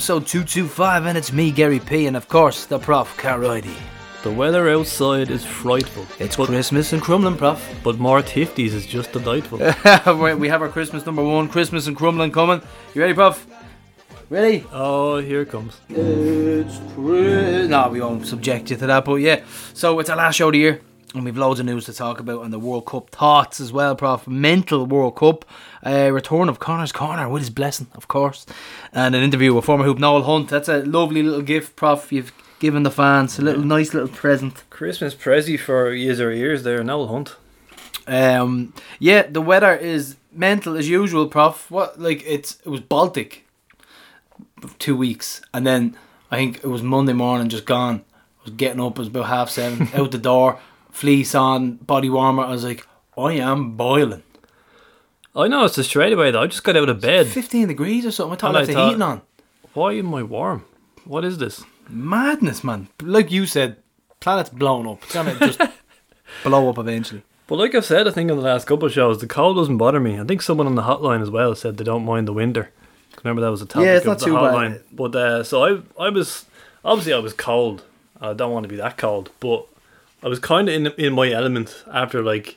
episode 225, and it's me, Gary P, and of course, the Prof, Carroidy. The weather outside is frightful. It's but, Christmas in Crumlin, Prof. but more tifties is just delightful. we have our Christmas number one, Christmas in Crumlin coming. You ready, Prof? Ready? oh, here it comes. It's Christmas. No, we won't subject you to that, but yeah. So it's our last show of the year, and we've loads of news to talk about, and the World Cup thoughts as well, Prof. Mental World Cup. Uh, return of Connor's Corner with his blessing, of course, and an interview with former hoop Noel Hunt. That's a lovely little gift, Prof. You've given the fans a little nice little present. Christmas prezi for years or years there, Noel Hunt. Um, yeah, the weather is mental as usual, Prof. What like it's it was Baltic, two weeks, and then I think it was Monday morning, just gone. I was getting up, it was about half seven, out the door, fleece on, body warmer. I was like, I am boiling. I noticed it straight away though. I just got out of bed. Fifteen degrees or something. I thought And I I left the heating on. Why am I warm? What is this? Madness, man. Like you said, planet's blown up. It's gonna just blow up eventually. But like I've said, I think in the last couple of shows, the cold doesn't bother me. I think someone on the hotline as well said they don't mind the winter. Remember that was a topic Yeah, it's not the too bad. But uh, so I, I was obviously I was cold. I don't want to be that cold, but I was kind of in in my element after like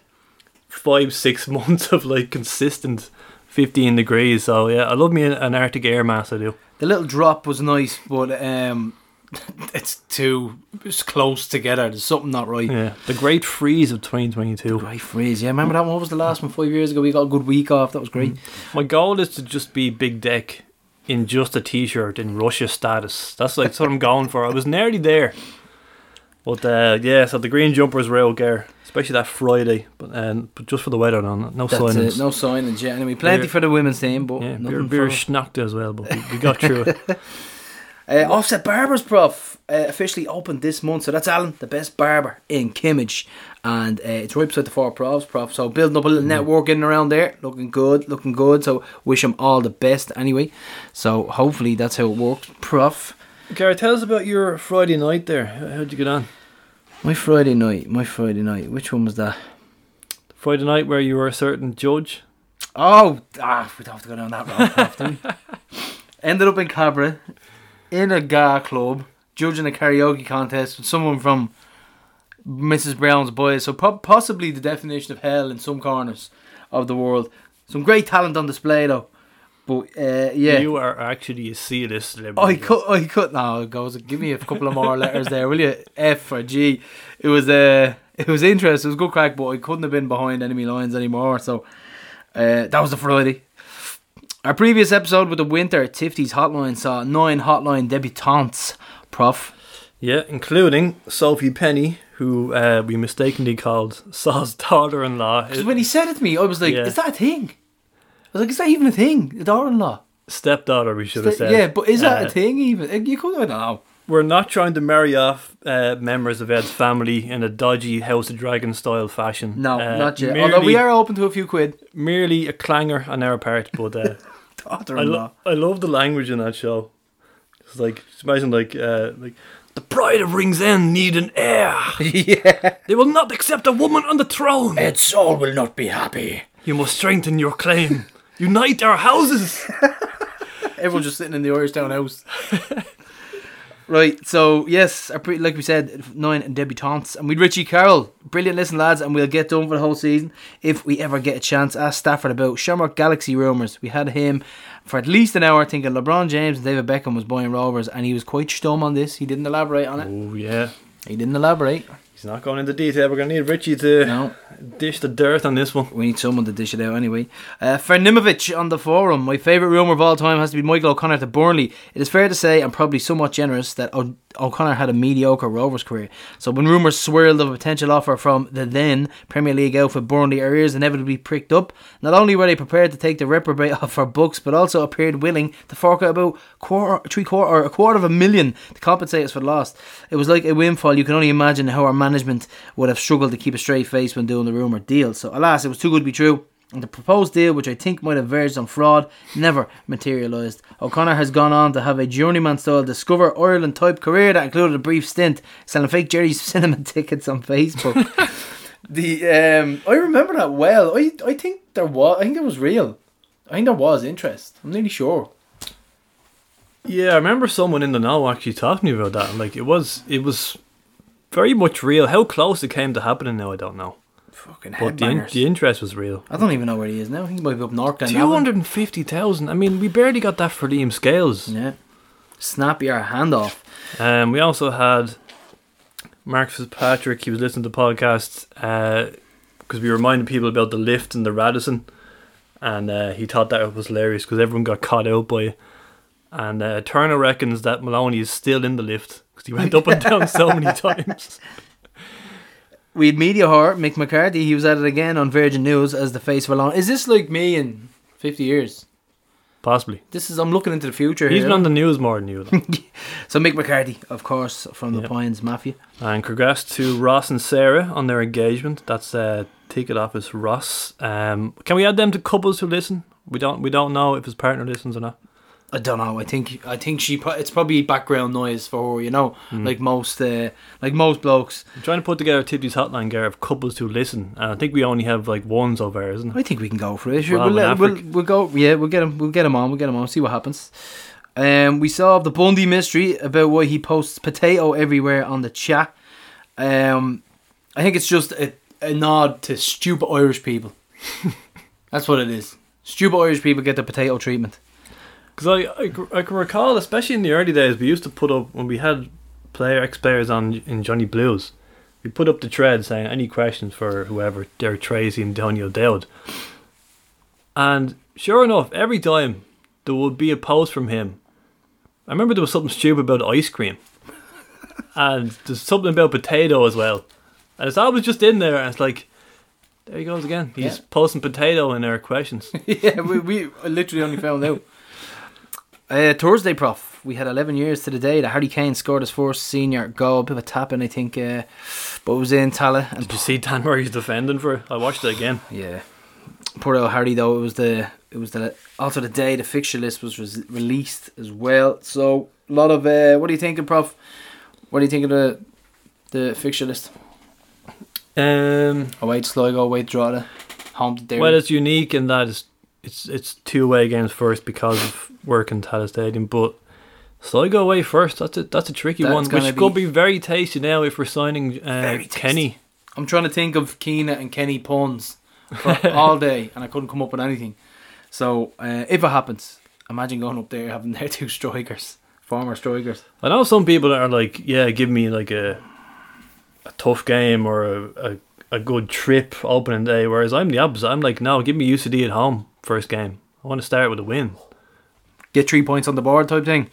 five six months of like consistent fifteen degrees. So yeah, I love me an, an Arctic air mass. I do. The little drop was nice, but um, it's too it's close together. There's something not right. Yeah, the great freeze of 2022. Great freeze. Yeah, remember that one? What was the last one five years ago? We got a good week off. That was great. My goal is to just be big deck in just a t-shirt in Russia status. That's like what I'm going for. I was nearly there, but uh, yeah. So the green jumper is real gear, especially that Friday. But um, but just for the weather, no, no That's signings. it. No signings. Yeah, anyway, plenty Beer- for the women's team, but Yeah, beer, beer schnacked as well, but we, we got through it. Uh, Offset Barbers Prof uh, officially opened this month, so that's Alan, the best barber in Kimmage, and uh, it's right beside the four profs, Prof. So building up a little network in and around there, looking good, looking good. So wish him all the best anyway. So hopefully that's how it works, Prof. Gary, tell us about your Friday night there. How- How'd you get on? My Friday night, my Friday night. Which one was that? Friday night where you were a certain judge. Oh, ah, we don't have to go down that road, we? Ended up in Cabra, in a GA club, judging a karaoke contest with someone from Mrs. Brown's Boys. So po- possibly the definition of hell in some corners of the world. Some great talent on display though. But uh, yeah, You are actually a C-list celebrity. I cut. I cut. No, it goes. Give me a couple of more letters there, will you? F or G. It was. Uh, it was interesting. It was good crack, but I couldn't have been behind enemy lines anymore. So uh, that was the Friday. Our previous episode with the winter Tifty's hotline saw nine hotline debutantes. Prof. Yeah, including Sophie Penny, who uh, we mistakenly called Saw's daughter-in-law. Because when he said it to me, I was like, Yeah. "Is that a thing?" I was like, "Is that even a thing?" A daughter-in-law. Stepdaughter, we should have said. Yeah, but is that Uh, a thing even? You could. I don't know. We're not trying to marry off uh, members of Ed's family in a dodgy House of Dragon style fashion. No, Uh, not yet. Merely, Although we are open to a few quid. merely a clanger on our part, but uh, I, Daughter-in-law. lo- I love the language in that show. It's like just imagine like uh, like the pride of Ringsend need an heir. yeah. They will not accept a woman on the throne. Ed Saul will not be happy. You must strengthen your claim. Unite our houses. Everyone just sitting in the Irishtown house. right, so yes, our pre- like we said, nine and debutantes, and we'd Richie Carroll, brilliant listen lads, and we'll get done for the whole season if we ever get a chance. Ask Stafford about Shamrock Galaxy rumours. We had him for at least an hour thinking LeBron James and David Beckham was buying Rovers, and he was quite stum on this. He didn't elaborate on it. Oh yeah. He didn't elaborate. He He's not going into detail. We're going to need Richie to No, dish the dirt on this one. we need someone to dish it out anyway. Uh, Fernimovic on the forum. My favourite rumour of all time has to be Michael O'Connor to Burnley. It is fair to say, and probably somewhat generous, that o- O'Connor had a mediocre Rovers career. So when rumours swirled of a potential offer from the then Premier League outfit Burnley, our ears inevitably pricked up. Not only were they prepared to take the reprobate off our books, but also appeared willing to fork out about quarter, three quarter, or a quarter of a million to compensate us for the loss. It was like a windfall. You can only imagine how our management would have struggled to keep a straight face when doing the rumoured deal. So alas, it was too good to be true. And the proposed deal, which I think might have verged on fraud, never materialised. O'Connor has gone on to have a journeyman style Discover Ireland type career that included a brief stint selling fake Jerry's cinema tickets on Facebook. the um, I remember that well. I I think there was. I think it was real. I think there was interest. I'm nearly sure. Yeah, I remember someone in the know actually talking to me about that. and, Like it was, it was very much real. How close it came to happening now, I don't know. Fucking hell. But the, in, the interest was real. I don't even know where he is now. He might be up north. Two hundred and fifty thousand. I mean, we barely got that for Liam Scales. Yeah. Snap your hand off. Um, we also had Mark Fitzpatrick. He was listening to podcasts because we reminded people about the lift and the Radisson, and uh, he thought that was hilarious because everyone got caught out by it. And uh, Turner reckons that Maloney is still in the lift because he went up and down so many times. We had media whore Mick McCarthy. He was at it again on Virgin News as the face of a long. Is this like me in fifty years? Possibly. This is. I'm looking into the future. He's here. been on the news more than you. So Mick McCarthy, of course, from the Yeah. Pines Mafia. and congrats to Ross and Sarah on their engagement. That's uh, ticket office Ross. Um, can we add them to couples who listen? We don't. We don't know if his partner listens or not. I don't know. I think. I think she. It's probably background noise for her. You know, Hmm. like most. Uh, like most blokes. I'm trying to put together Tipsy's hotline, Gareth, of couples who listen. And I think we only have like one so far, isn't it? I think we can go for it. Sure, Well, we'll, let, we'll, we'll go. Yeah, we'll get him. We'll get him on. We'll get him on. See what happens. Um, we solved the Bundy mystery about why he posts potato everywhere on the chat. Um, I think it's just a, a nod to stupid Irish people. That's what it is. Stupid Irish people get the potato treatment. Because I I can recall, especially in the early days, we used to put up when we had player ex players on in Johnny Blues. We put up the thread saying any questions for whoever, Derek Treacy and Daniel Dowd. And sure enough, every time there would be a post from him. I remember there was something stupid about ice cream, and there's something about potato as well. And it's always just in there, and it's like, there he goes again. He's Yeah. posting potato in our questions. yeah, we, we literally only found out. Uh, Thursday, prof. We had 11 years to the day that Harry Kane scored his first senior goal. A bit of a tap in, I think, uh, but it was in Tallaght. And Did you see Dan Murray's defending for? I watched it again. Yeah, poor old Harry though. It was the it was the also the day the fixture list was res- released as well. So a lot of uh, what do you think, Prof? What do you think of the the fixture list? Um, Away to Sligo, away to Drogheda, home to Derry. well, it's unique in that it's it's, it's two away games first because of work in Tallaght Stadium, but Sligo away first. That's a that's a tricky That's one, which be- could be very tasty now if we're signing uh, Kenny. I'm trying to think of Keena and Kenny puns all day, and I couldn't come up with anything. So uh, if it happens, imagine going up there having their two strikers, former strikers. I know some people that are like, yeah, give me like a a tough game or a, a, a good trip opening day, whereas I'm the opposite. I'm like, no, give me UCD at home first game. I want to start with a win. Get three points on the board type thing.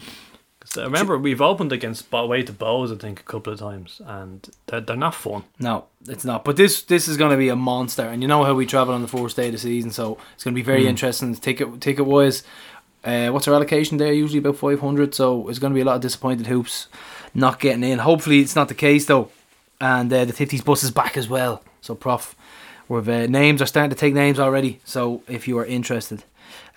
I remember we've opened against away to Bohs, I think, a couple of times, and they're, they're not fun. No, it's not. But this this is going to be a monster, and you know how we travel on the first day of the season, so it's going to be very interesting. Ticket ticket wise, uh, what's our allocation there? Usually about five hundred, so it's going to be a lot of disappointed hoops not getting in. Hopefully, it's not the case though, and uh, the Tifties bus is back as well. So, prof, we've uh, names are starting to take names already. So, if you are interested,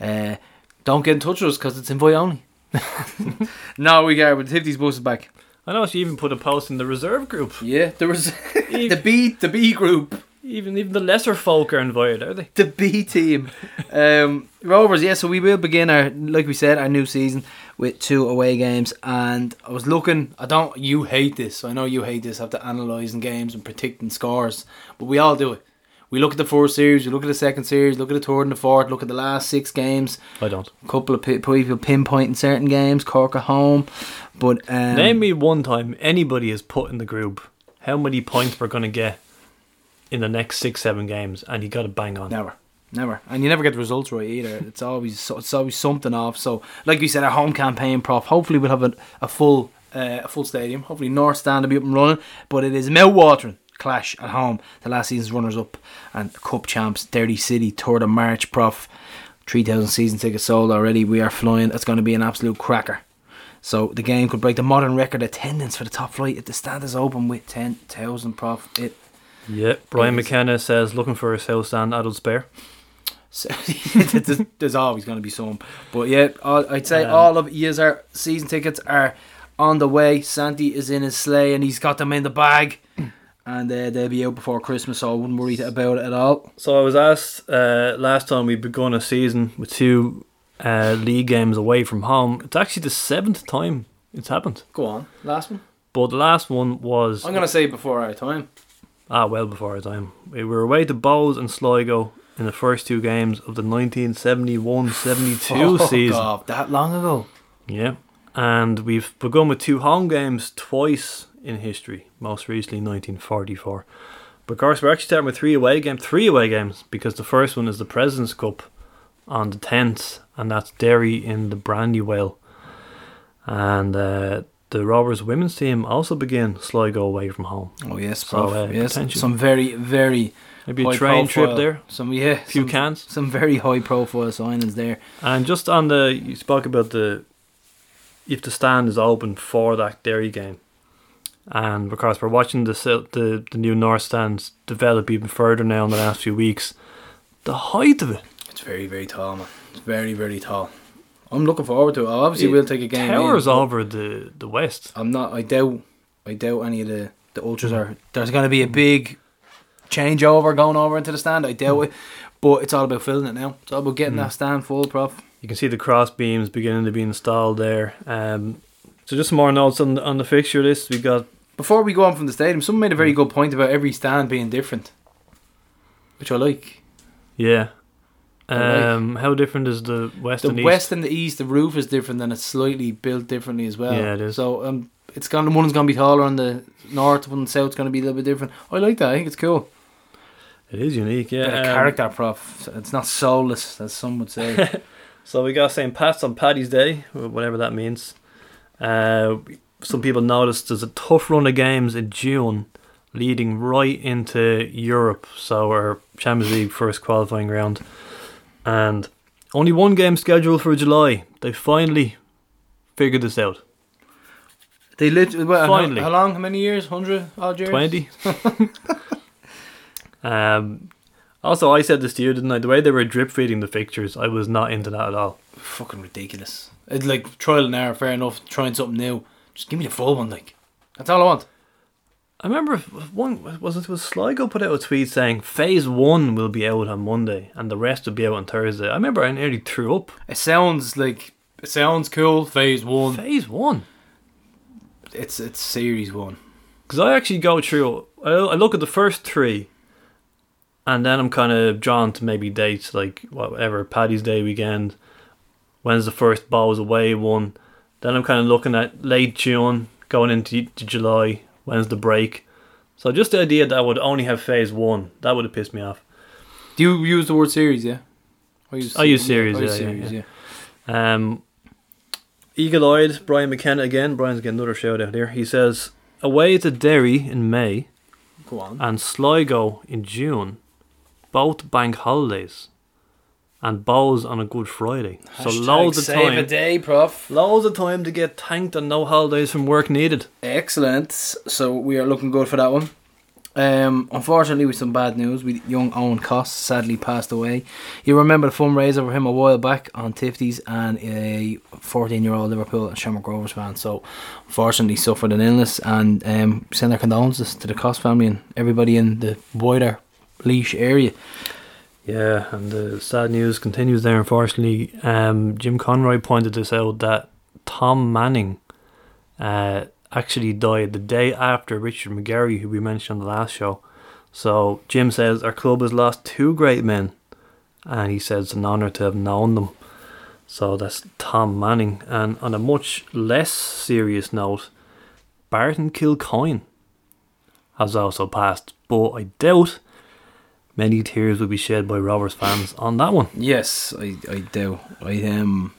uh, don't get in touch with us because it's invite only. no, we got but the Tifties bus is back. I know she even put a post in the reserve group. Yeah, there was the B the B group. Even even the lesser folk are invited, are they? the B team. Um, Rovers, yeah, so we will begin our, like we said, our new season with two away games. And I was looking, I don't, you hate this, I know you hate this, after analysing games and predicting scores, but we all do it. We look at the first series, we look at the second series, look at the third and the fourth, look at the last six games. I don't. A couple of people pinpointing certain games, Cork at home. But um, Name me one time anybody has put in the group. how many points we're going to get in the next six, seven games, and you got to bang on. Never. Never, and you never get the results right either. It's always it's always something off. So, like we said, our home campaign, prof. Hopefully, we'll have a, a full uh, a full stadium. Hopefully, North Stand will be up and running. But it is mouth-watering clash at home. The last season's runners-up and cup champs, Derry City, third of March, prof. Three thousand season tickets sold already. We are flying. It's going to be an absolute cracker. So the game could break the modern record attendance for the top flight if the stand is open with ten thousand, prof. It Yeah, Brian is. McKenna says looking for a South Stand adult spare. So, there's, always going to be some. But yeah, all, I'd say Um, all of years our season tickets are on the way. Santi is in his sleigh and he's got them in the bag. And uh, they'll be out before Christmas, so I wouldn't worry about it at all. So I was asked uh, last time we'd begun a season with two uh, league games away from home. It's actually the seventh time it's happened. Go on, last one. But the last one was I'm going to say before our time. ah well before our time. We were away to Bohs and Sligo in the first two games of the 1971-72 Oh, season. God, that long ago. Yeah. And we've begun with two home games twice in history, most recently 1944. But of course, we're actually starting with three away games, three away games, because the first one is the President's Cup on the 10th, and that's Derry in the Brandywell. And uh, the Rovers women's team also begin Sligo away from home. Oh, yes, So, uh, yes, potential. some very, very Maybe a train trip there, Some, yeah. a few some, cans. some very high profile signings there. And just on the, you spoke about the, if the stand is open for that Derry game, and because we're watching the the the new North stands develop even further now in the last few weeks, the height of it It's very, very tall, man. It's very, very tall. I'm looking forward to it. Obviously, It we'll take a game. in, towers but over the the west. I'm not. I doubt. I doubt any of the the ultras are. There's going to be a big changeover going over into the stand. I doubt it, but it's all about filling it now. It's all about getting Mm. that stand full, prof. You can see the cross beams beginning to be installed there. Um, so just some more notes on the, on the fixture list. We got Before we go on from the stadium, someone made a very good point about every stand being different, which I like. yeah. I like. Um, how different is the west The and east? west and the east, the roof is different, and it's slightly built differently as well. Yeah, it is. So um, it's gonna one's gonna be taller on the north, one south's gonna be a little bit different. I like that. I think it's cool. It is unique. Yeah. Bit um, character, prof. It's not soulless, as some would say. So we got St. Pat's on Paddy's Day, whatever that means. Uh, some people noticed there's a tough run of games in June, leading right into Europe. So our Champions League first qualifying round, and only one game scheduled for July. They finally figured this out. They literally. Well, Finally. How, how long? How many years? Hundred odd years. Twenty. um. Also, I said this to you, didn't I? The way they were drip feeding the fixtures, I was not into that at all. Fucking ridiculous. It's like trial and error. Fair enough. Trying something new. Just give me the full one. Like that's all I want. I remember one was it was Sligo put out a tweet saying phase one will be out on Monday and the rest will be out on Thursday. I remember I nearly threw up. It sounds like it sounds cool. Phase one. Phase one It's it's series one. because I actually go through. I, I look at the first three, and then I'm kind of drawn to maybe dates like whatever Paddy's Day weekend. When's the first balls away one? Then I'm kind of looking at late June going into to July. When's the break? So just the idea that I would only have phase one that would have pissed me off. Do you use the word series? Yeah. I use. I use series, I use yeah, yeah, series, yeah. yeah. Um, Eagle eyed Brian McKenna again. Brian's getting another shout out here. He says, Away to Derry in May Go on. and Sligo in June, both bank holidays, and Bohs on a Good Friday. so loads of time. save a day, prof. Loads of time to get thanked and no holidays from work needed. Excellent. So we are looking good for that one. Um, unfortunately, with some bad news, we young Owen Cost sadly passed away. You remember the fundraiser for him a while back on Tifties and a 14-year-old Liverpool and Shamrock Rovers fan. So, unfortunately, suffered an illness and um, send our condolences to the Cost family and everybody in the wider Laois area. Yeah, and the sad news continues there, unfortunately. Um, Jim Conroy pointed this out that Tom Manning uh, actually died the day after Richard McGarry, who we mentioned on the last show. So Jim says our club has lost two great men, and he says it's an honour to have known them. So that's Tom Manning. And on a much less serious note, Barton Kilcoyne. has also passed, but I doubt many tears will be shed by Rovers fans on that one. Yes, I, I do. I um,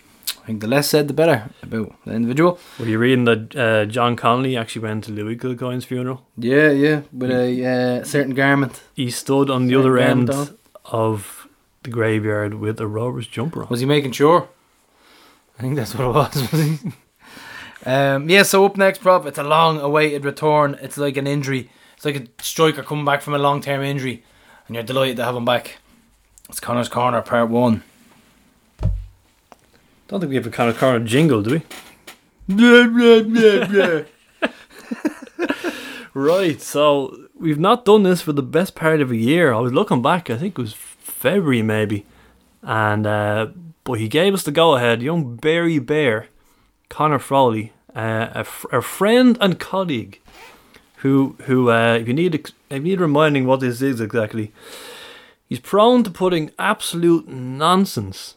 I think the less said, the better about the individual. Were you reading that uh, John Connolly actually went to Louis Kilcoyne's funeral? Yeah, yeah, with a uh, certain garment. He stood on the other end on. of the graveyard with a Rovers jumper on. Was he making sure? I think that's what it was. was he? um, yeah. So up next, prop. It's a long-awaited return. It's like an injury. It's like a striker coming back from a long-term injury, and you're delighted to have him back. It's Connor's Corner, Part One. Don't think we have a of corner jingle, do we? Blah, blah, blah, blah. Right, so we've not done this for the best part of a year. I was looking back, I think it was February maybe, and uh, but he gave us the go ahead. Young Barry Bear, Connor Frawley, uh, a, f- a friend and colleague, who who uh, if you need if you need reminding what this is exactly, he's prone to putting absolute nonsense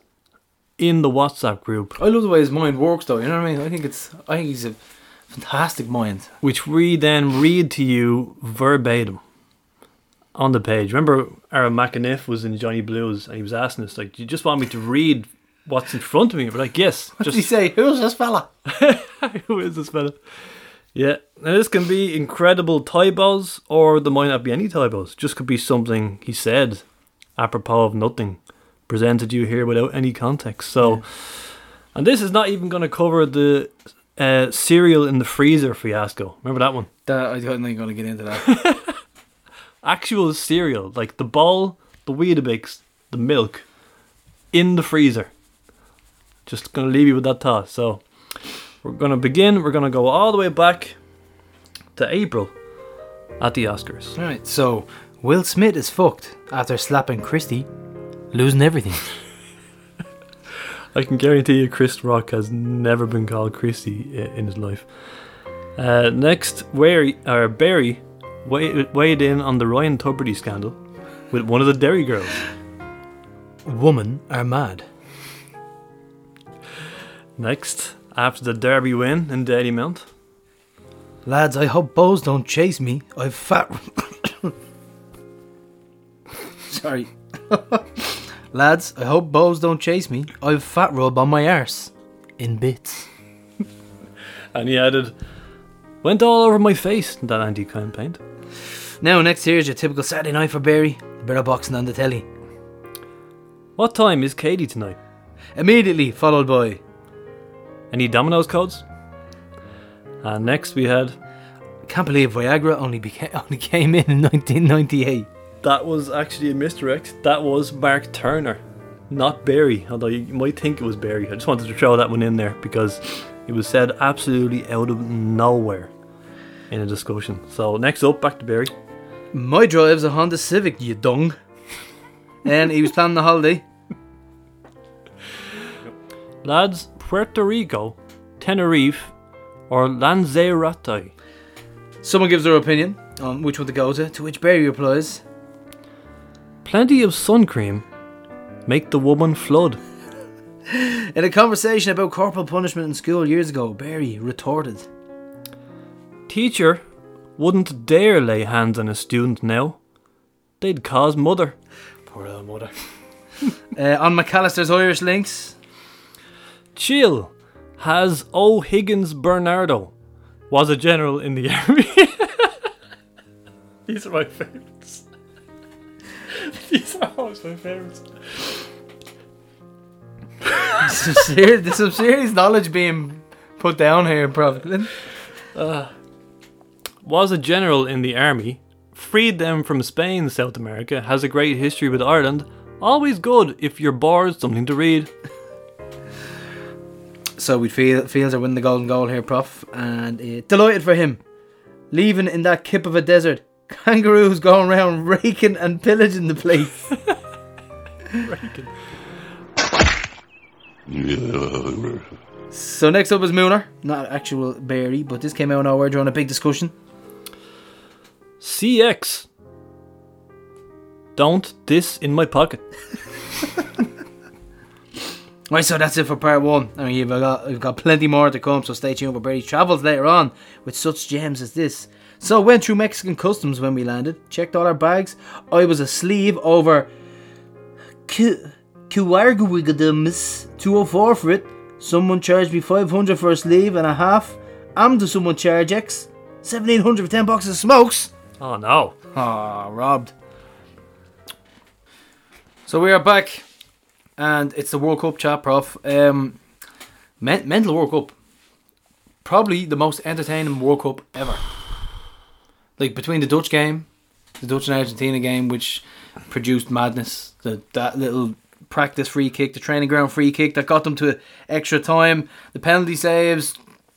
in the WhatsApp group. I love the way his mind works, though. You know what I mean? I think it's. I think he's a fantastic mind. which we then read to you verbatim on the page. Remember, Aaron McEneff was in Johnny Blues and he was asking us, like, do you just want me to read what's in front of me? We're like, yes. What did he say? Who's this fella? Who is this fella? Yeah. Now, this can be incredible typos or there might not be any typos. Just could be something he said apropos of nothing presented you here without any context. So, and this is not even going to cover the uh, cereal in the freezer fiasco. Remember that one? That, I don't think I'm going to get into that. actual cereal, like the bowl, the Weetabix, the milk, in the freezer. Just gonna leave you with that thought. So we're gonna begin. We're gonna go all the way back to April at the Oscars. Alright, so Will Smith is fucked after slapping Christy, losing everything. I can guarantee you, Chris Rock has never been called Christy in his life. Uh, next, Barry, or Barry weighed, weighed in on the Ryan Tubridy scandal with one of the Derry Girls. Women are mad. Next, after the Derby win in Daily Mount, Lads, I hope Bohs don't chase me. I've fat. Sorry. Lads, I hope Bohs don't chase me. I've fat rub on my arse. In bits. And he added, Went all over my face, that anti crime paint. Now, next here is your typical Saturday night for Barry. Bit of boxing on the telly. What time is Katie tonight? Immediately followed by Any Domino's codes? And next we had, Can't believe Viagra only beca- only came in in 1998. that was actually a misdirect. That was Mark Turner, not Barry. Although you might think it was Barry. I just wanted to throw that one in there because it was said absolutely out of nowhere in a discussion. So next up, back to Barry. My drive's a Honda Civic, you dung. and he was planning the holiday. Lads, Puerto Rico, Tenerife, or Lanzarote? Someone gives their opinion on which one to go to, to which Barry replies, Plenty of sun cream make the woman flood. In a conversation about corporal punishment in school years ago, Barry retorted, Teacher wouldn't dare lay hands on a student now. They'd cause mother. Poor old mother. uh, on McAllister's Irish links, Chile has O'Higgins Bernardo was a general in the army. These are my favorites. These are always my favorites. some serious, there's some serious knowledge being put down here, probably. Uh, was a general in the army, freed them from Spain, South America, has a great history with Ireland. Always good if you're bored, something to read. So we'd feel feels are winning the golden goal here, Prof, and uh, delighted for him. Leaving in that kip of a desert, kangaroos going around raking and pillaging the place. so next up is Mooner, not actual Barry, but this came out of nowhere during a big discussion. CX. Don't this in my pocket. Right, so that's it for part one. I mean, you've got, you've got plenty more to come, so stay tuned for Barry's travels later on with such gems as this. So went through Mexican customs when we landed. Checked all our bags. I was a sleeve over Kuargawigadamus 204 for it. Someone charged me 500 for a sleeve and a half. I'm to someone charge X 1700 for 10 boxes of smokes. Oh no. Ah, robbed. So we are back, and it's the World Cup chat, prof. Um, men- mental World Cup, probably the most entertaining World Cup ever. Like between the Dutch game, the Dutch and Argentina game, which produced madness. The that little practice free kick, the training ground free kick that got them to extra time, the penalty saves,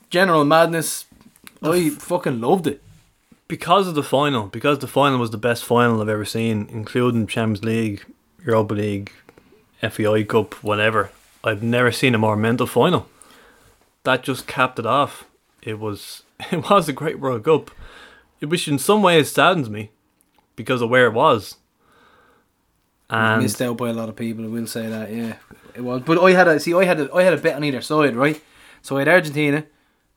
general madness. I fucking loved it. Because of the final, because the final was the best final I've ever seen, including Champions League, Europa League, FAI Cup, whatever. I've never seen a more mental final. That just capped it off. It was it was a great World Cup. Which in some ways saddens me because of where it was. And missed out by a lot of people. I will say that, yeah, it was. But I had a see, I had a, I had a bet on either side, right? So I had Argentina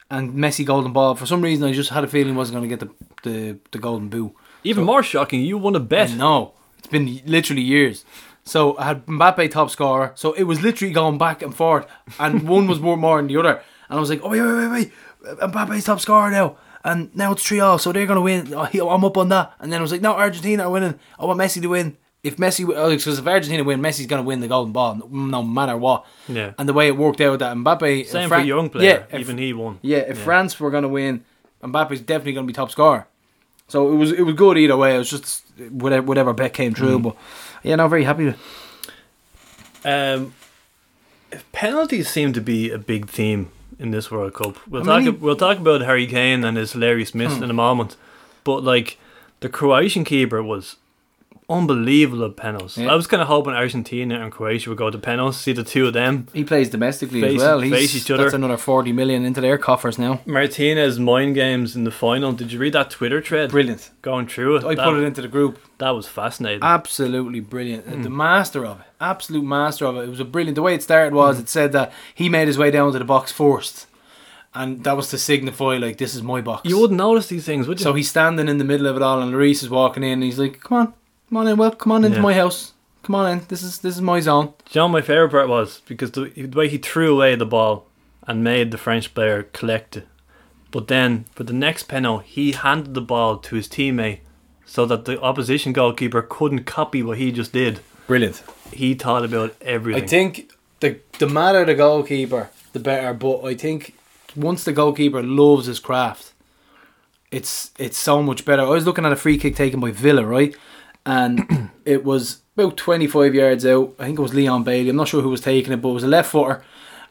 and Messi golden ball. For some reason, I just had a feeling he wasn't going to get the the, the golden boo. even more shocking, you won a bet. No, it's been literally years. So I had Mbappe top scorer. So it was literally going back and forth, and one was more more than the other. And I was like, oh wait, wait, wait, wait, Mbappe's top scorer now. And now it's three all, so they're gonna win. Oh, I'm up on that. And then I was like, no, Argentina are winning. I want Messi to win. If Messi, because if Argentina win, Messi's gonna win the golden ball, no- matter what. Yeah. And the way it worked out that Mbappe, Same Fran- for young player. Yeah, if- even he won. yeah, if France were gonna win, Mbappe's definitely gonna be top scorer. So it was it was good either way. It was just whatever whatever bet came Mm. true. But yeah, no, very happy with. Um, penalties seem to be a big theme in this World Cup. We'll How talk. We'll talk about Harry Kane and his hilarious miss Hmm. in a moment. But like the Croatian keeper was unbelievable penalties. Yeah. I was kind of hoping Argentina and Croatia would go to penalties. See the two of them. He plays domestically Face- as well. He's, face each other. That's another forty million into their coffers now. Martinez mind games in the final. Did you read that Twitter thread? Brilliant. Going through it. I that, put it into the group. that was fascinating. Absolutely brilliant. Hmm. The master of it. Absolute master of it. It was a brilliant. The way it started was it said that he made his way down to the box first, and that was to signify like this is my box. you wouldn't notice these things, would you? So he's standing in the middle of it all, and Lloris is walking in. and He's like, "Come on, come on in. Well, come on into Yeah. my house. Come on in. This is this is my zone." Do you know what my favourite part was? Because the, the way he threw away the ball and made the French player collect it. But then, for the next penalty, he handed the ball to his teammate so that the opposition goalkeeper couldn't copy what he just did. Brilliant. He thought about everything. I think the the madder the goalkeeper, the better. But I think once the goalkeeper loves his craft, it's it's so much better. I was looking at a free kick taken by Villa, right, and it was about twenty five yards out. I think it was Leon Bailey. I'm not sure who was taking it, but it was a left footer,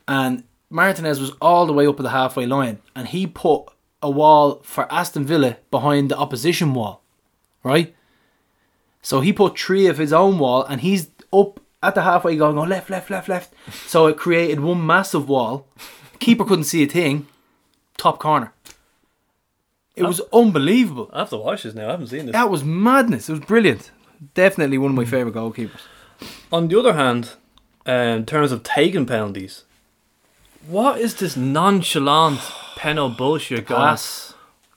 and Martinez was all the way up at the halfway line, and he put a wall for Aston Villa behind the opposition wall, right. So he put three of his own wall, and he's up at the halfway going, oh, left, left, left, left. So it created one massive wall. Keeper couldn't see a thing. Top corner. It was unbelievable. I have to watch this now. I haven't seen this. That was madness. It was brilliant. Definitely one of my favourite goalkeepers. On the other hand, um, in terms of taking penalties, what is this nonchalant penalty bullshit? Class.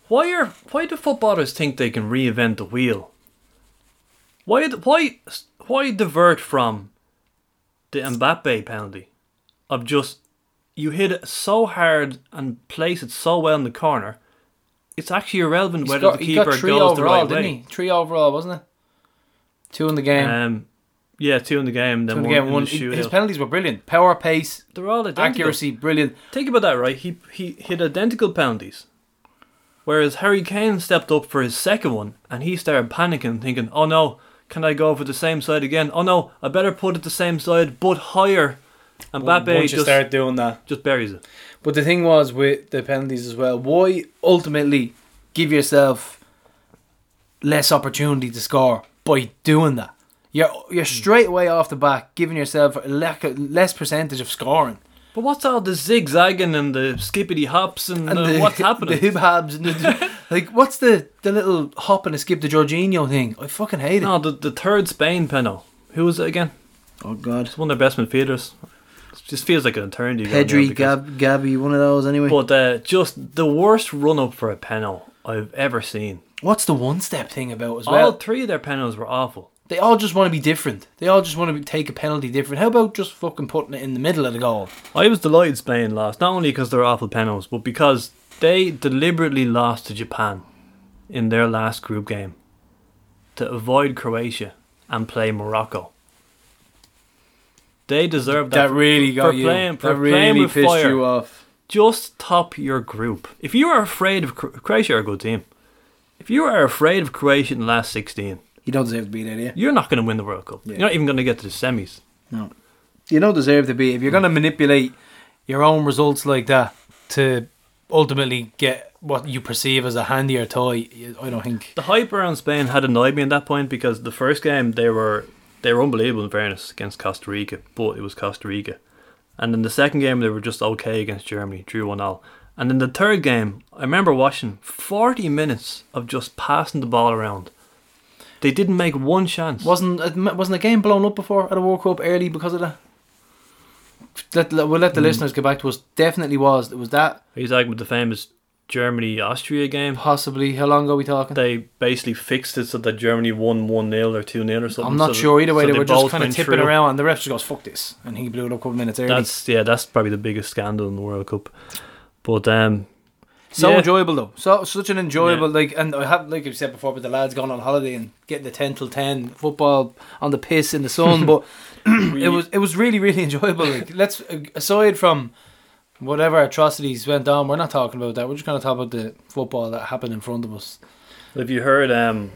Why are why do footballers think they can reinvent the wheel? Why why why divert from the Mbappe penalty of just you hit it so hard and place it so well in the corner? It's actually irrelevant He's whether got, the he got three goes the overall, right didn't way. he? Three overall, wasn't it? Two in the game. Um, yeah, two in the game, then Two in the one game. in One. the His shootout. penalties were brilliant. Power, pace, They're all identical. accuracy, brilliant. Think about that, right? He he hit identical penalties. Whereas Harry Kane stepped up for his second one and he started panicking, thinking, Oh no, can I go for the same side again? Oh no, I better put it the same side but higher. And Mbappe Once you just, start doing that, just buries it. But the thing was with the penalties as well, why ultimately give yourself less opportunity to score by doing that? You're you're Hmm. straight away off the back giving yourself lack less percentage of scoring. But what's all the zigzagging and the skippity hops and, And uh, the, what's the happening? hip habs and the, like what's the the little hop and a skip the Jorginho thing? I fucking hate it. no, the, the third Spain penalty. Who was it again? Oh god. It's one of their best midfielders. It just feels like an eternity. Pedri, because- Gab, Gabby, one of those anyway. But uh, just the worst run up for a penalty I've ever seen. What's the one step thing about as well? All three of their penalties were awful. They all just want to be different. They all just want to take a penalty different. How about just fucking putting it in the middle of the goal? I was delighted Spain lost, not only because they're awful penalties, but because they deliberately lost to Japan in their last group game to avoid Croatia and play Morocco. They deserve that. That really got you. playing- for that really pissed fire. you off. Just top your group. If you are afraid of Croatia, are a good team. If you are afraid of Croatia in the last sixteen, You don't deserve to be there, you? you're not going to win the World Cup. Yeah. You're not even going to get to the semis. No. You don't deserve to be. If you're going to manipulate your own results like that to ultimately get what you perceive as a handier toy, I don't think. The hype around Spain had annoyed me at that point because the first game they were they were unbelievable in fairness against Costa Rica, but it was Costa Rica. And then the second game they were just okay against Germany, drew one all. And then the third game, I remember watching forty minutes of just passing the ball around. They didn't make one chance. Wasn't wasn't a game blown up before at a World Cup early because of that? Let, let- we'll let the hmm. listeners get back to us. Definitely was. It was that He's talking with the famous Germany Austria game. possibly. How long ago are we talking? They basically fixed it so that Germany won one 0 or two 0 or something. I'm not so sure either way. so they were just kind of tipping through. around, and the ref just goes "fuck this," and he blew it up a couple minutes early. That's yeah, that's probably the biggest scandal in the World Cup. But um, So Yeah. enjoyable though. So such an enjoyable like, and I have like I said before, but the lads gone on holiday and getting the ten till ten football on the piss in the sun. but it was it was really really enjoyable. Like let's aside from whatever atrocities went on, we're not talking about that. We're just going to talk about the football that happened in front of us. Have you heard um,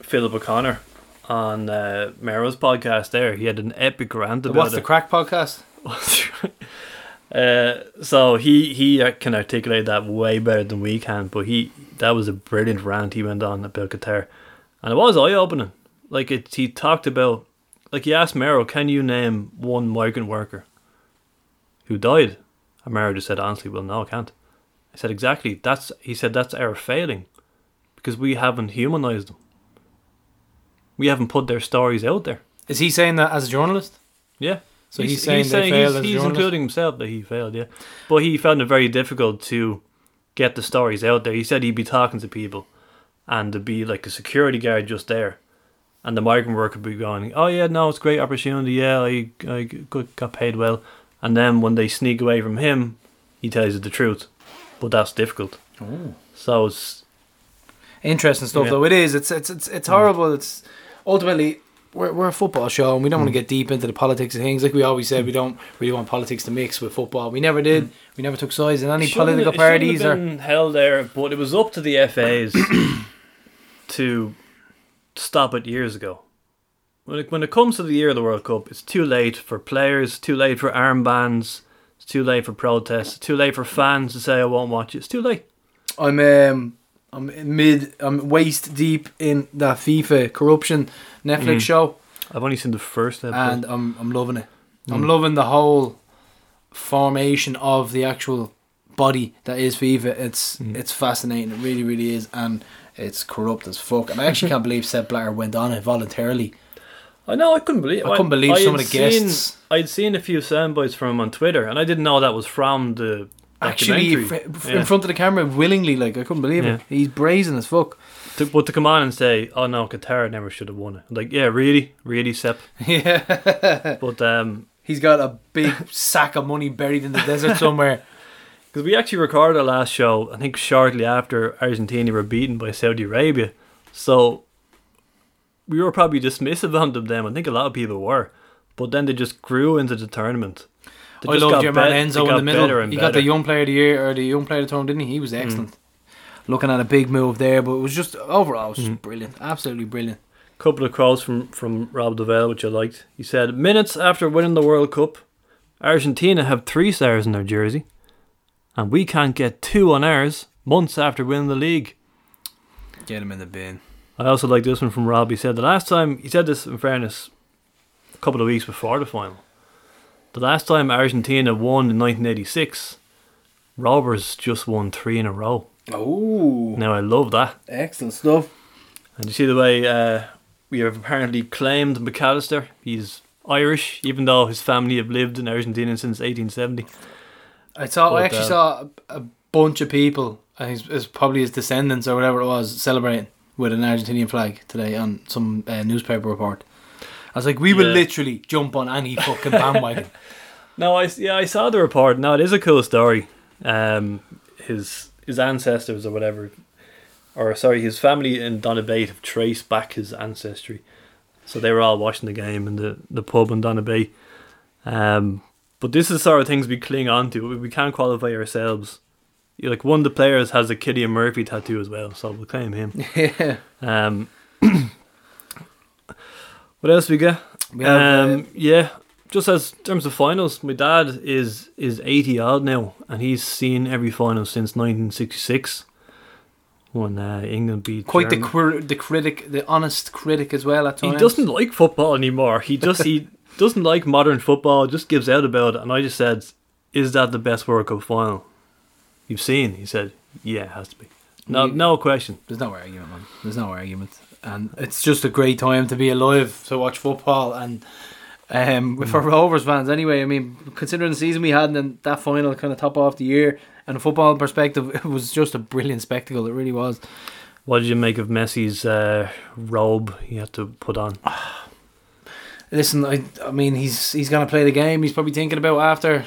Philip O'Connor on uh, Mero's podcast? There, he had an epic rant about What's the crack podcast? uh, so he he uh, can articulate that way better than we can. But he that was a brilliant rant he went on about Qatar, and it was eye opening. Like it, he talked about like he asked Mero, "Can you name one migrant worker who died?" And just said honestly, "Well, no, I can't." I said exactly. That's he said that's our failing because we haven't humanized them. We haven't put their stories out there. Is he saying that as a journalist? Yeah. So he's, saying they he's, failed as he's including himself that he failed, yeah. But he found it very difficult to get the stories out there. He said he'd be talking to people and there'd be like a security guard just there. And the migrant worker would be going, Oh yeah, no, it's a great opportunity, yeah, I, I got paid well and then when they sneak away from him, he tells you the truth. But that's difficult. So it's Interesting stuff Yeah. though. It is. It's it's it's it's horrible. It's ultimately we're we're a football show and we don't Mm. want to get deep into the politics of things. Like we always said, we don't really want politics to mix with football. We never did. We never took sides in any Mm. It shouldn't- political it parties have or held there, but it was up to the FAs to stop it years ago. When it, when it comes to the year of the World Cup, it's too late for players, too late for armbands, it's too late for protests, too late for fans to say I won't watch it. It's too late. I'm um I'm mid I'm waist deep in that FIFA corruption Netflix Mm. show I've only seen the first episode. and I'm I'm loving it. Mm. I'm loving the whole formation of the actual body that is FIFA. It's Mm. it's fascinating. It really really is and it's corrupt as fuck. And I actually can't believe Sepp Blatter went on it voluntarily. I know, I couldn't believe. I couldn't believe some of the guests. Seen, I'd seen a few soundbites from him on Twitter, and I didn't know that was from the Actually, Yeah. in front of the camera, willingly, like I couldn't believe it. He's brazen as fuck. To, but to come on and say, "Oh no, Qatar never should have won it," like, yeah, really, really, Sepp. Yeah, But um, he's got a big sack of money buried in the desert somewhere. because we actually recorded our last show, I think shortly after Argentina were beaten by Saudi Arabia, so we were probably dismissive on them then. I think a lot of people were, but then they just grew into the tournament. They I loved your man Enzo in the middle. better He got the. Mm. young player of the year or the young player of the tournament, didn't he? He was excellent. Looking at a big move there, but it was just overall, it was Mm. just brilliant, absolutely brilliant. couple of quotes from, from Rob Duvall, which I liked. He said, Minutes after winning the World Cup, Argentina have three stars in their jersey, and we can't get two on ours months after winning the league. Get him in the bin. I also like this one from Rob. He said, The last time, he said this in fairness, a couple of weeks before the final. The last time Argentina won in 1986, Rovers just won three in a row. Oh, Now, I love that. excellent stuff. And you see the way uh, we have apparently claimed McAllister. He's Irish, even though his family have lived in Argentina since 1870. I saw. I actually uh, saw a, a bunch of people. I think it's probably his descendants or whatever it was celebrating with an Argentinian flag today on some uh, newspaper report. I was like, we will Yeah. literally jump on any fucking bandwagon. No, I yeah, I saw the report. No, it is a cool story. Um, his his ancestors or whatever, or sorry, his family in Donabate have traced back his ancestry. So they were all watching the game in the, the pub in Donabate. Um, but this is the sort of things we cling on to. We- We can't qualify ourselves. You- Like one of the players has a Cillian Murphy tattoo as well, so we'll claim him. yeah. Um, what else we get? We have, uh, um, yeah, just as in terms of finals, my dad is is eighty odd now, and he's seen every final since nineteen sixty six, when uh, England beat. quite the the critic, the honest critic as well at He doesn't like football anymore. He just he doesn't like modern football. Just gives out about it. And I just said, "Is that the best World Cup final you've seen?" He said, "Yeah, it has to be." No, You- no question. There's no argument, man. There's no argument, and it's just a great time to be alive to watch football and. Um, Hmm. for Rovers fans, anyway. I mean, considering the season we had and then that final kind of top off the year, and a football perspective, it was just a brilliant spectacle. It really was. What did you make of Messi's uh, robe he had to put on? Listen, I, I mean, he's he's gonna play the game. He's probably thinking about after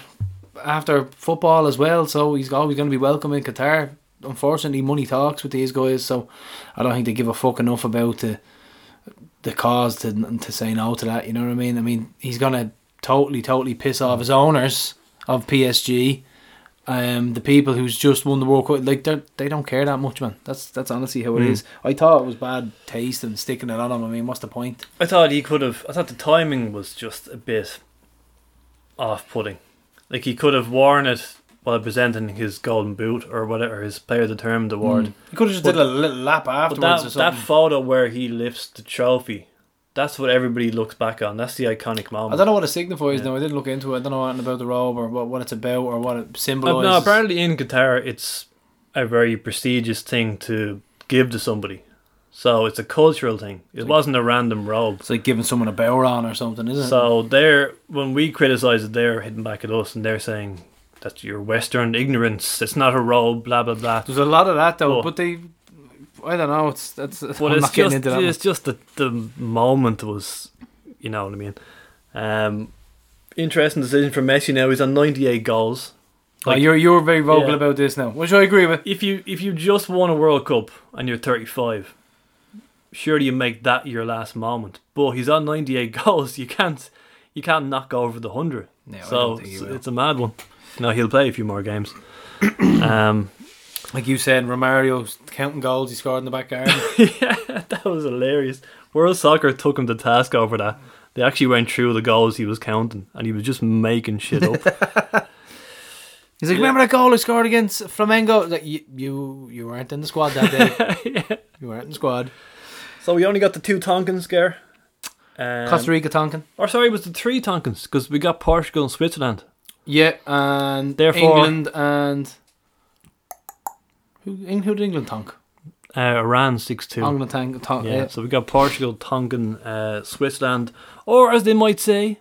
after football as well. So he's always gonna be welcome in Qatar. Unfortunately, money talks with these guys. So I don't think they give a fuck enough about the the cause to to say no to that. You know what I mean? I mean, he's gonna totally totally piss off his owners of PSG. Um, the people who's just won the World Cup, like they they don't care that much, man. That's that's honestly how it Mm. is. I thought it was bad taste and sticking it on him. I mean, what's the point? I thought he could have. I thought the timing was just a bit off-putting. Like he could have worn it while presenting his golden boot or whatever his player determined award. He could have just But- did a little lap afterwards that that photo where he lifts the trophy, that's what everybody looks back on. That's the iconic moment. I don't know what it signifies Yeah. now. I didn't look into it. I don't know anything about the robe or what, what it's about or what it Uh, symbolises. no, apparently in Qatar it's a very prestigious thing to give to somebody. So it's a cultural thing. It like- wasn't a random robe. It's like giving someone a bower on or something, isn't it? So they're when we criticize it, they're hitting back at us and they're saying that's your Western ignorance. It's not a robe. Blah blah blah. There's a lot of that though, Oh. but they. I don't know. It's that's. But I'm it's not getting just into that. one. it's just that the moment was, you know what I mean. Um, interesting decision for Messi. Now he's on 98 goals. Oh, you're you're very vocal Yeah. about this now, which I agree with. If you if you just won a World Cup and you're 35, surely you make that your last moment. But he's on 98 goals. You can't you can't knock over the hundred. No, I so don't think he it's, it's a mad one. No, he'll play a few more games. um, Like you said, Romario counting goals he scored in the back garden. yeah, that was hilarious. World Soccer took him to task over that. They actually went through the goals he was counting, and he was just making shit up. He's like, remember that goal I scored against Flamengo? Like, you, you you weren't in the squad that day. You weren't in the squad. So we only got the two Tonkins scare. Um, Costa Rica, Tonkin. Or sorry, it was the three Tonkins because we got Portugal and Switzerland. Yeah, and Therefore- England and who? Eng- Who did England tonk? Uh, Iran six two. England tonk. tonk Yeah, yeah. so we got Portugal, Tonkin, uh, Switzerland, or as they might say,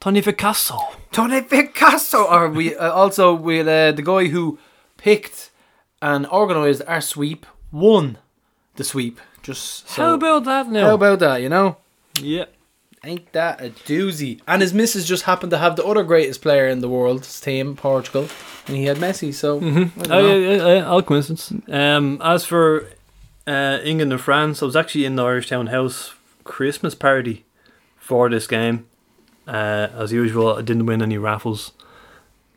Tony Tonificasso. Tony Picasso. Or we uh, also with uh, the guy who picked and organised our sweep won the sweep. Just so, How about that now? how about that? You know, yeah. ain't that a doozy? And his missus just happened to have the other greatest player in the world's team, Portugal, and he had Messi. So I Oh, know. yeah, yeah, yeah, all coincidence. Um, as for uh, England and France, I was actually in the Irishtown House Christmas party for this game. Uh, as usual, I didn't win any raffles,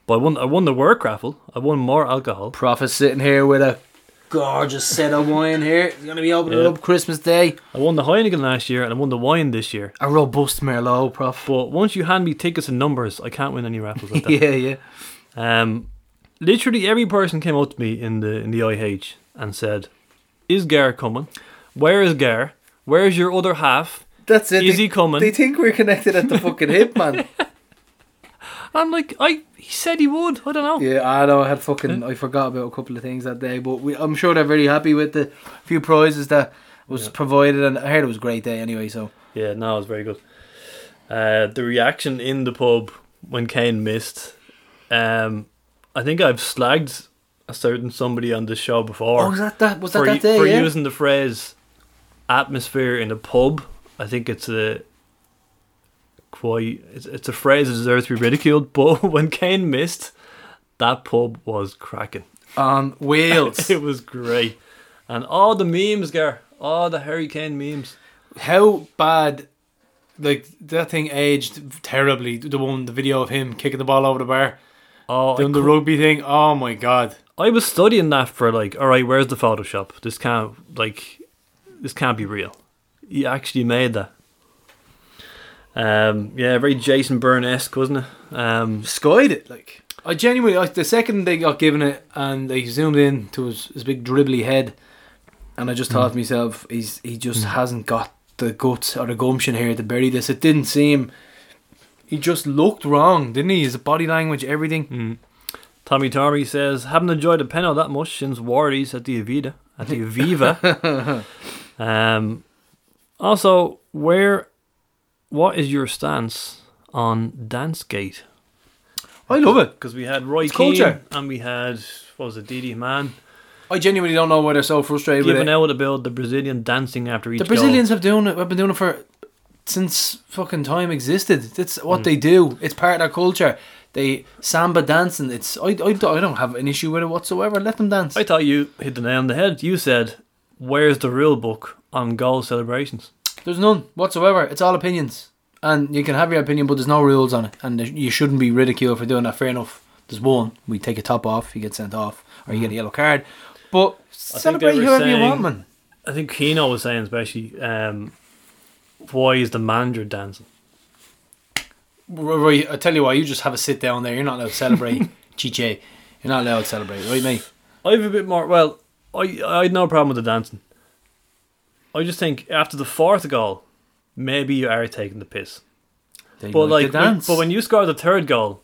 but I won. I won the work raffle. I won more alcohol. Prophet sitting here with a gorgeous set of wine here. It's gonna be opening Yeah. up Christmas Day. I won the Heineken last year, and I won the wine this year. A robust Merlot, Prof. But once you hand me tickets and numbers, I can't win any raffles like that. yeah, yeah. Um, literally every person came up to me in the in the IH and said, "Is Gar coming? Where is Gar? Where's your other half? That's it. Is they, he coming?" they think we're connected at the fucking hip, man. I'm like, I he said he would. I don't know. yeah, I know. I had fucking. I forgot about a couple of things that day, but we, I'm sure they're very happy with the few prizes that was Yeah. provided, and I heard it was a great day anyway. So Yeah, no, it was very good. Uh, the reaction in the pub when Kane missed. Um, I think I've slagged a certain somebody on this show before Oh, was that that? Was that for, that day? for yeah. using the phrase "atmosphere in a pub." I think it's a quite it's, it's a phrase that deserves to be ridiculed. But when Kane missed, that pub was cracking. on wheels. it was great, and all the memes, Gar, all the Harry Kane memes. How bad? Like that thing aged terribly. The one, the video of him kicking the ball over the bar, Oh, doing the rugby thing. Oh my god! I was studying that for like, all right, where's the Photoshop? This can't like, this can't be real. He actually made that. Um, yeah, very Jason Byrne esque, wasn't it? Um, skied it. Like I genuinely, like the second they got given it and they zoomed in to his, his big dribbly head, and I just thought to myself, he's he just hasn't got the guts or the gumption here to bury this. It didn't seem. He just looked wrong, didn't he? His body language, everything. Tommy Tormy says, haven't enjoyed a penno that much since Wardy's at the Avida, at the Aviva. um, also, where, what is your stance on Dancegate? I love it. Because we had Roy It's Keane culture. and we had, what was it, Didi Man, I genuinely don't know why they're so frustrated with it. giving it. out about the Brazilian dancing after each The Brazilians have doing it. Have been doing it for since fucking time existed. That's what hmm. they do. It's part of their culture. They samba dancing. It's I, I, don't- I don't have an issue with it whatsoever. Let them dance. goal. I thought you hit the nail on the head. You said, where's the rule book on goal celebrations? There's none whatsoever. It's all opinions, and you can have your opinion, but there's no rules on it, and you shouldn't be ridiculed for doing that. Fair enough. There's one. We take a top off. You get sent off, or you get a yellow card. But celebrate they were whoever you want, man. I think Keno was saying especially, um, why is the manager dancing? Right, I tell you what. You just have a sit down there. You're not allowed to celebrate, chiche. You're not allowed to celebrate, right, mate? I have a bit more. Well, I I had no problem with the dancing. I just think after the fourth goal, maybe you are taking the piss. They But like, when- but when you score the third goal,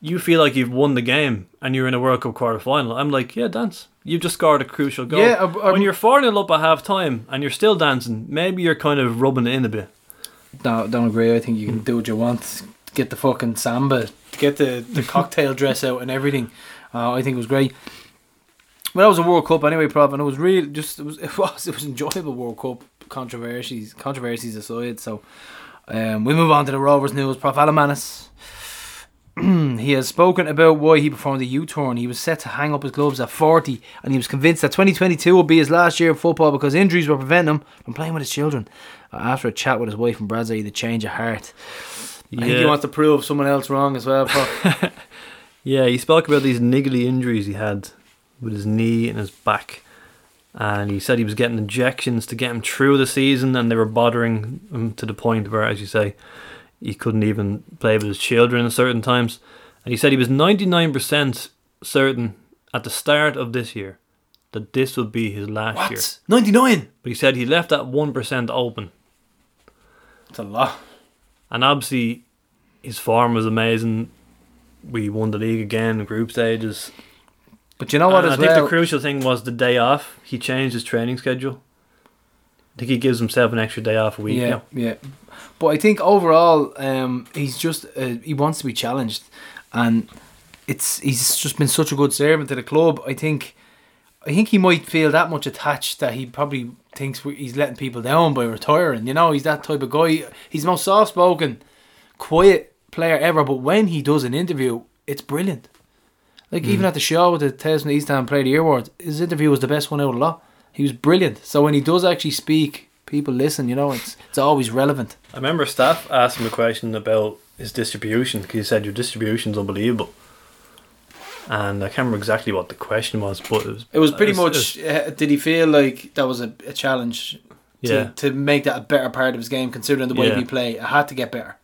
you feel like you've won the game and you're in a World Cup quarter final. I'm like, yeah, dance. You've just scored a crucial goal. Yeah, I- I- when you're four 0 up at half time and you're still dancing, maybe you're kind of rubbing it in a bit. No, don't agree. I think you can do what you want. Get the fucking samba, get the, the cocktail dress out and everything. Uh, I think it was great. Well, that was a World Cup anyway, Prof, and it was real. Just it was it was it was enjoyable World Cup controversies controversies aside. So um, we move on to the Rovers news. Prof Alan Mannus. he has spoken about why he performed the U-turn. He was set to hang up his gloves at 40 and he was convinced that 2022 would be his last year of football because injuries were preventing him from playing with his children. After a chat with his wife and Bradley, the change of heart. I think he wants to prove someone else wrong as well. Prof. Yeah, he spoke about these niggly injuries he had with his knee and his back. And he said he was getting injections to get him through the season, and they were bothering him to the point where, as you say, he couldn't even play with his children at certain times. And he said he was 99% certain at the start of this year that this would be his last year. what? 99? But he said he left that 1% open. It's a lot. And obviously, his form was amazing. We won the league again, group stages. But you know what And as I think well? the crucial thing was the day off. He changed his training schedule. I think he gives himself an extra day off a week yeah, now. yeah. But I think overall, um, he's just uh, he wants to be challenged, and it's he's just been such a good servant to the club. I think, I think he might feel that much attached that he probably thinks he's letting people down by retiring. You know, he's that type of guy. He's the most soft spoken, quiet player ever. But when he does an interview, it's brilliant. Like even at the show with the Tesman East Ham Player of the Year Awards, his interview was the best one out of lot. He was brilliant. So when he does actually speak, people listen. You know, it's it's always relevant. I remember staff asked him a question about his distribution because he said your distribution's unbelievable. And I can't remember exactly what the question was, but it was It was pretty it much. uh, did he feel like that was a, a challenge to, yeah. to make that a better part of his game, considering the way Yeah. we play? It had to get better.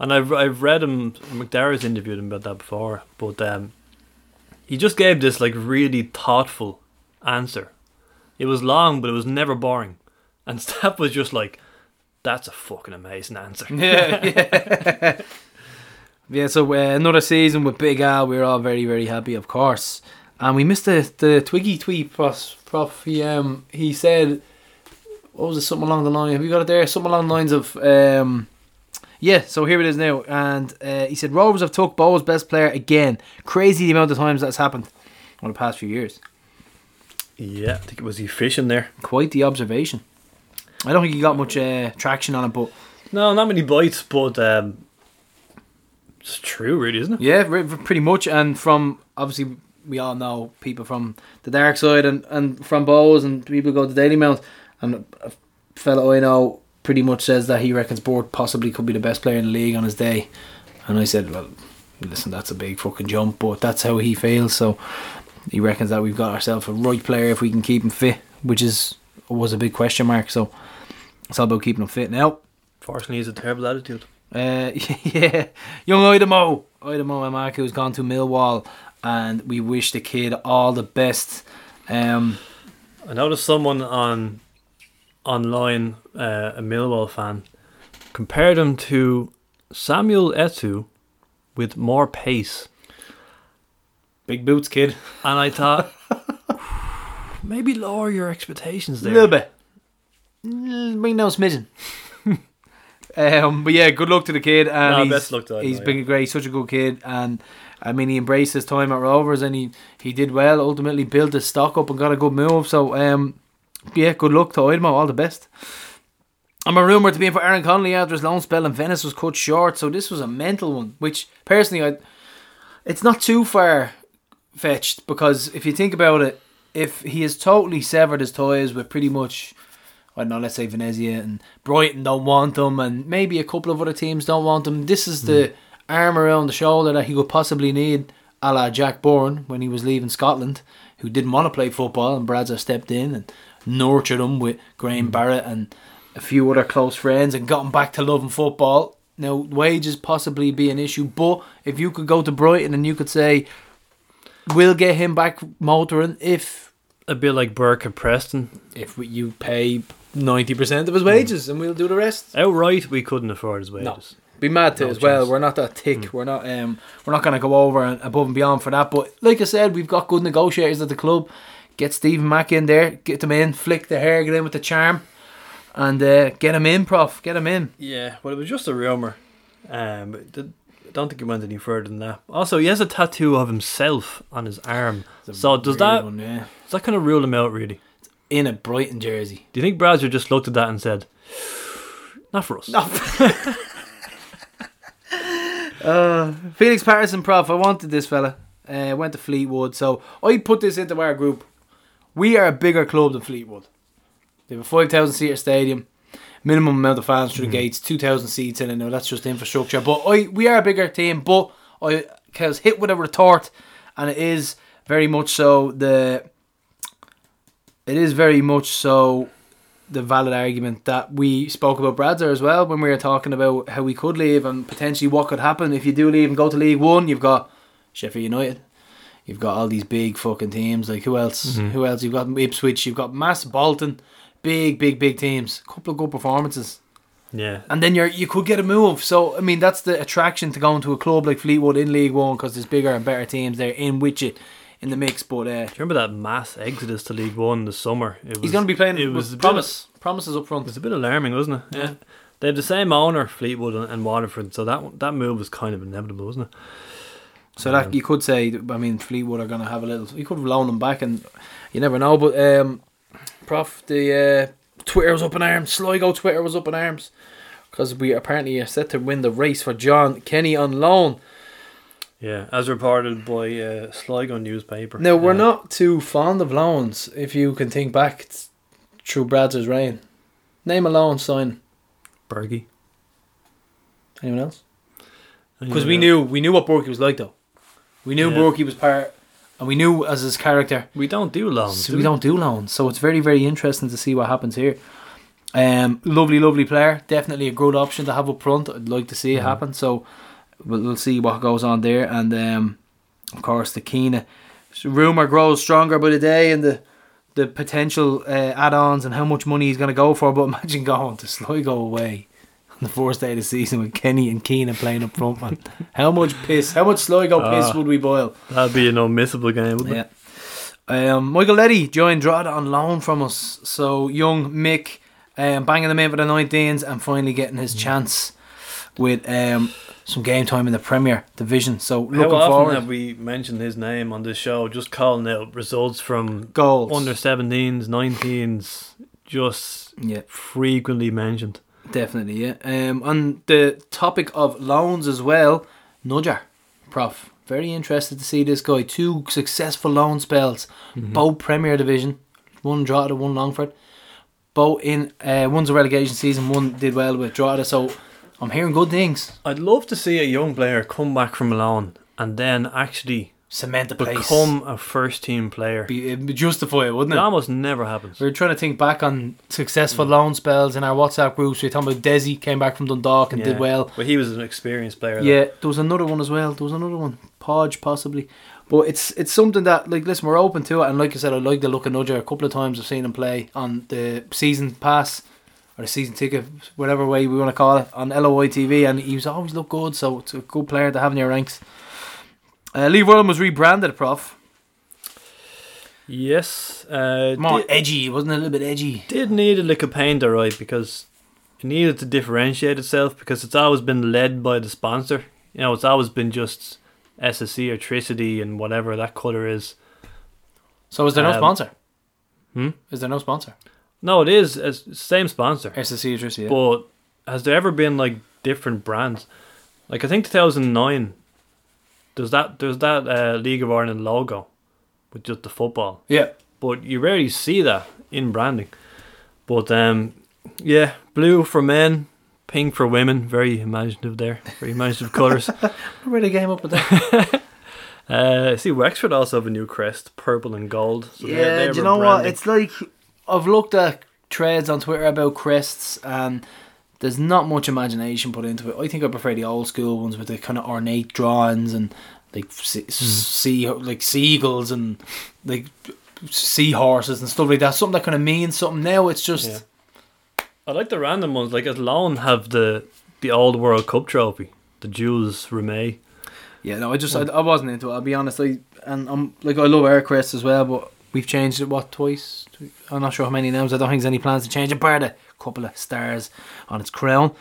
And I've I've read him. McDarrett's interviewed him about that before, but um, he just gave this like really thoughtful answer. It was long, but it was never boring. And staff was just like, "That's a fucking amazing answer." Yeah, yeah. yeah. So uh, another season with Big Al. We are all very, very happy, of course. And we missed the the Twiggy tweet, Prof. Prof he um he said, what was it? Something along the line. Have you got it there? Something along the lines of um. Yeah, so here it is now. And uh, he said Rovers have took Bohs' best player again. Crazy the amount of times that's happened over the past few years. Yeah, I think it was he fishing there. Quite the observation. I don't think he got much uh, traction on it, but No, not many bites, but um, it's true, really, isn't it? yeah, re- pretty much. And from obviously, we all know people from the dark side and, and from Bohs and people go to Dalymount. And a fellow I know pretty much says that he reckons Burt possibly could be the best player in the league on his day. And I said, well, listen, that's a big fucking jump, but that's how he feels. So he reckons that we've got ourselves a right player if we can keep him fit, which is was a big question mark. So it's all about keeping him fit now. Fortunately, he's a terrible attitude. Uh, yeah, young Aidomo, Aidomo Emakhu has gone to Millwall, and we wish the kid all the best. Um, I noticed someone on online, uh, a Millwall fan, compared him to Samuel Eto'o with more pace, big boots, kid. and I thought maybe lower your expectations there. A little bit. Bring down smidgen. um, but yeah, good luck to the kid. And No, he's, best luck to Aidomo, He's yeah. been great, such a good kid, and I mean he embraced his time at Rovers, and he he did well. Ultimately, built his stock up and got a good move. So um, yeah, good luck to Aidomo. All the best. I'm a rumour to be in for Aaron Connolly after his loan spell in Venice was cut short, so this was a mental one. Which personally, I it's not too far fetched because if you think about it, if he has totally severed his ties with pretty much, I don't know, let's say Venezia and Brighton don't want him, and maybe a couple of other teams don't want him. This is the hmm. arm around the shoulder that he could possibly need, a la Jack Byrne when he was leaving Scotland, who didn't want to play football, and Bradzer stepped in and nurtured him with Graham mm. Barrett and a few other close friends and got him back to loving football. Now, wages possibly be an issue, but if you could go to Brighton and you could say, we'll get him back motoring if A bit like Burke at Preston. if we, you pay 90% of his mm. wages and we'll do the rest. Outright, we couldn't afford his wages. No. Be mad to No as well. chance. We're not that thick. Mm. We're not um we're not gonna go over and above and beyond for that. But like I said, we've got good negotiators at the club. Get Stephen Mack in there, get them in, flick the hair, get in with the charm, and uh, get him in, prof. Get him in. Yeah, well, it was just a rumour. Um, it did- I don't think he went any further than that. Also, he has a tattoo of himself on his arm. So does that one, yeah. does that kind of rule him out, really? It's in a Brighton jersey? Do you think Bradzer just looked at that and said, "Not for us"? Uh, Felix Patterson, prof. I wanted this fella. Uh, went to Fleetwood, so I put this into our group. We are a bigger club than Fleetwood. They have a five thousand seater stadium, minimum amount of fans through the hmm. gates, two thousand seats in it. Now that's just infrastructure, but I we are a bigger team. But I was hit with a retort, and it is very much so the. It is very much so the valid argument that we spoke about Bradzer as well when we were talking about how we could leave and potentially what could happen if you do leave and go to League One. You've got Sheffield United, you've got all these big fucking teams. Like who else? Who else? You've got Ipswich, you've got Mass Bolton, big, big, big teams. A couple of good performances, Yeah, and then you're you could get a move. So I mean that's the attraction to going to a club like Fleetwood in League One because there's bigger and better teams there in with you in the mix. But uh, Do you remember that mass exodus to League One this summer? It was, he's going to be playing. It It was was a bit promise. Promises up front. was a bit alarming, wasn't it? Yeah. They have the same owner, Fleetwood and, and Waterford, so that that move was kind of inevitable, wasn't it? So that you could say, I mean, Fleetwood are going to have a little. You could have loaned them back, and you never know. But um, Prof, the uh, Twitter was up in arms. Sligo Twitter was up in arms because we apparently are set to win the race for John Kenny on loan. Yeah, as reported by uh, Sligo newspaper. Now we're Uh, not too fond of loans. If you can think back through Brad's reign, name a loan sign. Bergie. Anyone else? Because we knew we knew what Borky was like, though. We knew Yeah. Was part, and we knew as his character. we don't do loans. So do we don't do loans, so it's very, very interesting to see what happens here. Um, lovely, lovely player. Definitely a good option to have up front. I'd like to see it Mhm. happen. So we'll, we'll see what goes on there. And um, of course, the Keena rumor grows stronger by the day, and the the potential uh, add-ons and how much money he's going to go for. But imagine going to Sligo away the first day of the season with Kenny and Keena playing up front, man. how much piss? How much Sligo piss Ah. would we boil? That'd be an unmissable game, wouldn't it? Yeah. Um, Michael Letty joined Drogheda on loan from us. So young Mick um, banging them in for the 19s and finally getting his chance. with um, some game time in the Premier Division. So How often forward. have we mentioned his name on this show? Just calling out results from Goals. under 17s, 19s, just Yeah, frequently mentioned. Definitely. Yeah. Um, on the topic of loans as well, Nudger, prof. Very interested to see this guy. Two successful loan spells, both Premier Division, one draw to one Longford. Both in uh, one's a relegation season, one did well with Drogheda. So I'm hearing good things. I'd love to see a young player come back from a loan and then actually Cement the place. become a first team player. Be, it'd justify it, wouldn't It it? almost never happens. We were trying to think back on successful mm. loan spells in our WhatsApp groups. We were talking about Desi came back from Dundalk and did Yeah. well. But he was an experienced player. though. Yeah, there was another one as well. There was another one, Podge possibly. But it's it's something that like listen, we're open to it. And like I said, I like the look of Nudger. A couple of times I've seen him play on the season pass or the season ticket, whatever way we want to call it, on LOI TV, and he's always looked good. So it's a good player to have in your ranks. Uh, Lee was rebranded, Prof. Yes. Uh, More did, edgy, it wasn't it a little bit edgy. did need a lick of paint, alright, because it needed to differentiate itself because it's always been led by the sponsor. You know, it's always been just SSE Airtricity and whatever that colour is. So is there no Um, sponsor? Hmm? Is there no sponsor? No, it is it's same sponsor. SSE. Yeah. But has there ever been like different brands? Like I think 2009. There's that there's that uh, League of Ireland logo with just the football, yeah. but you rarely see that in branding. But um, yeah, blue for men, pink for women. Very imaginative there. Very imaginative colours. Where the game up with that? Uh, I see Wexford also have a new crest, purple and gold. So they're- yeah, they're do you know what? It's like I've looked at threads on Twitter about crests, and there's not much imagination put into it. I think I prefer the old school ones with the kind of ornate drawings and like sea, Hmm. sea like seagulls and like seahorses and stuff like that. Something that kind of means something. Now it's just Yeah. I like the random ones. Like Athlone have the the old World Cup trophy, the Jules Rimet. Yeah, no, I just I, I wasn't into it. I'll be honest. I and I'm like I love Aircrest as well, but we've changed it what twice. I'm not sure how many names. I don't think there's any plans to change it. Bar the couple of stars on its crown.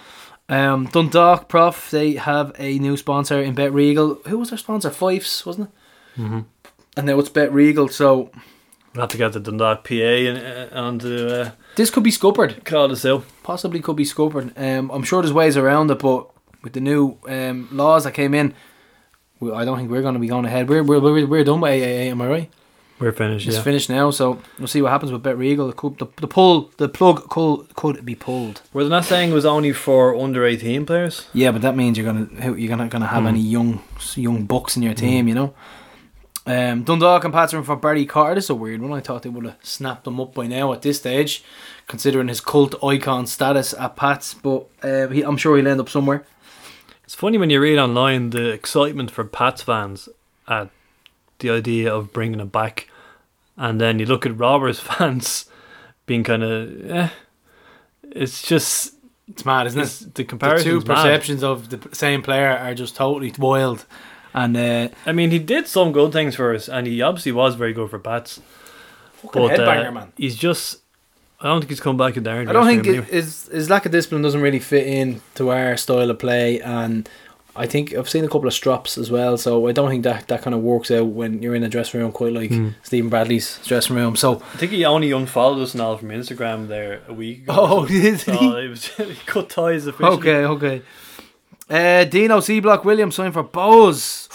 Um, Dundalk Prof. They have a new sponsor in BetRegal. Who was their sponsor? Fifes, wasn't it? Mm-hmm. And now it's BetRegal. So We'll have to get the Dundalk PA and uh, and uh, this could be scuppered. call this out. Possibly could be scuppered. Um, I'm sure there's ways around it, but with the new um, laws that came in, I don't think we're going to be going ahead. We're we're we're, we're done with AAA. Am I right? We're finished. It's Yeah. finished now, so we'll see what happens with BetRegal. Could, the, the pull, the plug could, could be pulled. Were they not saying it was only for under eighteen players? Yeah, but that means you're gonna you're not gonna have Hmm. any young young bucks in your team, you know. Um, Dundalk and Patterson for Barry Carter. This is a weird one. I thought they would have snapped them up by now at this stage, considering his cult icon status at Pats. But uh, he, I'm sure he'll end up somewhere. It's funny when you read online the excitement for Pats fans at the idea of bringing it back, and then you look at Robbers fans being kind of, eh. It's just It's mad, isn't it's, it? the The comparison. two perceptions of the same player are just totally wild. And uh, I mean, he did some good things for us, and he obviously was very good for bats. fucking But headbanger, uh, man. he's just. I don't think he's come back in there. I don't think it, his his lack of discipline doesn't really fit in to our style of play, and I think I've seen a couple of straps as well. So I don't think that that kind of works out when you're in a dressing room, quite like Hmm. Stephen Bradley's dressing room. So I think he only unfollowed us now from Instagram there a week ago. oh, did so he? it was, he cut ties officially. Okay, okay. Uh, Dino C Block Williams signed for Bohs.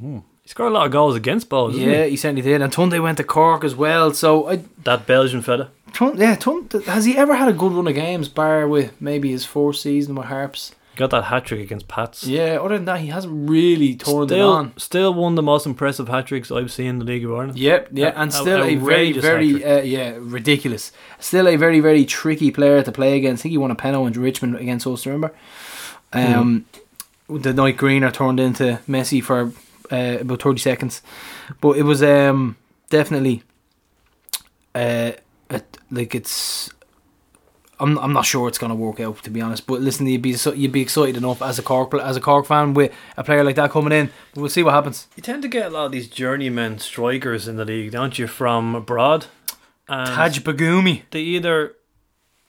He scored a lot of goals against Bohs. Yeah, Yeah, he certainly did. And Tunde went to Cork as well. So I, that Belgian fella. Tun, yeah, Tunde, has he ever had a good run of games? Bar with maybe his fourth season with Harps. Got that hat trick against Pats. Yeah, other than that, he hasn't really torn Still, on. still one of the most impressive hat tricks I've seen in the League of Ireland. Yep, yeah, A- and a- still a very, very, uh, yeah, ridiculous. Still a very, very tricky player to play against. I think he won a penalty in Richmond against Ulster, Remember? Um, the night greener turned into Messi for uh, about thirty seconds, but it was um definitely uh it, like it's. I'm, I'm not sure it's gonna work out to be honest, but listen, you'd be you'd be excited enough as a Cork as a Cork fan with a player like that coming in. But we'll see what happens. You tend to get a lot of these journeyman strikers in the league, don't you, from abroad? And Taj Bagumi. they either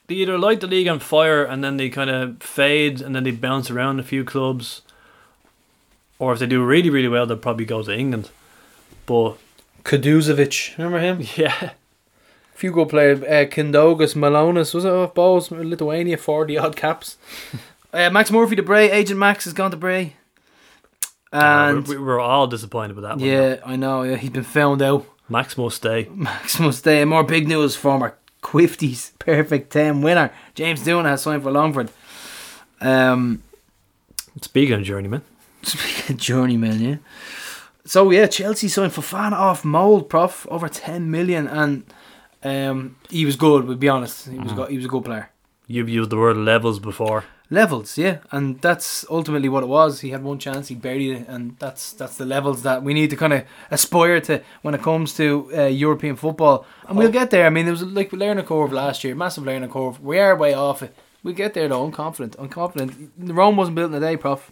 they either light the league on fire and then they kind of fade and then they bounce around a few clubs, or if they do really really well, they'll probably go to England. But Kuduzovic, remember him? yeah, few good players. Uh, Kindogus, Malonis, was it off balls? Lithuania, 40 odd caps. uh, Max Murphy to Bray. Agent Max has gone to Bray. And we, we were all disappointed with that. one. yeah, I know. Yeah, he's been found out. Max must stay. Max must stay. And More big news. Former Quifties perfect 10 winner. James Doonan has signed for Longford. Um, Speaking of journeyman, Speaking of journeyman, yeah. So yeah, Chelsea signed Fofana off Molde, prof, over ten million, and um, he was good. We'll be honest, he was go- he was a good player. you've used the word levels before. Levels, yeah, and that's ultimately what it was. He had one chance, he buried it, and that's that's the levels that we need to kind of aspire to when it comes to uh, European football, and we'll get there. I mean, there was like learning curve last year, massive learning curve. We are way off it. We'll get there though. I'm confident. I'm confident. Rome wasn't built in a day, prof.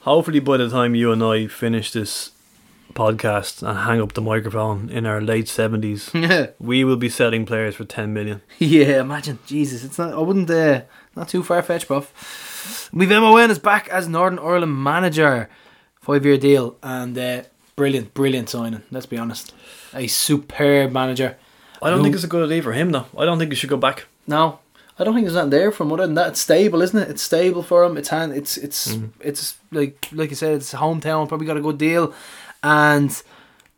Hopefully, by the time you and I finish this podcast and hang up the microphone in our late seventies, Yeah. we will be selling players for ten million. Yeah, imagine Jesus. It's not. I wouldn't. Uh, not too far fetched, prof. We've Emma is back as Northern Ireland manager, five year deal, and uh, brilliant, brilliant signing. Let's be honest, a superb manager. I don't Who- think it's a good idea for him, though. I don't think he should go back. No, I don't think there's nothing there from other than that. It's stable, isn't it? It's stable for him. It's hand. It's it's Mhm. it's like like you said, it's hometown. Probably got a good deal, and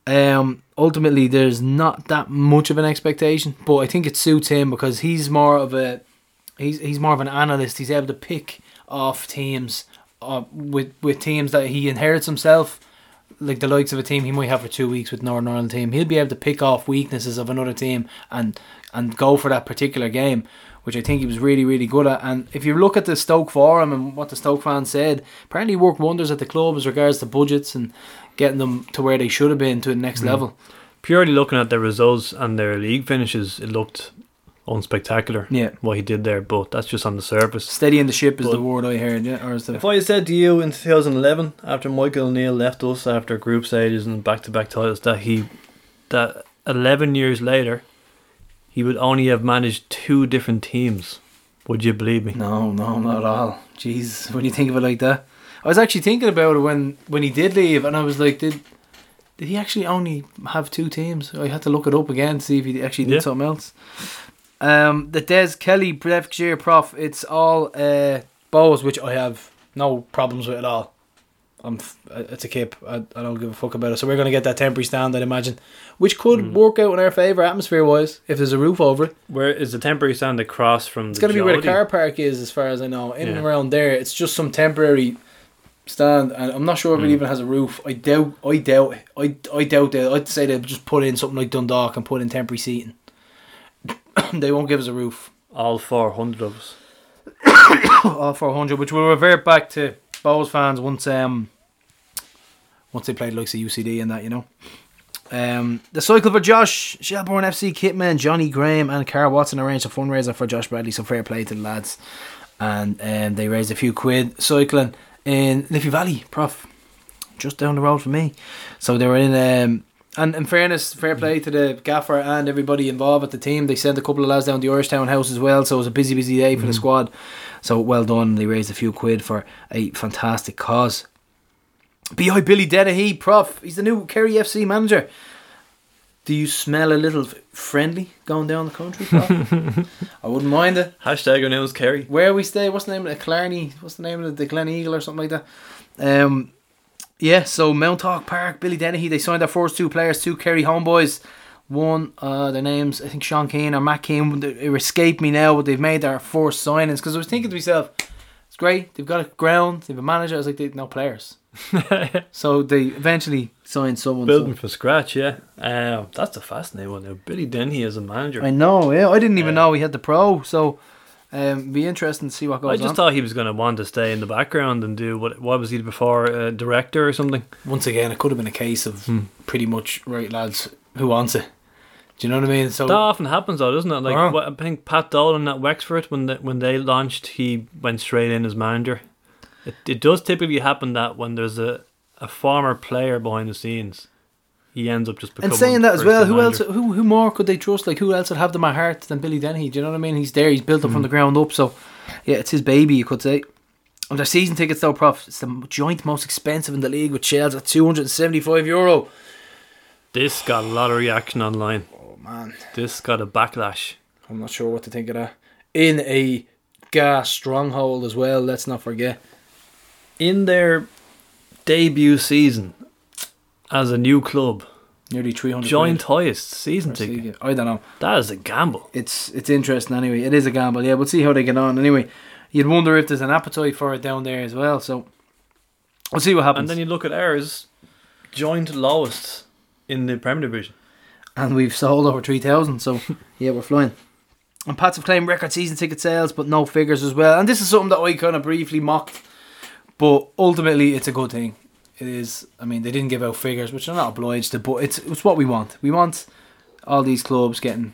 um, ultimately there's not that much of an expectation. But I think it suits him because he's more of a he's he's more of an analyst. He's able to pick off teams uh, with with teams that he inherits himself. Like the likes of a team he might have for two weeks with Northern Ireland team, he'll be able to pick off weaknesses of another team and and go for that particular game, which I think he was really really good at. And if you look at the Stoke forum and what the Stoke fans said, apparently he worked wonders at the club as regards to budgets and getting them to where they should have been to the next mm. level. Purely looking at their results and their league finishes, it looked unspectacular Yeah, what he did there. But that's just on the surface. steadying the ship is But- the word I heard. Yeah, or is the If I said to you in 2011, after Michael O'Neill left us after group stages and back-to-back titles, that he, that 11 years later, he would only have managed two different teams, would you believe me? No, no, not at all. Jeez, when you think of it like that, I was actually thinking about it when when he did leave, and I was like, did did he actually only have two teams? I had to look it up again to see if he actually did Yeah. something else. Um, the Des Kelly Brevikshire Prof, it's all uh Bohs, which I have no problems with at all. I'm f- uh, it's a kip. I, I don't give a fuck about it. So we're gonna get that temporary stand, I'd imagine, which could Mm. work out in our favour atmosphere wise if there's a roof over it. Where is the temporary stand across from It's the gonna be where the car park is, as far as I know. In and around there, it's just some temporary stand, and I'm not sure if it Mm. even has a roof. I doubt. I doubt. I I doubt that. I'd say they'd just put in something like Dundalk and put in temporary seating. they won't give us a roof. All 400 of us. All 400, which will revert back to Bohs fans once um once they played like the UCD and that, you know. Um, the cycle for Josh Shelbourne FC kitman Johnny Graham and Cara Watson arranged a fundraiser for Josh Bradley. So fair play to the lads, and um, they raised a few quid cycling in Liffey Valley, Prof, just down the road from me. So they were in. Um, and in fairness, fair play to the gaffer and everybody involved at the team. They sent a couple of lads down to the house as well, so it was a busy, busy day for the squad. So well done. They raised a few quid for a fantastic cause. B.I. Billy Dennehy, prof. He's the new Kerry FC manager. Do you smell a little friendly going down the country? I wouldn't mind it. Hashtag announce Kerry. Where we stay, what's the name of it? Clarny, what's the name of it? The Gleneagle or something like that. Um, yeah, so Mounthawk Park, Billy Dennehy, they signed their first two players, two Kerry homeboys. One, uh, their names, I think Sean Keane or Matt Keane, it escaped me now, but they've made their first signings. Because I was thinking to myself, it's great, they've got a ground, they've a manager. I was like, they've no players. so they eventually signed someone. so- Building from scratch, yeah. Uh, that's a fascinating one now. Billy Dennehy as a manager. I know, yeah. I didn't even Yeah. know he had the pro, so um, be interesting to see what goes on. I just on. thought he was going to want to stay in the background and do what? What was he before? Uh, director or something? Once again, it could have been a case of Hmm. pretty much right, lads. Who wants it? Do you know what I mean? So that often happens, though, doesn't it? Like Oh. what, I think Pat Dolan at Wexford when they, when they launched, he went straight in as manager. It, it does typically happen that when there's a, a former player behind the scenes, he ends up just becoming. And saying that as well, who else? Who who more could they trust? Like who else would have them at heart than Billy Dennehy? Do you know what I mean? He's there. He's built up from hmm. the ground up. So yeah, it's his baby, you could say. And their season tickets though, prof, it's the joint most expensive in the league with Shells at two hundred and seventy-five euro. This got a lot of reaction online. Oh man, This got a backlash. I'm not sure what to think of that. In a gas stronghold as well. Let's not forget. In their debut season as a new club, Nearly three hundred. joint highest season ticket. I don't know. That is a gamble. it's it's interesting anyway. It is a gamble, yeah. We'll see how they get on. Anyway, you'd wonder if there's an appetite for it down there as well. So we'll see what happens. And then you look at ours, joint lowest in the Premier Division. and we've sold over three thousand. So yeah, we're flying. And Pats have claimed record season ticket sales, but no figures as well. And this is something that I kind of briefly mocked, but ultimately it's a good thing. It is. I mean, they didn't give out figures, which they're not obliged to, but it's it's what we want. We want all these clubs getting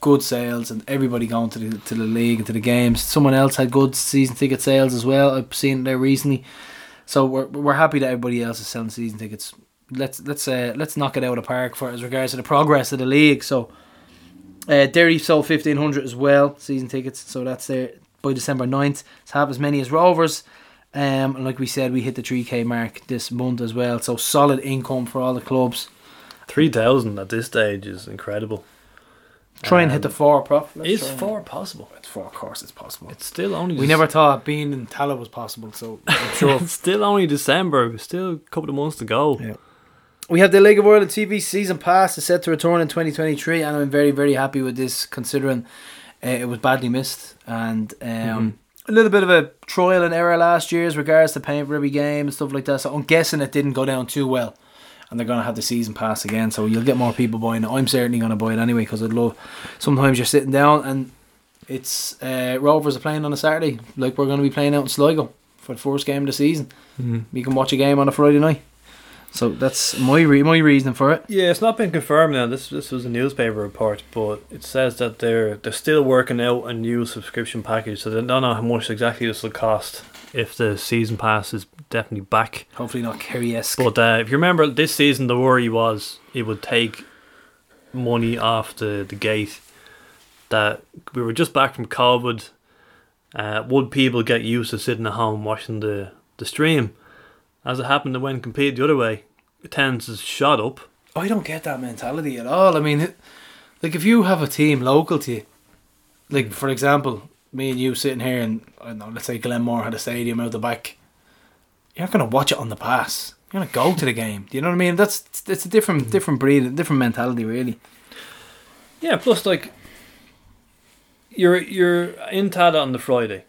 good sales and everybody going to the to the league and to the games. Someone else had good season ticket sales as well. I've seen it there recently, so we're we're happy that everybody else is selling season tickets. Let's let's uh, let's knock it out of the park for as regards to the progress of the league. So, uh, Derry sold fifteen hundred as well season tickets. So that's there by December 9th. It's half as many as Rovers. Um, and like we said, we hit the three k mark this month as well. So solid income for all the clubs. 3,000 at this stage is incredible. Try and hit the Um, four, prof. Is and- four possible? It's four, of course, it's possible. It's still only. we never thought being in Tallaght was possible, so I'm sure. It's still only December. Still a couple of months to go. Yeah. we have the League of Ireland TV season pass is set to return in 2023, and I'm very, very happy with this considering uh, it was badly missed and um, a little bit of a trial and error last year as regards to paying for every game and stuff like that. So I'm guessing it didn't go down too well. And they're going to have the season pass again, so you'll get more people buying it. I'm certainly going to buy it anyway because I'd love. Sometimes you're sitting down and it's uh, Rovers are playing on a Saturday, like we're going to be playing out in Sligo for the first game of the season. Mhm. You can watch a game on a Friday night. So that's my re- my reasoning for it. Yeah, it's not been confirmed now. This this was a newspaper report, but it says that they're they're still working out a new subscription package, so they don't know how much exactly this will cost if the season pass is definitely back. Hopefully not Kerry-esque. But uh, if you remember this season, the worry was it would take money off the, the gate. That we were just back from COVID. Uh, would people get used to sitting at home watching the, the stream? As it happened, it went completely the other way. Attendance has shot up. I don't get that mentality at all. I mean, it, like if you have a team local to you, like for example, me and you sitting here and I don't know, let's say Glenmore had a stadium out the back, you're not gonna watch it on the pass. You're gonna go to the game. Do you know what I mean? That's it's a different different breed, a different mentality, really. Yeah, plus like you're you're in Tallaght on the Friday.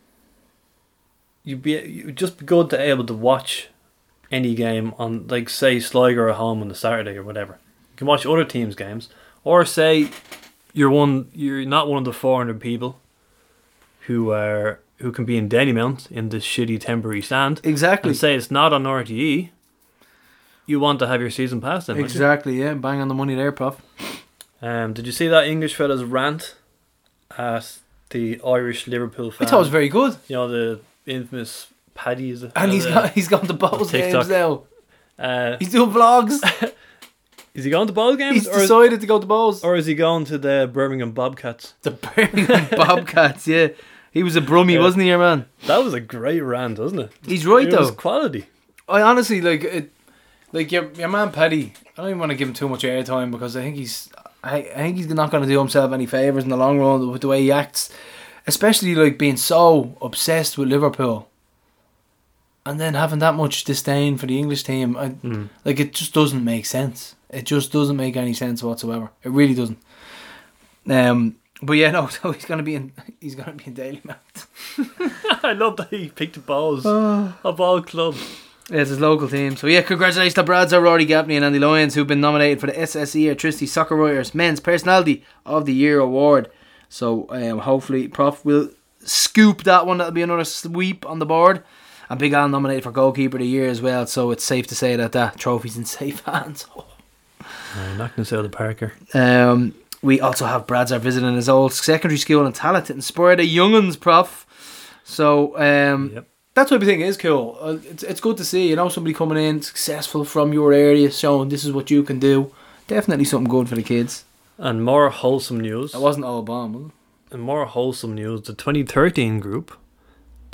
You'd be you'd just be good to able to watch any game on like say Sligo at home on the Saturday or whatever. You can watch other teams' games. Or say you're one you're not one of the four hundred people who are who can be in Denny Mount in this shitty temporary stand Exactly. and say it's not on RTE. You want to have your season pass then? Exactly. Yeah, bang on the money there, prof. Um, did you see that English fella's rant at the Irish Liverpool fan? I thought it was very good. You know the infamous Paddy is? And he's got he's gone to TikTok. games now. Uh, He's doing vlogs. is he going to ball games he's or, decided to go to Bohs. or is he going to the Birmingham Bobcats? The Birmingham Bobcats, yeah. He was a brummie, Yeah. wasn't he, your man? That was a great rant, wasn't it? He's right it though. was quality. I honestly like it. Like your your man Paddy, I don't even want to give him too much airtime because I think he's I, I think he's not going to do himself any favors in the long run with the way he acts, especially like being so obsessed with Liverpool, and then having that much disdain for the English team. I, Mm. Like it just doesn't make sense. It just doesn't make any sense whatsoever. It really doesn't. Um, but yeah, no. So he's gonna be in. He's gonna be in Dalymount. I love that he picked the balls Uh. of all clubs. Yeah, it's his local team. So yeah, congratulations to Bradshaw, Rory Gaffney and Andy Lyons who've been nominated for the SSE Airtricity Soccer Writers Men's Personality of the Year Award. So um, hopefully Prof will scoop that one. That'll be another sweep on the board. And Big Al nominated for Goalkeeper of the Year as well. So it's safe to say that that trophy's in safe hands. Not going to say the Parker. Um, we also have Bradshaw visiting his old secondary school in Tallaght and inspired the younguns, Prof. So um, Yep. that type of thing is cool. Uh, it's, it's good to see, you know, somebody coming in successful from your area, showing this is what you can do. definitely something good for the kids. And more wholesome news. It wasn't all bomb. Was And more wholesome news. The 2013 group,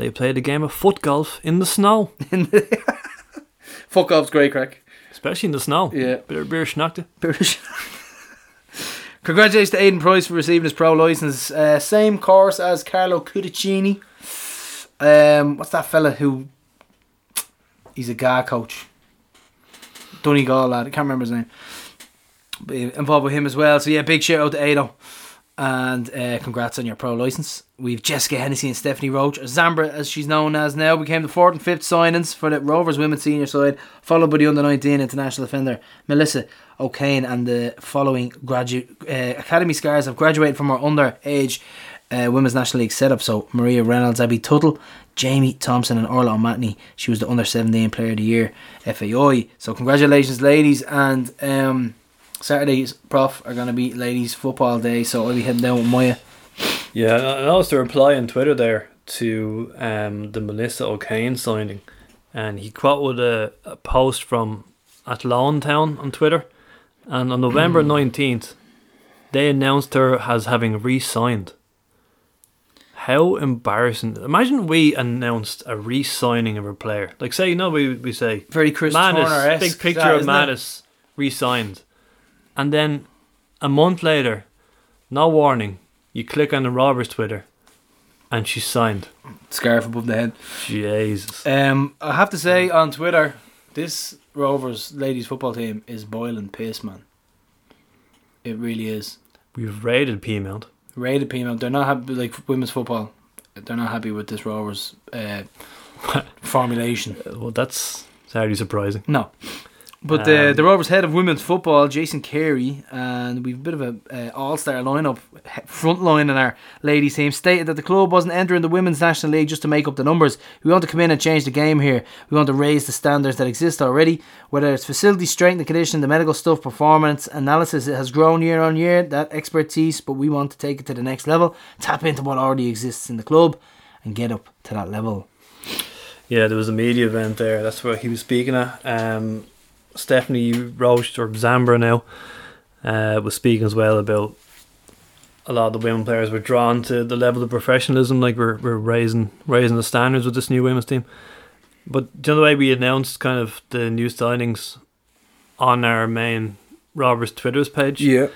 they played a game of foot golf in the snow? Fuck off's great crack. especially in the snow. Yeah. Bit of beer schnackte. British. Congratulations to Aiden Price for receiving his pro license. Uh, same course as Carlo Cudicini. Um, what's that fella who? He's a guy coach. Donegal lad. I can't remember his name. But involved with him as well. So yeah, big shout out to Ado. And uh, congrats on your pro license. We've Jessica Hennessy and Stephanie Roche. Zambra, as she's known as now, became the fourth and fifth signings for the Rovers women's senior side, followed by the under 19 international defender Melissa O'Kane. And the following graduate uh, academy scars have graduated from our underage uh, women's national league setup. So Maria Reynolds, Abby Tuttle, Jamie Thompson, and Orla O'Matney. She was the under 17 player of the year FAI. So congratulations, ladies. And um, Saturdays, prof, are going to be ladies' football day. So I'll be heading down with Maya. Yeah, I noticed a reply on Twitter there to um, the Melissa O'Kane signing, and he quoted a, a post from Athlone Town on Twitter, and on November nineteenth, they announced her as having re-signed. How embarrassing! Imagine we announced a re-signing of a player. Like, say, you know, we we say Very Chris Manis, big picture of Mannus re-signed, and then a month later, no warning, you click on the Rovers Twitter, and she's signed. Scarf above the head. Jesus. Um, I have to say on Twitter, this Rovers ladies football team is boiling piss, man. It really is. We've raided Piedmont. Rated Pima, they're not happy like women's football. They're not happy with this Rovers uh, formulation. Well, that's hardly surprising. No. But the, Um, the Rovers head of women's football, Jason Carey, and we've a bit of a uh, all-star lineup, front line in our ladies team, stated that the club wasn't entering the women's national league just to make up the numbers. We want to come in and change the game here. We want to raise the standards that exist already, whether it's facility strength and conditioning, the medical stuff, performance analysis. It has grown year on year that expertise, but we want to take it to the next level, tap into what already exists in the club, and get up to that level. Yeah, there was a media event there. That's where he was speaking at. Um, Stephanie Roche or Zambra now uh, was speaking as well about a lot of the women players were drawn to the level of professionalism. Like we're we're raising raising the standards with this new women's team. But the other way we announced kind of the new signings on our main Rovers Twitter's page. Yeah.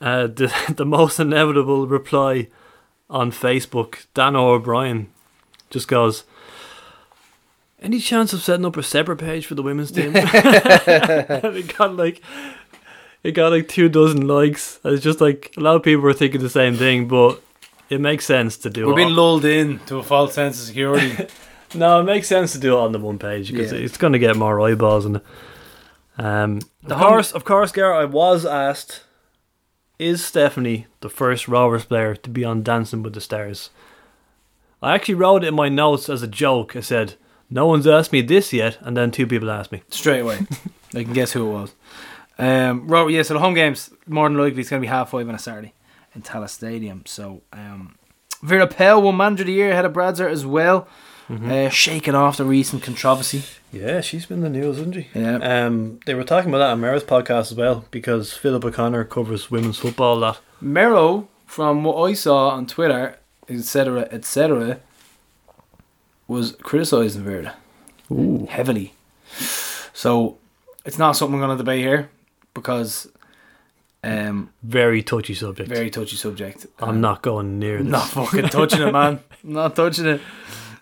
Uh, the the most inevitable reply on Facebook, Dan O'Brien, just goes. Any chance of setting up a separate page for the women's team? and it got like, it got like two dozen likes. It's just like a lot of people were thinking the same thing, but it makes sense to do. It. We're it being on- lulled in to a false sense of security. no, it makes sense to do it on the one page because Yeah. it's going to get more eyeballs in it. Um, The of hum- course, of course, Garrett, I was asked, is Stephanie the first Rovers player to be on Dancing with the Stars? I actually wrote it in my notes as a joke. I said, no one's asked me this yet, and then two people asked me. straight away. I can guess who it was. Um, right, yeah. So the home games more than likely it's going to be half five on a Saturday in Tallaght Stadium. So um, Vera Pauw won Manager of the Year ahead of Bradzer as well, uh, shaking off the recent controversy. Yeah, she's been in the news, hasn't she? Yeah. Um, they were talking about that on Mara's podcast as well because Philip O'Connor covers women's football a lot. Mero, from what I saw on Twitter, etc., etc., was criticising Vera Ooh. heavily. So it's not something I'm going to debate here because um, Very touchy subject. very touchy subject. I'm not going near this. Not fucking touching it, man. Not touching it.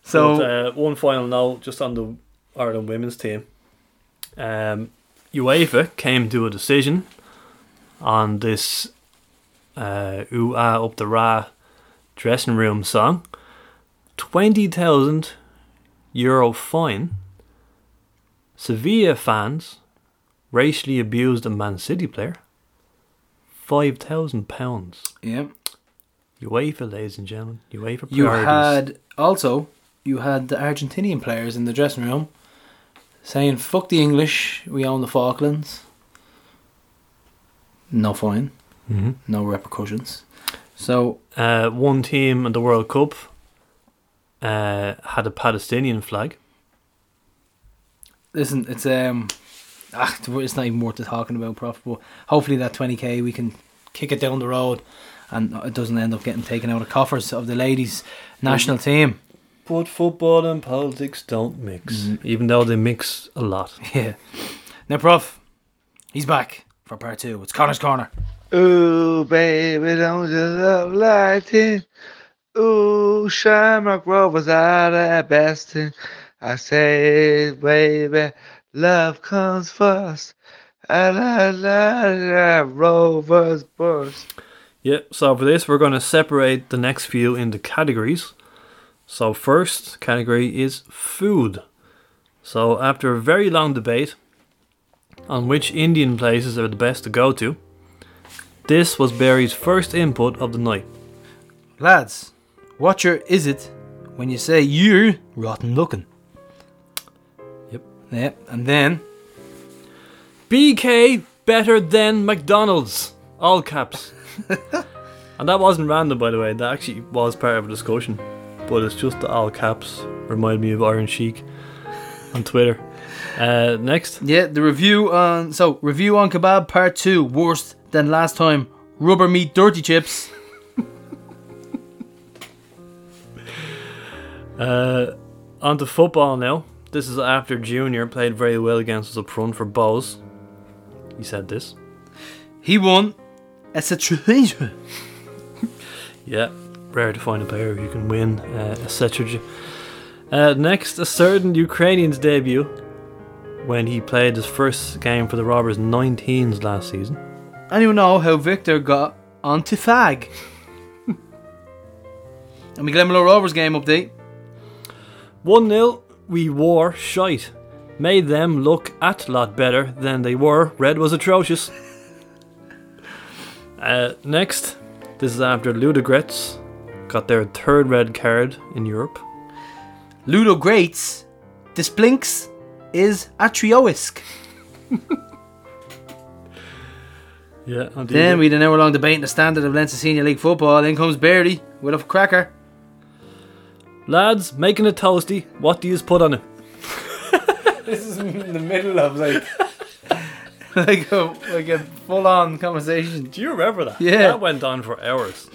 So But, uh, one final note, just on the Ireland women's team. Um, UEFA came to a decision on this uh, ooh ah up the rah dressing room song. Twenty thousand euro fine. Sevilla fans racially abused a Man City player. Five thousand pounds. yeah, UEFA, ladies and gentlemen. UEFA. priorities. You had also you had the Argentinian players in the dressing room saying "fuck the English, we own the Falklands." No fine, Mhm. no repercussions. So Uh, one team in the World Cup uh, had a Palestinian flag. listen, it's um, ah, it's not even worth talking about, prof. But hopefully that 20k we can kick it down the road, and it doesn't end up getting taken out of coffers of the ladies' national team. But football and politics don't mix, even though they mix a lot. Yeah. Now, prof, he's back for part two. It's Connor's corner. Ooh, baby, don't you love like it? Ooh, Shamrock Rovers are the best thing. I say, baby, love comes first. Ah, la, la, la, Rovers burst. Yeah, so for this, we're going to separate the next few into categories. So, first category is food. So, after a very long debate on which Indian places are the best to go to, this was Barry's first input of the night. Lads, what your is it when you say you're rotten looking? Yep. Yeah, and then BK better than McDonald's. All caps. and that wasn't random, by the way. That actually was part of a discussion. But it's just the all caps. Remind me of Iron Sheik on Twitter. Uh, next. yeah, the review on so review on kebab part two worse than last time. Rubber meat dirty chips. Uh, on to football now. This is after Junior played very well against us up front for Bohs. He said this. He won. It's a treasure. Yeah, rare to find a player who can win uh, a Setridge. Uh, next, a certain Ukrainian's debut when he played his first game for the Robbers 19s last season. Anyone know how Victor got onto fag? and we Glenmalure Rovers game update. 1 0, we wore shite. Made them look at lot better than they were. Red was atrocious. Uh, next, this is after Ludogorets got their third red card in Europe. Ludo Greats. This blinks is a trioisk. Yeah, Then we had an hour long debate in the standard of Leinster Senior League football. In comes Beardy with a cracker. Lads, making a toasty, what do you put on it? This is in the middle of like like a like a full on conversation. Do you remember that? Yeah. That went on for hours.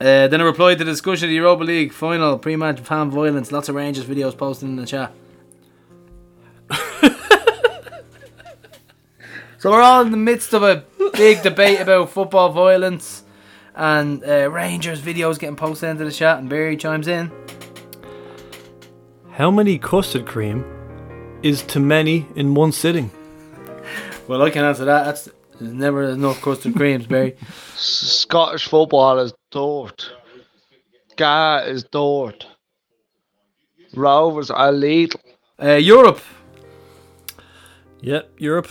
Uh, then I replied to the discussion of the Europa League final pre-match fan violence. Lots of Rangers videos posted in the chat. so we're all in the midst of a big debate about football violence, and uh, Rangers videos getting posted into the chat, and Barry chimes in. How many custard cream is too many in one sitting? Well, I can answer that. That's there's never enough custard creams, Barry. Scottish football is dirt. Ga is dirt. Rovers are lethal. Uh, Europe. Yep, Europe.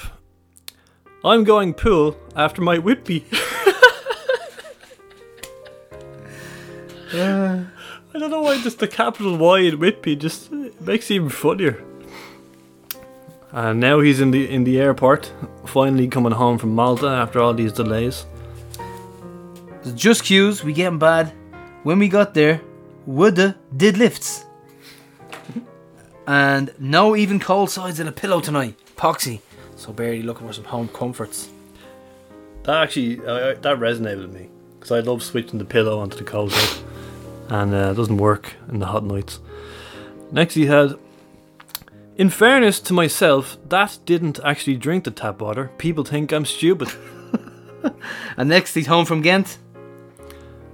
I'm going pool after my Whitby. I don't know why just the capital Y in Whitby just makes it even funnier. And now he's in the in the airport, finally coming home from Malta after all these delays. Just cues, we getting bad. When we got there, woulda did lifts. and no even cold sides in a pillow tonight. Poxy. So barely looking for some home comforts. That actually uh, that resonated with me because I love switching the pillow onto the cold side, and uh, it doesn't work in the hot nights. Next, he had. In fairness to myself, that didn't actually drink the tap water. People think I'm stupid. And next he's home from Ghent.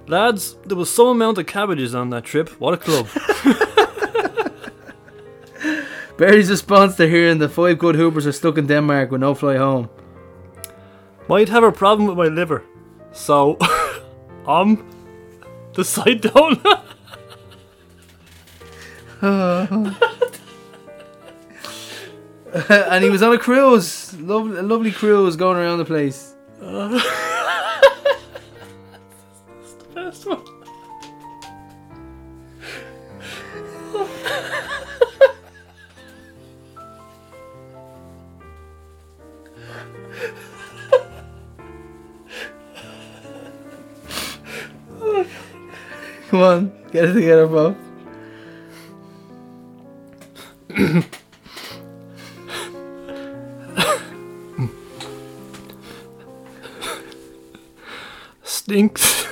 Lads, there was some amount of cabbages on that trip. What a club. Barry's response to hearing the five good Hoopers are stuck in Denmark with no fly home. Might have a problem with my liver. So, um, the side down. and he was on a cruise. Lovely, a lovely cruise going around the place. on. Get it together, bro. Stinks.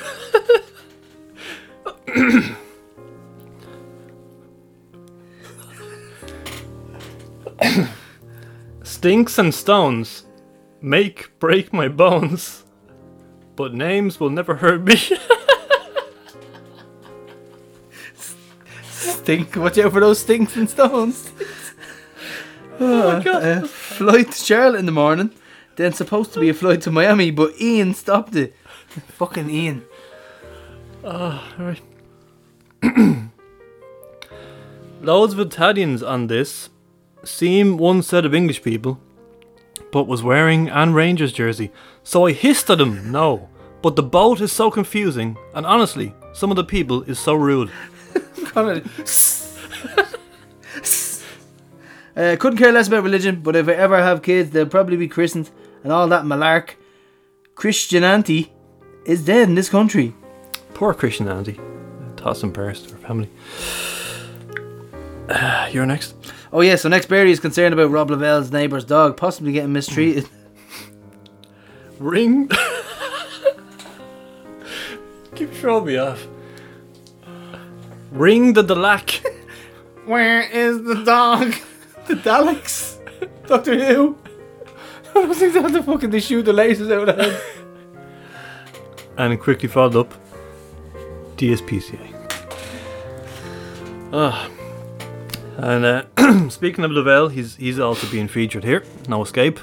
Stinks and stones make break my bones, but names will never hurt me. Stink. Watch out for those stinks and stones. oh my god. Uh, flight to Charlotte in the morning. Then supposed to be a flight to Miami, but Ian stopped it. Fucking Ian. Alright. Loads of Italians on this seem one set of English people, but was wearing an Rangers jersey. So I hissed at him, no. But the boat is so confusing, and honestly, some of the people is so rude. Uh, couldn't care less about religion, but if I ever have kids, they'll probably be christened and all that malark. Christianity is dead in this country. Poor Christian Andy. Toss and prayers to her family. Uh, you're next. Oh yeah, so next Barry is concerned about Rob Lavelle's neighbour's dog possibly getting mistreated. Ring. Keep throwing me off. Ring the Delac. Where is the dog? the Daleks? Doctor Who? I was thinking how the fucking they shoot the lasers out of and quickly followed up DSPCA. Ah. And uh, speaking of Lavelle, he's he's also being featured here. No escape.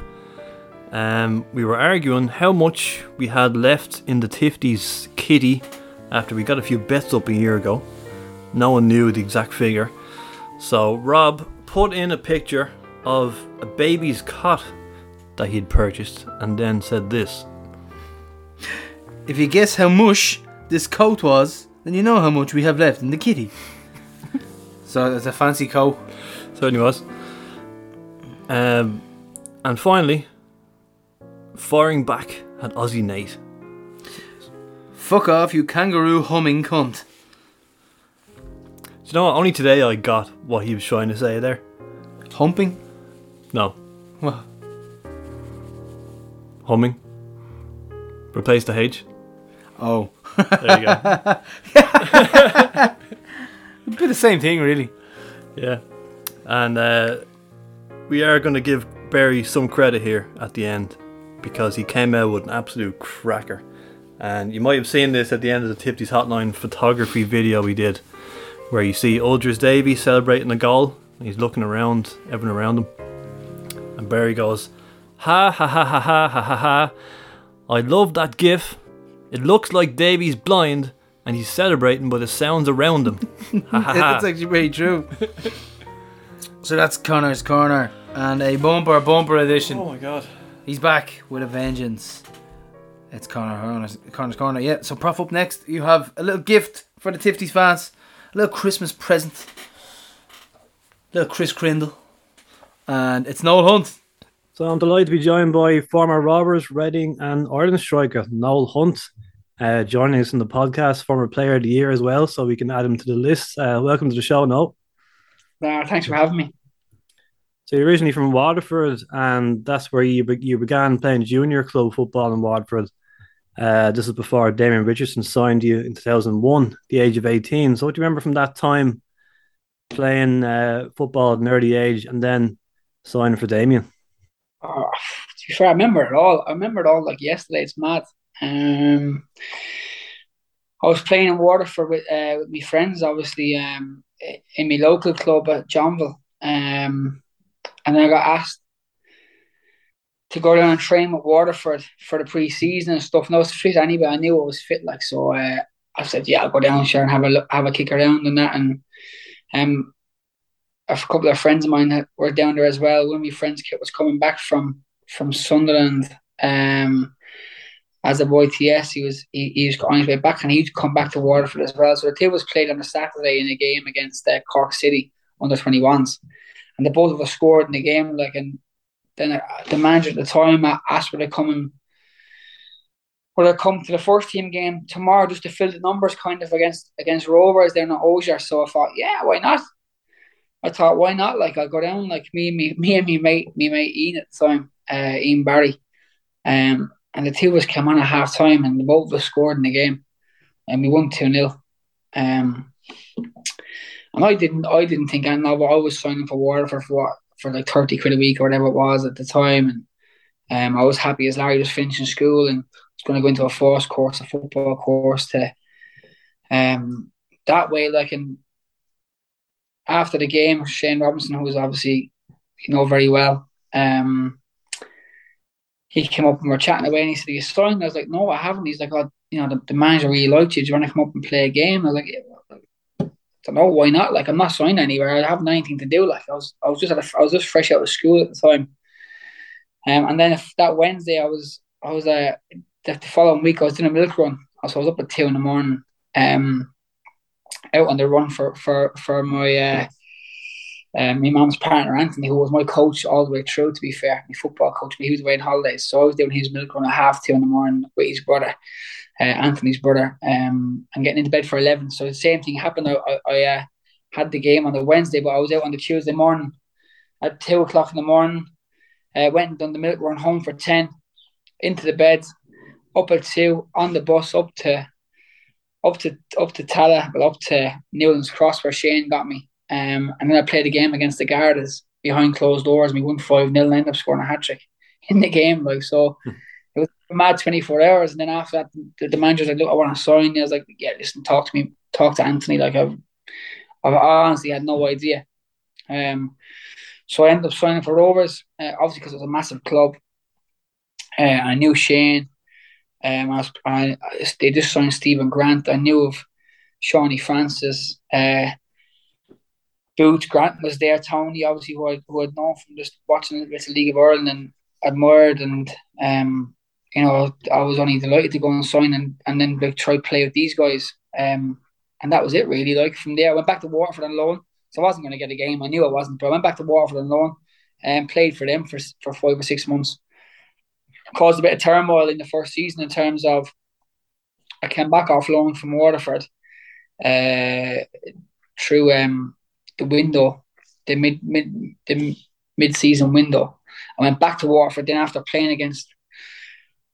Um, we were arguing how much we had left in the Tifties kitty after we got a few bets up a year ago. No one knew the exact figure. So Rob put in a picture of a baby's cot that he'd purchased and then said this. If you guess how much this coat was, then you know how much we have left in the kitty. so it's a fancy coat. Certainly was. Um, and finally, firing back at Aussie Nate. Fuck off, you kangaroo humming cunt. Do you know what? Only today I got what he was trying to say there. Humping? No, What? humming. Replace the H. Oh. There you go. A bit the same thing, really. yeah. And uh, we are going to give Barry some credit here at the end because he came out with an absolute cracker. And you might have seen this at the end of the Tipties Hotline photography video we did, where you see Aldris Davy celebrating a goal. And he's looking around, everyone around him. And Barry goes, Ha ha ha ha ha ha ha ha. I love that gif. It looks like Davy's blind and he's celebrating by the sounds around him. Ha ha ha. That's actually very true. so that's Connor's Corner and a bumper bumper edition. Oh my god. He's back with a vengeance. It's Connor Connor's, Connor's Corner. Yeah, so Prof up next. You have a little gift for the Tifties fans. A little Christmas present. little Chris Crindle. And it's Noel Hunt. So I'm delighted to be joined by former Rovers, Reading, and Ireland striker Noel Hunt, uh, joining us in the podcast, former Player of the Year as well, so we can add him to the list. Uh, welcome to the show, Noel. No, thanks for having me. So you're originally from Waterford, and that's where you be- you began playing junior club football in Waterford. Uh, this is before Damien Richardson signed you in 2001, the age of 18. So what do you remember from that time playing uh, football at an early age and then signing for Damien? Oh, to be fair, I remember it all. I remember it all like yesterday. It's mad. Um, I was playing in Waterford with uh, with my friends, obviously, um, in my local club at Johnville. Um, and I got asked to go down and train with Waterford for the pre-season and stuff. And I was fit anyway. I knew I was fit, like so. Uh, I said, "Yeah, I'll go down, sure, and have a look, have a kick around and that." And um, a couple of friends of mine that were down there as well. One of my friends Kit was coming back from from Sunderland. Um, as a boy TS, he was he, he was on his way back, and he'd come back to Waterford as well. So the two was played on a Saturday in a game against uh, Cork City under twenty ones, and the both of us scored in the game. Like, and then uh, the manager at the time asked would I come and would I come to the first team game tomorrow just to fill the numbers, kind of against against Rovers. They're not Osier, so I thought, yeah, why not? I thought, why not? Like, I'll go down, like me, me, me and me mate, me mate Ian at the time, uh, Ian Barry, um, and the two of us came on at half time, and both of us scored in the game, and we won two 0 um, and I didn't, I didn't think, and I was signing for Waterford for what, for like thirty quid a week or whatever it was at the time, and um, I was happy as Larry was finishing school and was going to go into a force course, a football course to, um, that way, like, and after the game, Shane Robinson, who was obviously, you know, very well, um, he came up and we were chatting away and he said, You signed? I was like, No, I haven't. He's like, Oh, you know, the, the manager really liked you. Do you want to come up and play a game? I was like, don't know, why not? Like, I'm not signed anywhere. I have anything to do. Like, I was, I was just, at a, I was just fresh out of school at the time. Um, and then that Wednesday, I was, I was, uh, the, following week, I was doing a milk run. So I was up at two in the morning, um, out on the run for, for, for my, uh, um, my mum's partner Anthony, who was my coach all the way through. To be fair, my football coach, but he was away on holidays, so I was doing his milk run at half two in the morning with his brother, uh, Anthony's brother, um, and getting into bed for eleven. So the same thing happened. I, I, I uh, had the game on the Wednesday, but I was out on the Tuesday morning at two o'clock in the morning. Uh, went and done the milk run home for ten, into the bed, up at two on the bus up to up to up to Tallaght, but up to Newlands Cross where Shane got me. Um, and then I played a game against the Gardas behind closed doors. And we won 5 0 and ended up scoring a hat trick in the game. Like, so hmm. It was mad 24 hours. And then after that, the, the manager's like, Look, I want to sign you. I was like, Yeah, listen, talk to me, talk to Anthony. Like, I've, I've honestly had no idea. Um, so I ended up signing for Rovers, uh, obviously because it was a massive club. Uh, I knew Shane. Um, I was, I, they just signed Stephen Grant. I knew of Shawnee Francis. Uh, Boots Grant was there. Tony, obviously, who I who I'd known from just watching a bit of League of Ireland and admired, and um, you know, I was only delighted to go and sign and and then like try play with these guys. Um, and that was it really. Like from there, I went back to Waterford on loan, so I wasn't going to get a game. I knew I wasn't, but I went back to Waterford on loan and played for them for for five or six months. Caused a bit of turmoil in the first season in terms of I came back off loan from Waterford uh, through um, the window, the mid mid the mid season window. I went back to Waterford. Then after playing against,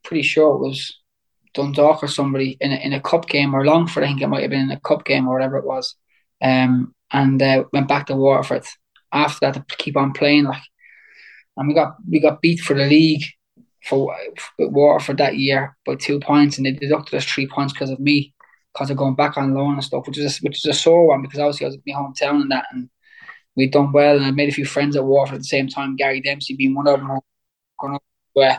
pretty sure it was Dundalk or somebody in a, in a cup game or Longford. I think it might have been in a cup game or whatever it was. Um, and uh, went back to Waterford after that to keep on playing. Like, and we got we got beat for the league for, for Waterford that year by two points, and they deducted us three points because of me because of going back on loan and stuff, which is a, which is a sore one because obviously I was at my hometown and that, and we'd done well, and I made a few friends at Waterford at the same time. Gary Dempsey being one of them. Going over, uh,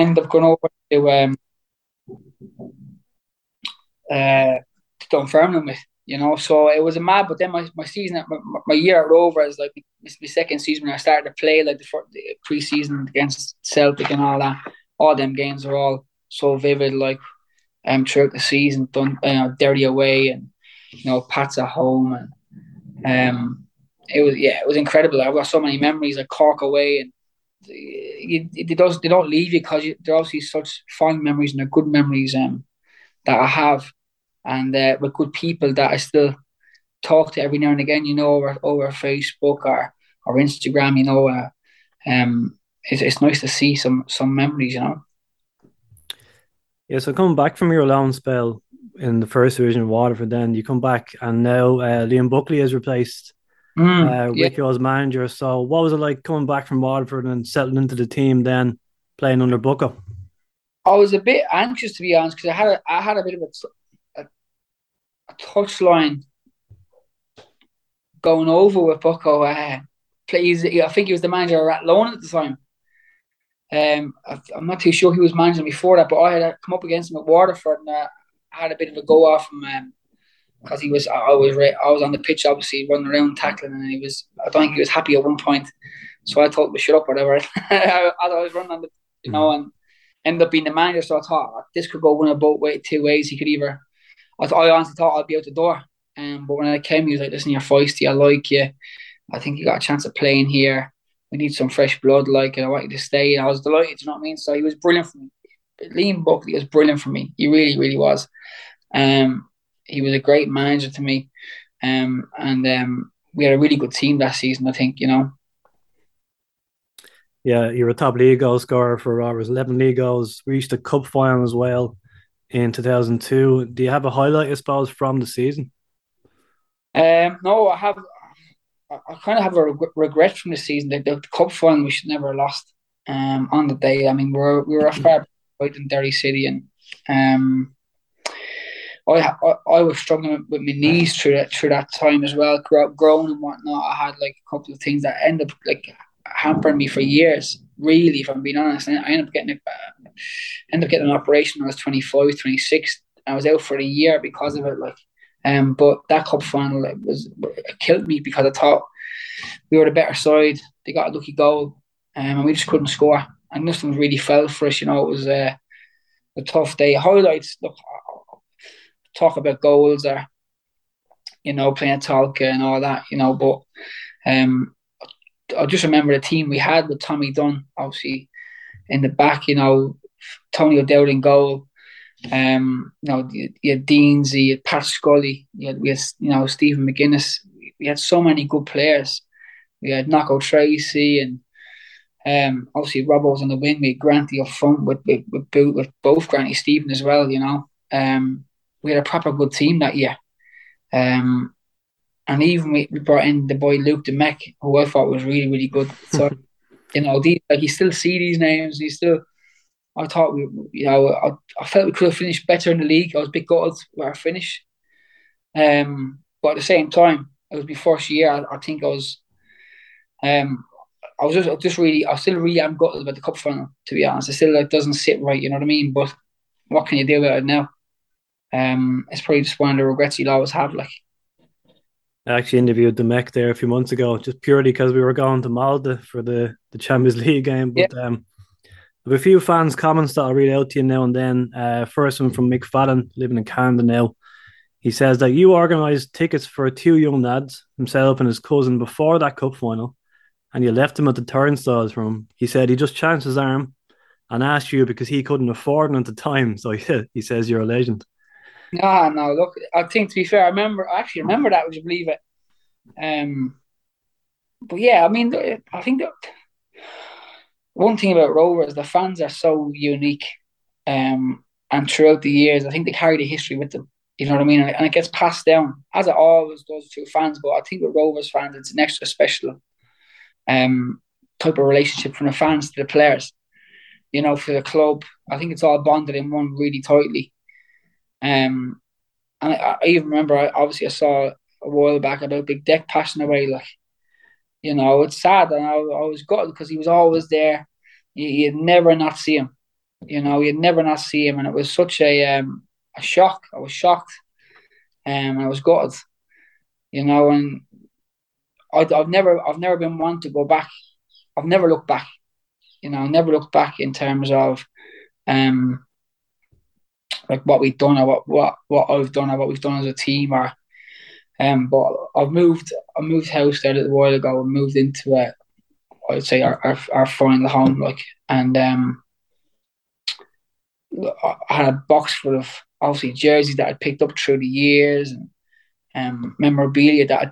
end up going over to um, uh, to Dunfermline with you know. So it was a mad. But then my, my season, my, my year at Rover is like my second season when I started to play like the, the pre-season against Celtic and all that. All them games are all so vivid. Like um, throughout the season, done you know, Derry away and you know Pats at home, and um, it was yeah, it was incredible. I've got so many memories like Cork away, and you, they don't they don't leave you because they're obviously such fond memories and they're good memories um, that I have, and uh, with good people that I still talk to every now and again. You know, over over Facebook or or Instagram. You know, uh, um, it's it's nice to see some some memories. You know. Yeah, so coming back from your loan spell in the first division of Waterford, then you come back and now uh, Liam Buckley has replaced mm, uh, yeah. Rico as manager. So, what was it like coming back from Waterford and settling into the team, then playing under Bucko? I was a bit anxious to be honest because I had a, I had a bit of a, a, a touchline going over with Bucko. Uh, plays, I think he was the manager at loan at the time. Um, I, am not too sure he was managing before that, but I had come up against him at Waterford and uh, had a bit of a go off from him because he was I was I was on the pitch obviously running around tackling and he was I don't think he was happy at one point, so I told him to shut up whatever. I, I was running on the you know and ended up being the manager, so I thought this could go one of both way two ways. He could either I, th- I honestly thought I'd be out the door, um, but when I came, he was like, "Listen, you're feisty. I like you. I think you got a chance of playing here." we need some fresh blood, like, and I want you to stay. And I was delighted, you know what I mean? So he was brilliant for me. Liam Buckley was brilliant for me. He really, really was. Um, he was a great manager to me. Um, and um, we had a really good team that season, I think, you know. Yeah, you're a top league goal scorer for Rovers, 11 league goals, We reached the cup final as well in 2002. Do you have a highlight, I suppose, from the season? Um, no, I have. I, kind of have a reg- regret from the season. The, the cup final we should never have lost. Um, on the day, I mean, we were we were a far behind in Derry City, and um, I, I I was struggling with, my knees through that through that time as well, grow, growing and whatnot. I had like a couple of things that ended up like hampering me for years. Really, if I'm being honest, I ended up getting a, uh, ended up getting an operation when I was 25, 26. I was out for a year because of it. Like, um, but that cup final it was it killed me because I thought we were the better side. They got a lucky goal, um, and we just couldn't score. And nothing really fell for us. You know, it was uh, a tough day. Highlights. Look, talk about goals or you know playing Tolka and all that. You know, but um, I just remember the team we had with Tommy Dunn, obviously in the back. You know, Tony O'Dowd in goal. Um, you know, you had Deansy, you had Pat Scully, you had, we had you know Stephen McGuinness. We had so many good players. We had Knocko Treacy and um, obviously was on the wing. We had Granty up front with with, with, with both Granty Stephen as well. You know, um, we had a proper good team that year. Um, and even we, we brought in the boy Luke Dimech, who I thought was really, really good. So, you know, these, like you still see these names, you still. I thought we, you know, I, I felt we could have finished better in the league. I was a bit gutted where I finished. Um, but at the same time, it was my first year. I, I think I was, um, I was just, just really, I still really am gutted about the cup final. To be honest, it still like doesn't sit right. You know what I mean? But what can you do about it now? Um, it's probably just one of the regrets you'll always have. Like, I actually interviewed Dimech there a few months ago, just purely because we were going to Malta for the, the Champions League game. But yeah. um, I have a few fans' comments that I'll read out to you now and then. Uh, first one from Mick Fallon, living in Canada now. He says that you organised tickets for two young lads, himself and his cousin, before that cup final, and you left him at the turnstiles him. He said he just chanced his arm and asked you because he couldn't afford them at the time. So he, he says you're a legend. No, no. Look, I think to be fair, I remember. I actually remember that. Would you believe it? Um, but yeah, I mean, I think that one thing about Rovers, the fans are so unique. Um, and throughout the years, I think they carry the history with them. You know what I mean? And it gets passed down as it always does to fans. But I think with Rovers fans, it's an extra special um type of relationship from the fans to the players. You know, for the club, I think it's all bonded in one really tightly. Um, and I, I even remember, I, obviously, I saw a while back about Big Dick passing away. Like, you know, it's sad, and I, I was gutted because he was always there. You, you'd never not see him. You know, you'd never not see him, and it was such a um, a shock. I was shocked, um, I was gutted. You know, and I, I've never, I've never been one to go back. I've never looked back. You know, never looked back in terms of, um, like what we've done or what what what I've done or what we've done as a team or um but I've moved I moved house there a little while ago and moved into a I'd say our, our, our final home like and um I had a box full of obviously jerseys that I picked up through the years and um memorabilia that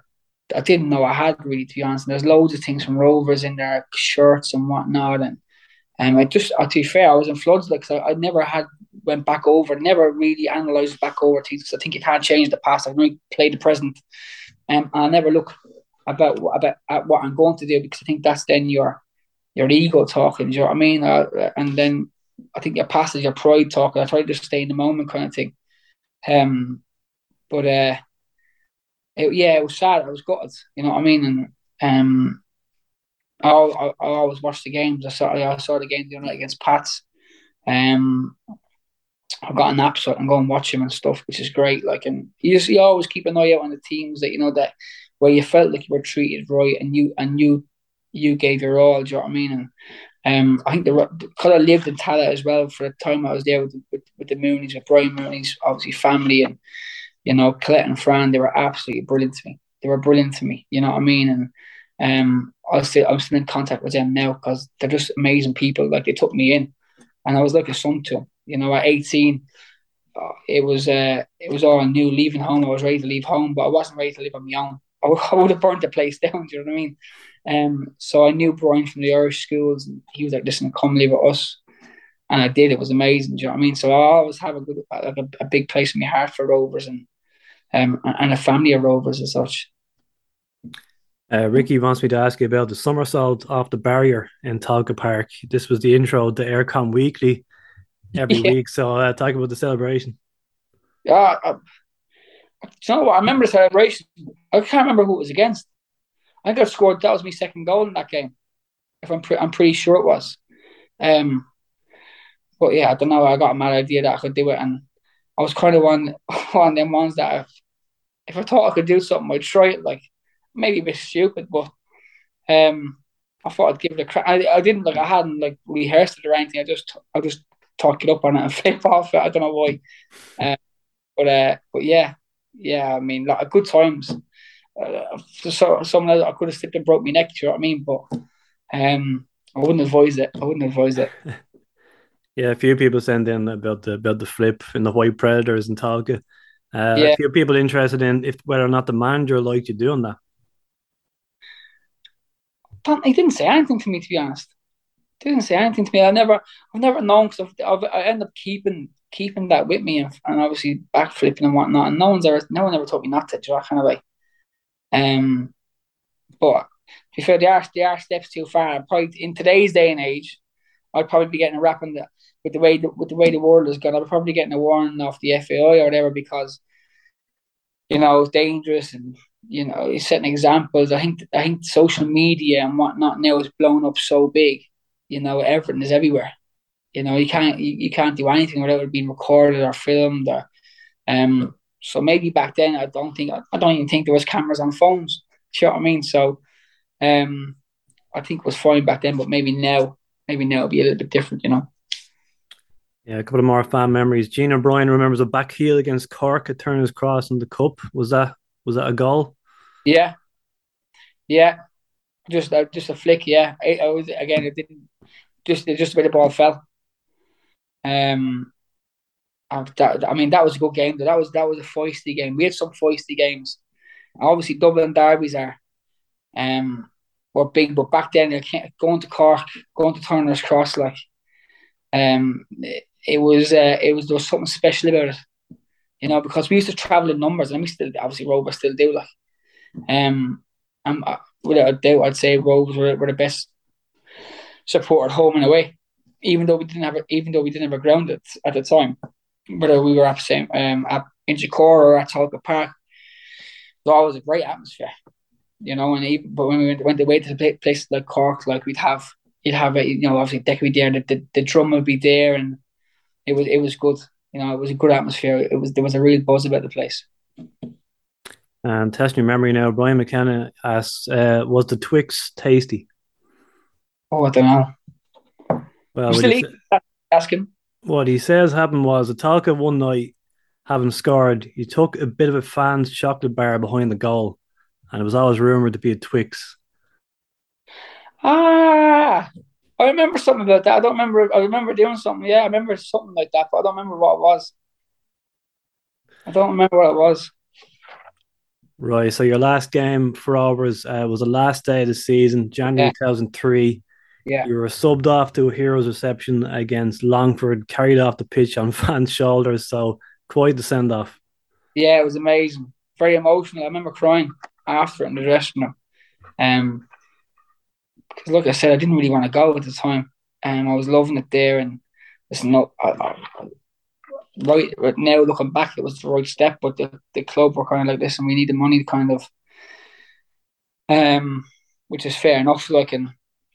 I, I didn't know I had really to be honest. And there's loads of things from Rovers in there shirts and whatnot and um, I just, uh, to be fair, I was in floods like so I never had went back over, never really analysed back over things because I think you can't change the past. I can only play the present, um, and I never look about about at what I'm going to do because I think that's then your your ego talking. you know what I mean? Uh, and then I think your past is your pride talking. I try to just stay in the moment, kind of thing. Um, but uh, it, yeah, it was sad. I was gutted. You know what I mean? And um, I, I, I always watch the games. I saw I saw the game the other night against Pats. Um, I've got an app so I can go and watch him and stuff, which is great. Like, and you just you always keep an eye out on the teams that you know that where you felt like you were treated right and you and you you gave your all. Do you know what I mean? And um, I think the because I lived in Tallaght as well for the time I was there with, with, with the Moonies, with Brian Mooney's obviously family, and you know Colette and Fran, they were absolutely brilliant to me. They were brilliant to me. You know what I mean? And um, I still I'm still in contact with them now because they're just amazing people. Like they took me in, and I was like a son to them. You know, at 18, uh, it was uh, it was all new leaving home. I was ready to leave home, but I wasn't ready to live on my own. I would have burnt the place down. Do you know what I mean? Um, so I knew Brian from the Irish schools, and he was like, "Listen, come live with us," and I did. It was amazing. Do you know what I mean? So I always have a good, like a, a big place in my heart for Rovers and um and a family of Rovers as such. Uh, Ricky wants me to ask you about the somersault off the barrier in Tolka Park. This was the intro to Eircom Weekly every Yeah. week. So uh, talk about the celebration. Yeah, I, you know what? I remember the celebration. I can't remember who it was against. I think I scored. That was my second goal in that game. If I'm, pre- I'm pretty sure it was. Um, but yeah, I don't know. I got a mad idea that I could do it, and I was kind of one one of them ones that if, if I thought I could do something, I'd try it. Like maybe a bit stupid, but um, I thought I'd give it a crack. I, I didn't like I hadn't like rehearsed it or anything. I just I just talk it up on it and flip off it. I don't know why. Uh, but uh, but yeah, yeah. I mean, like good times. Uh, so some I could have slipped and broke my neck. Do you know what I mean? But um, I wouldn't advise it. I wouldn't advise it. Yeah, a few people send in about the about the flip in the White Predators in Tolka. Uh, Yeah. A few people interested in if whether or not the manager liked you doing that. He didn't say anything to me, to be honest. Didn't say anything to me. I never, I've never known because I've, I've, I end up keeping keeping that with me and, and obviously backflipping and whatnot. And no one's ever, no one ever told me not to. Do that kind of way. Um, but to be fair, they are they are steps too far. Probably in today's day and age, I'd probably be getting a rap on the with the way the, with the way the world is going. I'd probably getting a warning off the FAI or whatever because you know it's dangerous and you know setting examples. I think I think social media and whatnot now is blown up so big. You know, everything is everywhere. You know, you can't you, you can't do anything without it being recorded or filmed or um. So maybe back then I don't think I don't even think there was cameras on phones. You know what I mean? So, um, I think was fine back then, but maybe now, maybe now it'll be a little bit different. You know. Yeah, a couple of more fan memories. Gene O'Brien remembers a back heel against Cork at Turner's Cross in the Cup. Was that was that a goal? Yeah, yeah, just uh, just a flick. Yeah, I, I was again. It didn't just just where the ball fell. Um, I, that, I mean that was a good game. That was that was a feisty game. We had some feisty games. Obviously, Dublin derbies are um were big, but back then going to Cork, going to Turner's Cross, like um, it, it was uh, it was there was something special about it, you know, because we used to travel in numbers, and we still obviously Rovers still do like. Um, uh, without a doubt, I'd say Rovers were, were the best supported home and away, even though we didn't have a, even though we didn't have a ground at, at the time, whether we were at same um at Inchicore or at Tolka Park, it was always a great atmosphere, you know. And even but when we went, went away to the pla- places like Cork, like we'd have you'd have a, you know obviously Deck would be there, the, the the drum would be there, and it was it was good. You know, it was a good atmosphere. It was there was a real buzz about the place. And testing your memory now, Brian McKenna asks, uh, was the Twix tasty? Oh, I don't know. Well, still he. Ask him. what he says happened was Atalca one night, having scored, he took a bit of a fan's chocolate bar behind the goal, and it was always rumored to be a Twix. Ah, I remember something about that. I don't remember. I remember doing something. Yeah, I remember something like that, but I don't remember what it was. I don't remember what it was. Right. So your last game for Rovers uh, was the last day of the season, January Yeah. 2003. Yeah. You were subbed off to a hero's reception against Longford, carried off the pitch on fans' shoulders. So quite the send off. Yeah, it was amazing. Very emotional. I remember crying after it in the dressing room. Um, because like I said, I didn't really want to go at the time, and I was loving it there. And it's not I, I, right right now looking back, it was the right step. But the, the club were kind of like this, and we need the money, to kind of, um, which is fair enough. Like, and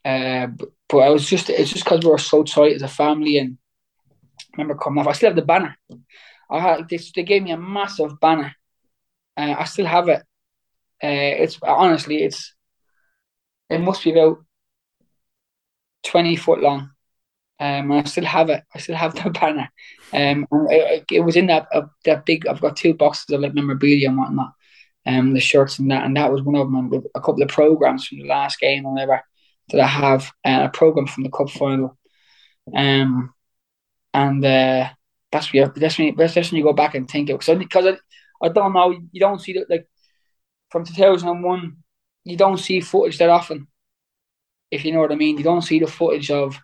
uh, but, but I was just it's just because we were so tight as a family, and I remember coming off. I still have the banner. I had they, they gave me a massive banner. Uh, I still have it. Uh, it's honestly, it's it must be about twenty foot long. Um, and I still have it. I still have the banner. Um, it, it was in that uh, that big. I've got two boxes of like memorabilia and whatnot. Um, the shirts and that, and that was one of them. And with a couple of programs from the last game or whatever that I have. Uh, a program from the cup final. Um, and uh, that's you, that's when you, that's when you go back and think it because because I, I don't know you don't see that like from 2001, you don't see footage that often. If you know what I mean, you don't see the footage of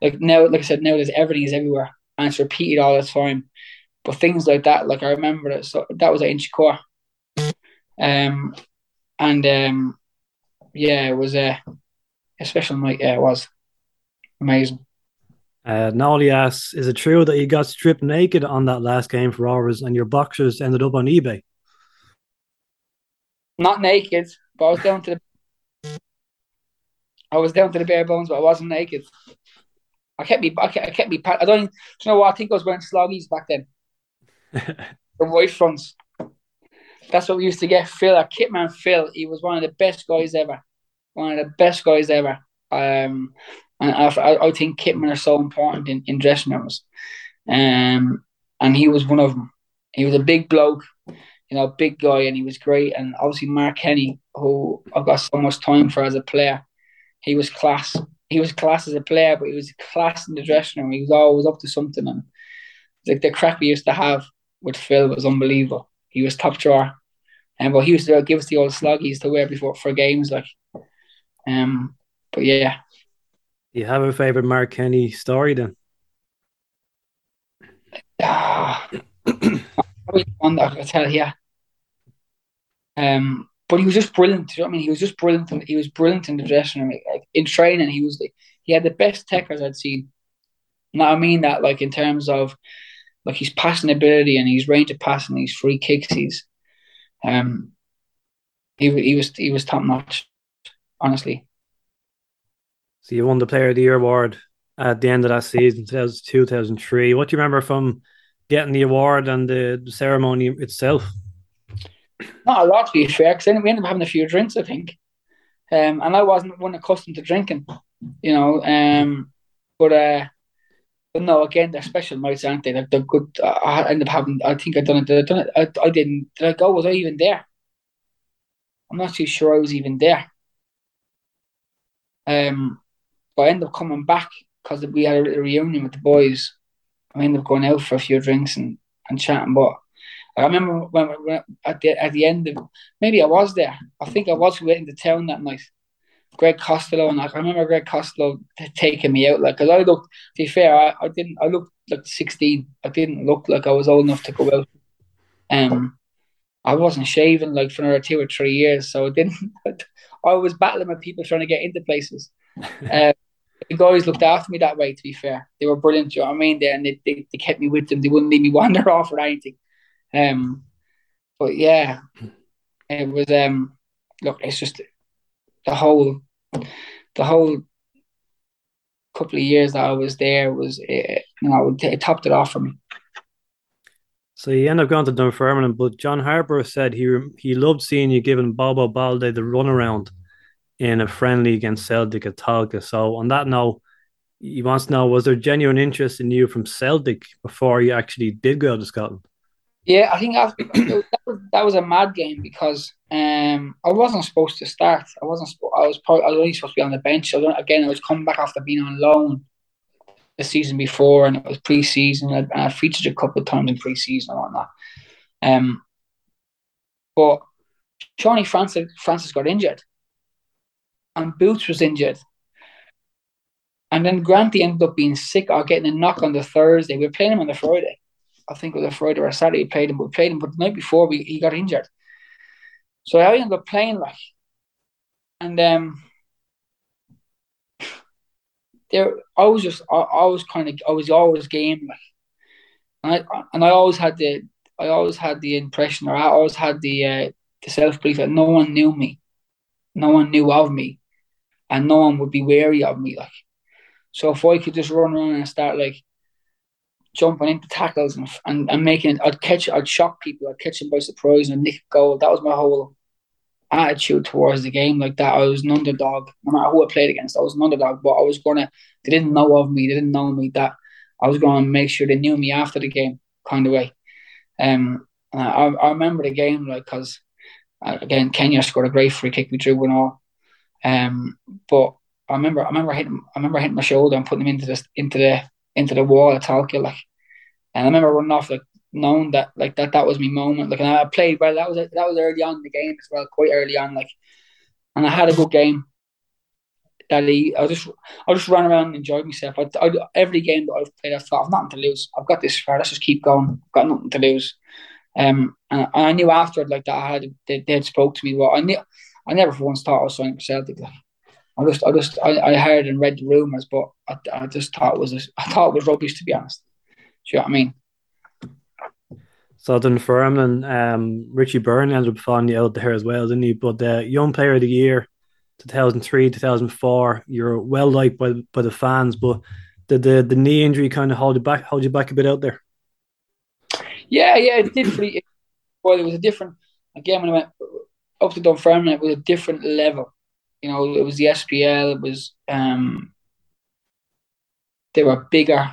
like now. Like I said, now there's everything is everywhere and it's repeated all the time. But things like that, like I remember that. So that was at Inchicore. Um, and um, yeah, it was a, a special night. Yeah, it was amazing. Uh, Nolly asks, is it true that you got stripped naked on that last game for hours and your boxers ended up on eBay? Not naked, but I was down to the. I was down to the bare bones, but I wasn't naked. I kept me. I kept, I kept me. I don't. You know what? I think I was wearing sloggies back then. the white fronts. That's what we used to get. Phil, our kitman Phil, he was one of the best guys ever. One of the best guys ever. Um, and I, I think kitmen are so important in, in dressing rooms. Um, and he was one of them. He was a big bloke, you know, big guy, and he was great. And obviously Mark Kenny, who I've got so much time for as a player, he was class. He was class as a player, but he was class in the dressing room. He was always up to something, and like the crack we used to have with Phil was unbelievable. He was top drawer, and but he used to give us the old sluggies to wear before for games, like. Um, but yeah, you have a favorite Mark Kenny story then? Ah, one that I tell here. Um, but he was just brilliant. You know what I mean? He was just brilliant. He was brilliant in the dressing room. Like, in training, he was he had the best techers I'd seen. Now I mean that like in terms of like his passing ability and his range of passing, his free kicks, he's um he he was he was top notch, honestly. So you won the Player of the Year award at the end of that season, 2002, 2003. What do you remember from getting the award and the ceremony itself? Not a lot, to be fair, because we ended up having a few drinks, I think. Um, and I wasn't one accustomed to drinking, you know. Um, but uh, but no, again, they're special nights, aren't they? They're, they're good. I ended up having. I think I done it. I done it? I, I didn't. Did I go? Was I even there? I'm not too sure I was even there. Um, but I ended up coming back because we had a little reunion with the boys. I ended up going out for a few drinks and, and chatting. But I remember when, when at the at the end of maybe I was there. I think I was waiting to town that night. Greg Costello and like, I remember Greg Costello taking me out like because I looked to be fair I, I didn't I looked like 16 I didn't look like I was old enough to go out um I wasn't shaving like for another two or three years so I didn't I was battling with people trying to get into places uh, the guys looked after me that way. To be fair, they were brilliant. You know what I mean? They, and they, they, they kept me with them. They wouldn't leave me wander off or anything. Um, but yeah, it was. Um, look, it's just the whole, the whole couple of years that I was there was, uh, you know, it topped it off for me. So you end up going to Dunfermline, but John Harper said he he loved seeing you giving Bobo Baldé the runaround in a friendly against Celtic at Tolka. So on that note, he wants to know was there genuine interest in you from Celtic before you actually did go to Scotland? Yeah, I think that was, that was a mad game because um, I wasn't supposed to start. I wasn't. I was probably, I was only supposed to be on the bench. Again, I was coming back after being on loan the season before, and it was pre-season, and I featured a couple of times in pre-season and whatnot. Um, but Johnny Francis Francis got injured, and Boots was injured. And then Granty ended up being sick or getting a knock on the Thursday. We were playing him on the Friday. I think it was a Friday or a Saturday we played him, but we played him, but the night before we, he got injured. So I ended up playing like and um there I was just I, I was kind of I was always game like and I and I always had the I always had the impression or I always had the uh, the self belief that no one knew me. No one knew of me and no one would be wary of me. Like, so if I could just run around and start like jumping into tackles and and, and making it, I'd catch, I'd shock people, I'd catch them by surprise and nick a goal. That was my whole attitude towards the game. Like that, I was an underdog. No matter who I played against, I was an underdog. But I was gonna, they didn't know of me, they didn't know me. That I was gonna make sure they knew me after the game, kind of way. Um, I, I remember the game like because uh, again Kenny scored a great free kick we drew and all. Um, but I remember, I remember hitting, I remember hitting my shoulder and putting him into the into the into the wall at Tolka, like. And I remember running off like known that like that that was my moment. Like and I played well. That was that was early on in the game as well, quite early on. Like, and I had a good game. That he, I just I just ran around and enjoyed myself. I, I, every game that I've played, I thought I've nothing to lose. I've got this far. Let's just keep going. I've got nothing to lose. Um, and I knew after like that I had they, they had spoke to me. Well, I knew I never for once thought I was signing for Celtic. Like, I just, I just, I, I heard and read the rumors, but I, I just thought it was, I thought it was rubbish to be honest. Do you know what I mean? So Dunfermline, um, Richie Byrne ended up finding you out there as well, didn't he? But uh, Young Player of the Year, 2003, 2004, you're well liked by by the fans, but did the, the knee injury kind of hold you back hold you back a bit out there? Yeah, yeah, it did. Well, it was a different. Again, when I went up to Dunfermline, it was a different level. You know, it was the SPL. It was um, they were bigger,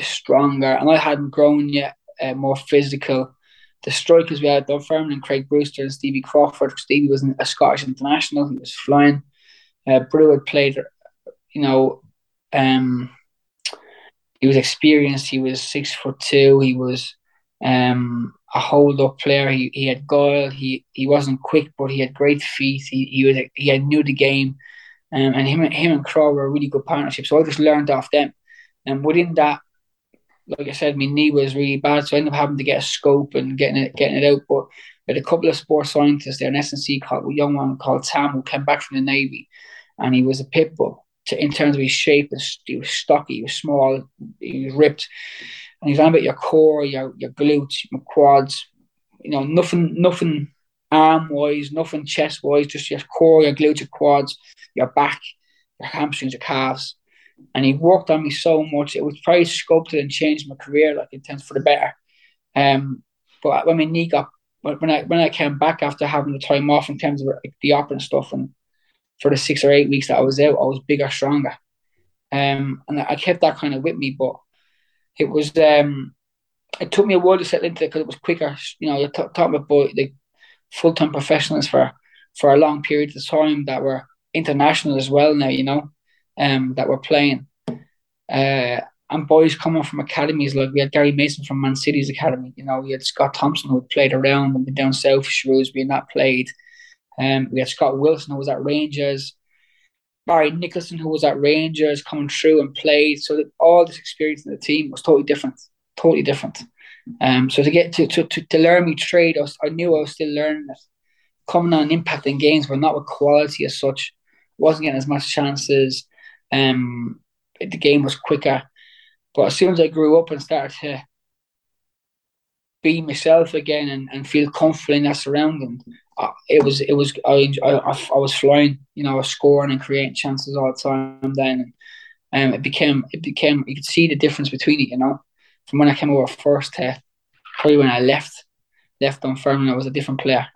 stronger, and I hadn't grown yet. Uh, more physical. The strikers we had Dunfermline, and Craig Brewster, and Stevie Crawford. Stevie was a Scottish international. He was flying. Uh, Brew had played, you know, um, he was experienced. He was six foot two. He was um, a hold up player. He, he had guile. He he wasn't quick, but he had great feet. He he was he had knew the game, um, and him him and Crow were a really good partnership. So I just learned off them. And within that, like I said, my knee was really bad, so I ended up having to get a scope and getting it getting it out. But with a couple of sports scientists there, an SNC called a young one called Sam who came back from the Navy, and he was a pit bull. To, in terms of his shape, he was stocky, he was small, he was ripped and he's on about your core, your your glutes, your quads, you know, nothing nothing arm wise, nothing chest wise, just your core, your glutes, your quads, your back, your hamstrings, your calves. And he worked on me so much. It was probably sculpted and changed my career like in terms for the better. Um, but when my knee got when I when I came back after having the time off in terms of like, the op and stuff, and for the six or eight weeks that I was out, I was bigger, stronger. Um, and I kept that kind of with me, but it was um, it took me a while to settle into it because it was quicker. You know, you're t- talking about the full time professionals for for a long period of time that were international as well now. You know, um, that were playing. Uh, and boys coming from academies like we had Gary Mason from Man City's academy. You know, we had Scott Thompson who played around and down south, Shrewsbury, and that played. Um, we had Scott Wilson who was at Rangers. Barry Nicholson, who was at Rangers, coming through and played. So that all this experience in the team was totally different, totally different. Um, so to get to to, to, to learn me trade, I, was, I knew I was still learning it. Coming on impact in games, but not with quality as such. Wasn't getting as much chances. Um, the game was quicker. But as soon as I grew up and started to be myself again and, and feel comfortable in that surrounding, it was it was I, I I was flying, you know, I was scoring and creating chances all the time. Then, and um, it became it became you could see the difference between it, you know, from when I came over first to probably when I left left Dunfermline, I was a different player.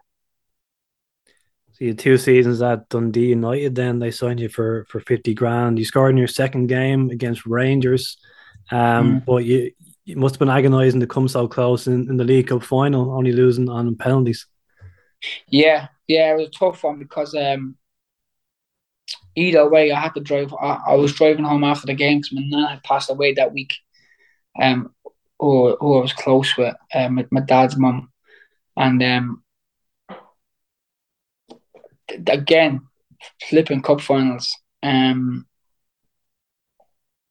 So you had two seasons at Dundee United. Then they signed you for for fifty grand. You scored in your second game against Rangers, um, mm. but you you must have been agonising to come so close in, in the League Cup final, only losing on penalties. Yeah, yeah, it was a tough one because um, either way, I had to drive. I, I was driving home after the game because my nan had passed away that week. Um, who, who I was close with, um, my dad's mum, and um, again, flipping cup finals. Um,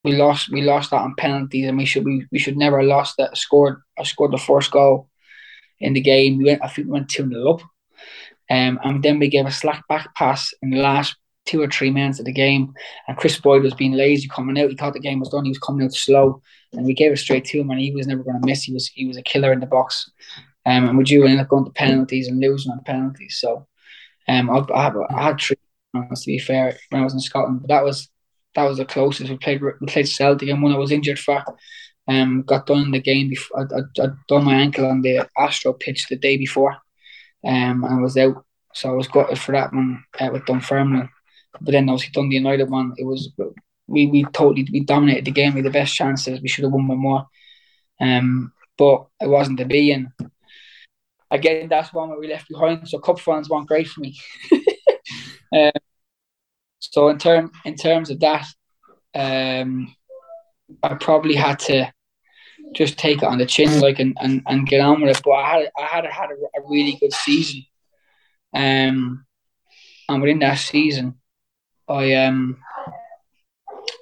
we lost. We lost that on penalties, and we should we, we should never have lost that. Scored. I scored the first goal in the game. We went. I think we went two 0 up. Um, and then we gave a slack back pass in the last two or three minutes of the game. And Kris Boyd was being lazy coming out. He thought the game was done. He was coming out slow, and we gave it straight to him. And he was never going to miss. He was he was a killer in the box. Um, and we do end up going to penalties and losing on penalties. So, um, I, I, I had three to be fair when I was in Scotland, but that was that was the closest we played. We played Celtic, and when I was injured for. Um, got done in the game before. I, I, I done my ankle on the Astro pitch the day before, um, and I was out. So I was gutted for that one uh, with Dunfermline. But then obviously done the United one. It was we we totally we dominated the game. We had the best chances. We should have won by more. Um, but it wasn't to be. And again, that's one where we left behind. So cup finals weren't great for me. um, so in term in terms of that, um, I probably had to just take it on the chin, like, and, and, and get on with it. But I had I had had a, a really good season, um, and within that season, I um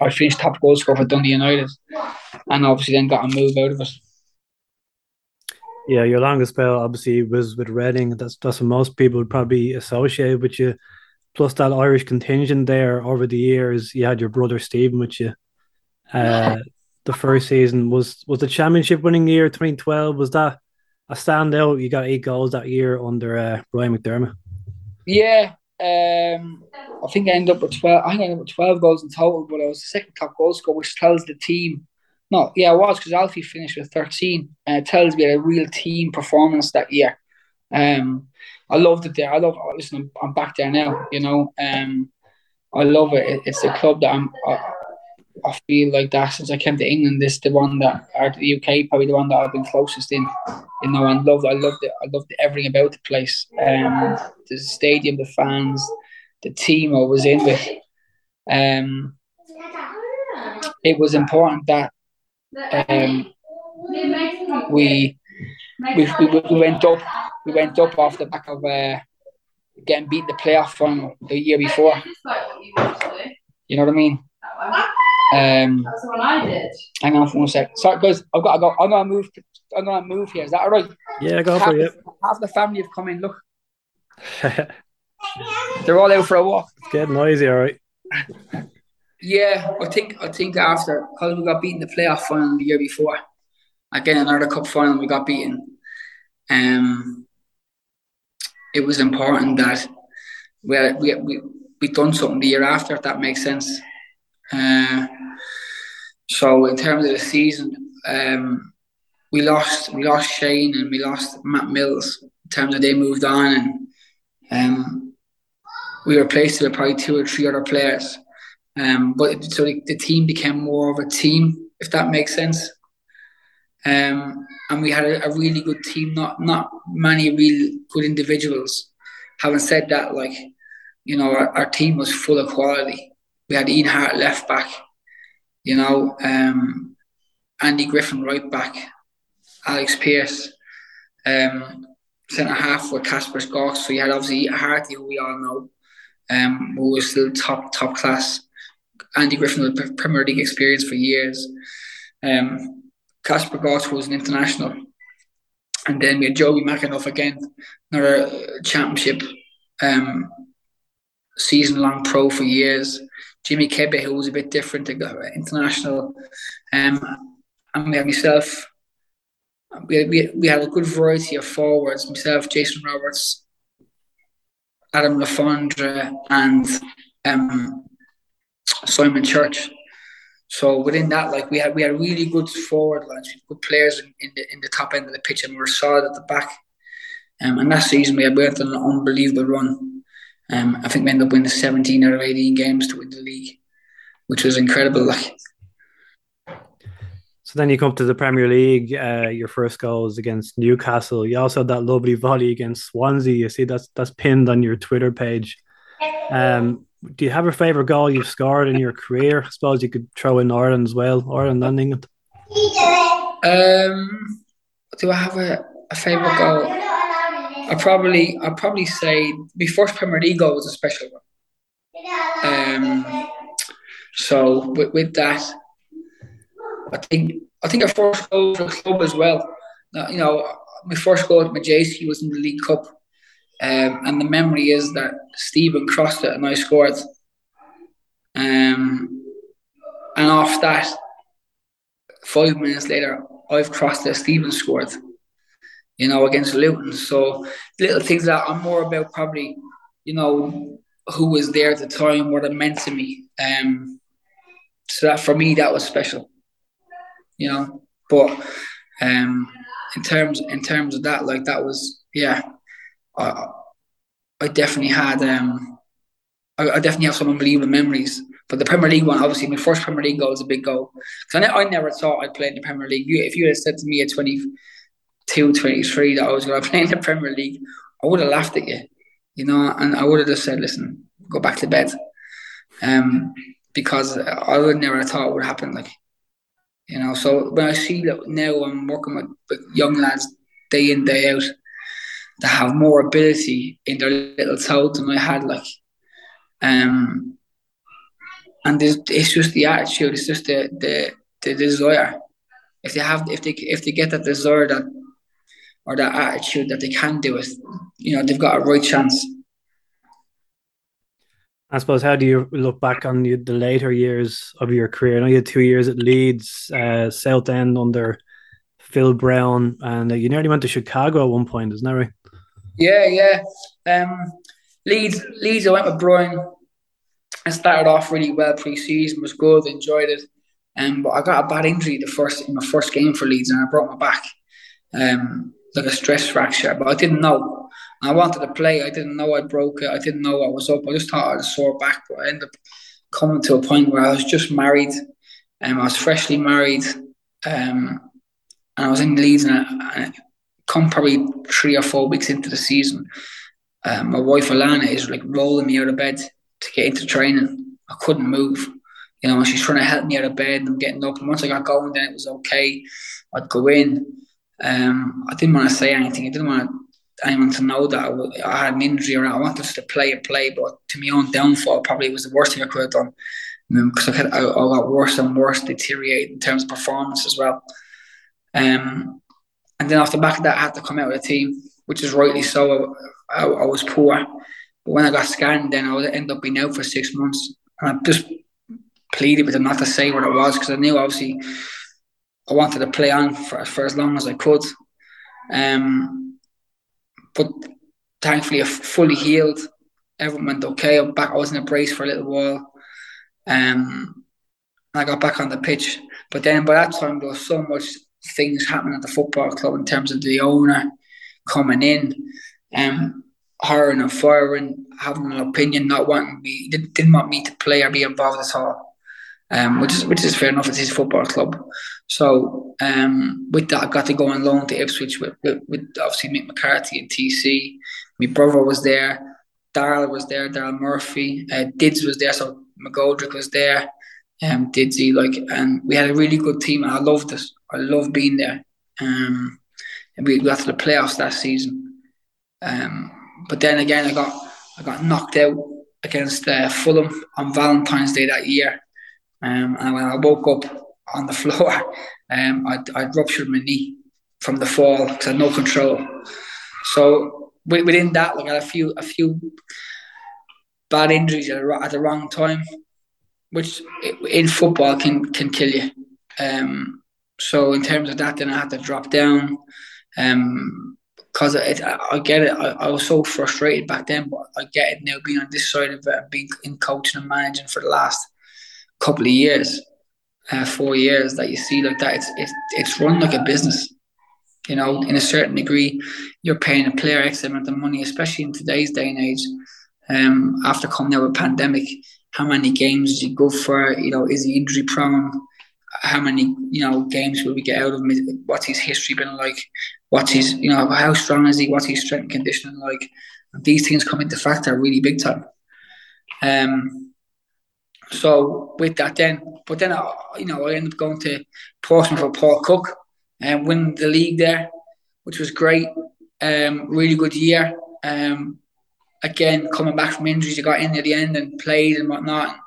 I finished top goal scorer for Dundee United, and obviously then got a move out of it. Yeah, your longest spell obviously was with Reading. That's that's what most people would probably associate with you. Plus that Irish contingent there over the years. You had your brother Stephen with you. Uh, the first season was was the championship winning year 2012. Was that a standout? You got eight goals that year under uh, Brian McDermott. Yeah, um, I think I ended up with twelve. I think I ended up with twelve goals in total, but I was the second top goal scorer, which tells the team. No, yeah, I was because Alfie finished with thirteen. And it tells me a real team performance that year. Um, I loved it there. I love. Listen, I'm, I'm back there now. You know, um, I love it. It's a club that I'm. I feel like that since I came to England, this the one that or the UK probably the one that I've been closest in. You know, and loved I loved it. I loved everything about the place. Um, the stadium, the fans, the team I was in with. Um, it was important that um, we, we, we we went up we went up off the back of uh, getting beat the playoff from the year before. You know what I mean? Um, That's the one I did. hang on for one sec. Sorry, guys, I've got to go. I'm gonna move. I'm gonna move here. Is that all right? Yeah, go half, for it. half the family have come in. Look, they're all out for a walk. it's getting noisy, all right. Yeah, I think I think after because we got beaten the playoff final the year before, again another cup final we got beaten. Um, it was important that we had, we we we done something the year after. If that makes sense. Uh, so in terms of the season, um, we lost we lost Shane and we lost Matt Mills. In terms of they moved on and um, we replaced it with probably two or three other players. Um, but so the, the team became more of a team, if that makes sense. Um, and we had a, a really good team, not not many real good individuals. Having said that, like you know, our, our team was full of quality. We had Ian Harte left back, you know, um, Andy Griffin right back, Alex Pearce, um, centre half with Kaspars Gorkšs. So you had obviously Harty, who we all know, um, who was still top top class. Andy Griffin with Premier League experience for years. Um, Kaspars Gorkšs was an international. And then we had Jobi McAnuff again, another championship um, season long pro for years. Jimmy Kebe, who was a bit different, international. Um, and we had myself, we we, we had a good variety of forwards myself, Jason Roberts, Adam Le Fondre, and um, Simon Church. So within that, like we had we had really good forward lines, good players in, in the in the top end of the pitch, and we were solid at the back. Um, and that season we had went on an unbelievable run. Um, I think we ended up winning 17 out of 18 games to win the league, which was incredible. Like So then you come to the Premier League. Uh, your first goal was against Newcastle. You also had that lovely volley against Swansea. You see that's that's pinned on your Twitter page. Um, do you have a favourite goal you've scored in your career? I suppose you could throw in Ireland as well, Ireland and England. Um, do I have a, a favourite goal? I probably I probably say my first Premier League goal was a special one. Um, so with, with that, I think I think our first goal for the club as well. Uh, you know, my first goal at Madejski was in the League Cup, um, and the memory is that Stephen crossed it and I scored. Um, and off that, five minutes later, I've crossed it. Stephen scored. You know, against Luton. So little things that I'm more about probably, you know, who was there at the time, what it meant to me. Um, so that for me, that was special. You know, but um, in terms in terms of that, like that was yeah, I, I definitely had um, I, I definitely have some unbelievable memories. But the Premier League one, obviously, my first Premier League goal was a big goal. Because I, I never thought I'd play in the Premier League. You, if you had said to me at 22, 23 that I was going to play in the Premier League, I would have laughed at you, you know, and I would have just said, listen, go back to bed. Um, because I would never have thought it would happen. Like, You know, so when I see that now I'm working with, with young lads day in day out that have more ability in their little toe than I had, like, um, and it's just the attitude, it's just the the the desire. If they have, if they if they get that desire that or that attitude that they can do it, you know, they've got a right chance. I suppose how do you look back on the, the later years of your career? I know you had two years at Leeds, uh, Southend under Phil Brown, and uh, you nearly went to Chicago at one point, isn't that right? Yeah, yeah. Um, Leeds, Leeds. I went with Brian. I started off really well pre-season, was good, enjoyed it. Um, but I got a bad injury the first in my first game for Leeds, and I broke my back, um, like a stress fracture. But I didn't know. I wanted to play. I didn't know I broke it. I didn't know I was up. I just thought I had a sore back. But I ended up coming to a point where I was just married. Um, I was freshly married. Um, and I was in Leeds, and, I, and come probably three or four weeks into the season, um, my wife Alana is like rolling me out of bed to get into training. I couldn't move. You know, she's trying to help me out of bed and I'm getting up. And once I got going, then it was okay. I'd go in. Um, I didn't want to say anything. I didn't want anyone to know that I, had an injury or I wanted to play a play, but to my own downfall, probably was the worst thing I could have done. Because I, I, I, got worse and worse, deteriorate in terms of performance as well. Um, and then off the back of that, I had to come out with a team, which is rightly so. I, I, I was poor. But when I got scanned, then I would end up being out for six months. And I just pleaded with them not to say what it was because I knew obviously I wanted to play on for, for as long as I could. Um, but thankfully, I fully healed. Everyone went okay. I'm back. I was in a brace for a little while. Um, I got back on the pitch. But then by that time, there was so much things happening at the football club in terms of the owner coming in, um, hiring and firing, having an opinion, not wanting me, didn't, didn't want me to play or be involved at all. Um, which is which is fair enough. It's his football club. So um, with that, I got to go on loan to Ipswich with, with, with obviously Mick McCarthy and TC. My brother was there. Daryl was there. Daryl Murphy. Uh, Dids was there. So McGoldrick was there. Um, Didsy like, and we had a really good team. I loved it. I loved being there. Um, and we got to the playoffs that season. Um, but then again, I got I got knocked out against uh, Fulham on Valentine's Day that year. Um, and when I woke up on the floor, um, I I ruptured my knee from the fall because I had no control. So within that, like I had a few a few bad injuries at, at the wrong time, which in football can can kill you. Um, so in terms of that, then I had to drop down. Um, because I, I get it. I, I, was so frustrated back then, but I get it now being on this side of it, being in coaching and managing for the last couple of years, uh, four years, that you see like that. It's, it's it's run like a business. You know, in a certain degree, you're paying a player X amount of money, especially in today's day and age. Um, after coming out of a pandemic, how many games did you go for? You know, is he injury prone? how many you know games will we get out of him? What's his history been like? What's his you know how strong is he? What's his strength and conditioning like? These things come into factor really big time. Um. So with that, then, but then I, you know, I ended up going to Portsmouth for Paul Cook and winning the league there, which was great. Um, really good year. Um, again, coming back from injuries, I got in at the end and played and whatnot.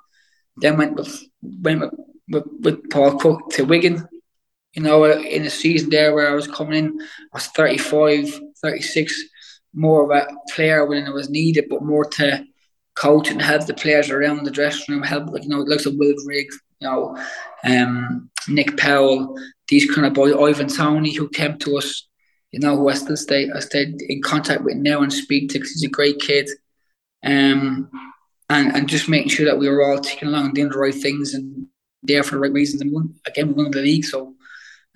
Then went with went with with, with Paul Cook to Wigan. You know, in a season there where I was coming in, I was 35, 36, more of a player when it was needed, but more to coach and help the players around the dressing room, help, like, you know, looks like Will Grigg, you know, um, Nick Powell, these kind of boys, Ivan Toney, who came to us, you know, who I still stay, I stayed in contact with now and speak to because he's a great kid. Um, and, and just making sure that we were all ticking along and doing the right things and there for the right reasons. And won, again, we won the league. So,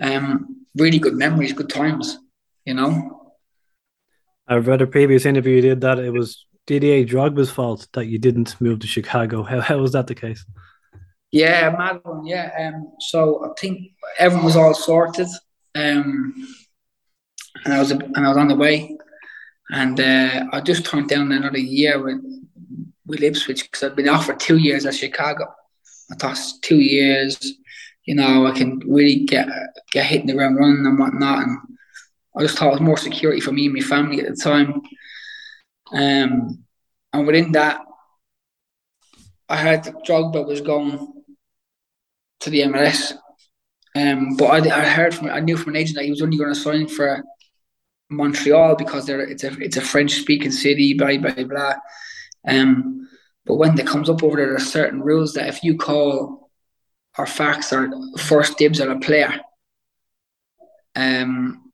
um, really good memories, good times, you know. I've read a previous interview you did that it was Didier Drogba's fault that you didn't move to Chicago. How, how was that the case? Yeah, mad one. Yeah. Um, so I think everyone was all sorted. Um, and I was and I was on the way, and uh, I just turned down another year with with Ipswich because I'd been offered two years at Chicago. I thought two years, you know, I can really get get hitting the ground running and whatnot. And I just thought it was more security for me and my family at the time. Um, and within that, I heard that Drogba was going to the MLS. Um, but I, I heard from I knew from an agent that he was only going to sign for Montreal because they're it's a it's a French speaking city, blah blah blah. Um, but when it comes up over there, there are certain rules that if you call or fax or first dibs on a player, um,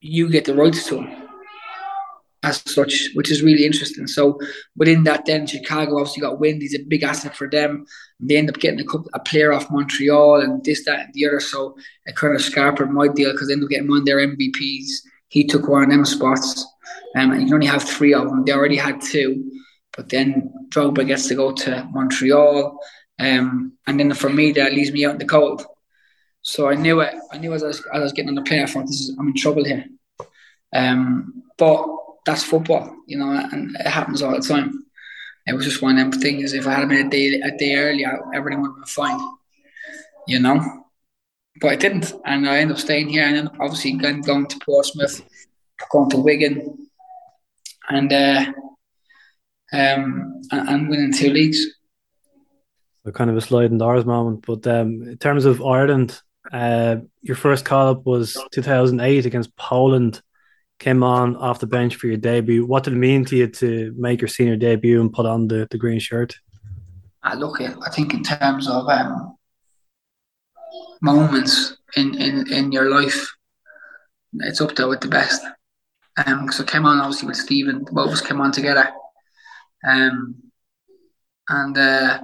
you get the rights to him as such, which is really interesting. So within that, then Chicago obviously got wind. He's a big asset for them. They end up getting a, couple, a player off Montreal and this, that, and the other. So it kind of scarpered my deal because they ended up getting one of their MVPs. He took one of them spots. Um, and you can only have three of them. They already had two. But then Drogba gets to go to Montreal. Um, and then for me, that leaves me out in the cold. So I knew it. I knew as I was, as I was getting on the player front, this is, I'm in trouble here. Um, but that's football, you know, and it happens all the time. It was just one of them things. If I had been a day a day earlier, everything would have been fine, you know. But I didn't, and I ended up staying here, and then obviously going, going to Portsmouth, going to Wigan, and uh, um, and, winning two leagues. So kind of a sliding doors moment. But um, in terms of Ireland, uh, your first call up was 2008 against Poland. Came on off the bench for your debut. What did it mean to you to make your senior debut and put on the, the green shirt? I look at, I think in terms of um, moments in, in, in your life, it's up there with the best. Um, so I came on obviously with Stephen, both of us came on together. Um, and uh,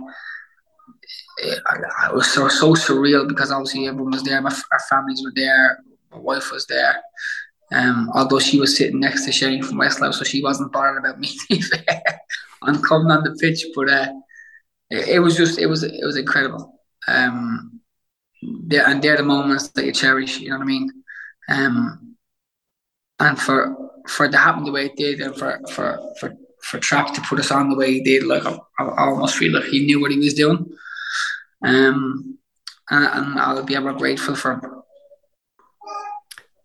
it, it, was so, so surreal because obviously everyone was there, my, our families were there, my wife was there. Um, although she was sitting next to Shane from Westlife, so she wasn't bothered about me on coming on the pitch. But uh, it, it, was just, it was, it was incredible. Um, they're, and they're the moments that you cherish. You know what I mean? Um, and for for it to happen the way it did, and for for for for Trap to put us on the way he did, like I, I almost feel like he knew what he was doing. Um, and, and I'll be ever grateful for him.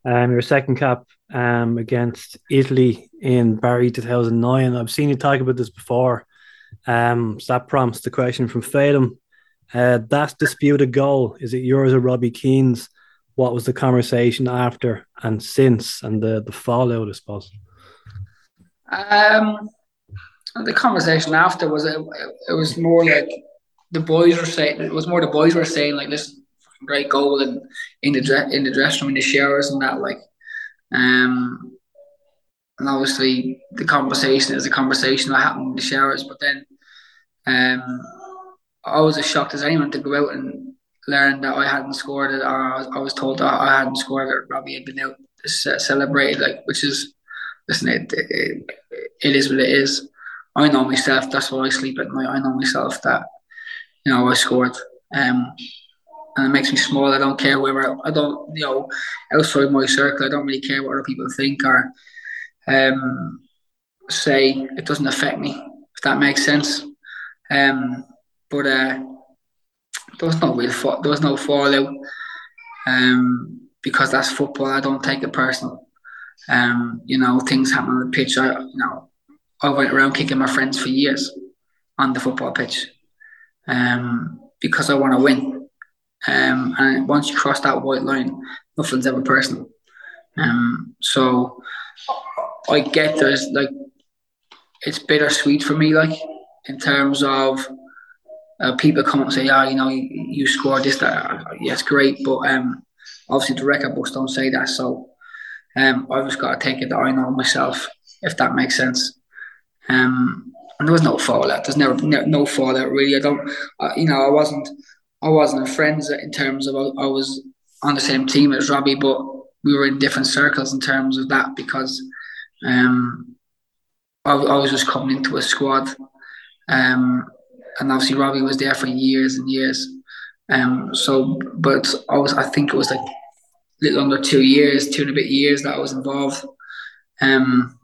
Um, your second cap um, against Italy in Bari 2009. I've seen you talk about this before. Um, so that prompts the question from Fatum. Uh, that disputed goal, is it yours or Robbie Keane's? What was the conversation after and since and the, the fallout, I suppose? Um, the conversation after was it, it was more like the boys were saying it was more the boys were saying like listen great goal and in the in the dressing room in the showers and that like um and obviously the conversation is a conversation that happened in the showers but then um I was as shocked as anyone to go out and learn that I hadn't scored it or I was, I was told that I hadn't scored it Robbie had been out celebrated like which is listen it, it, it is what it is. I know myself that's why I sleep at night. I know myself that you know I scored um and it makes me small. I don't care whether I don't, you know, outside my circle, I don't really care what other people think or um, say. It doesn't affect me, if that makes sense. Um, but uh, there was no real fa- there was no fallout um, because that's football. I don't take it personal. Um, you know, things happen on the pitch. I, you know, I went around kicking my friends for years on the football pitch um, because I want to win. Um, and once you cross that white line, nothing's ever personal. Um, so I get there's like it's bittersweet for me, like in terms of uh, people come and say, "Yeah, you know, you, you scored this, that." Yeah, it's great, but um, obviously the record books don't say that. So um, I've just got to take it that I know myself, if that makes sense. Um, and there was no fallout. There's never no, no fallout really. I don't, uh, you know, I wasn't I wasn't a friends in terms of I was on the same team as Robbie, but we were in different circles in terms of that because um, I, I was just coming into a squad, um, and obviously Robbie was there for years and years. Um, so, but I was I think it was like a little under two years, two and a bit years that I was involved. Um,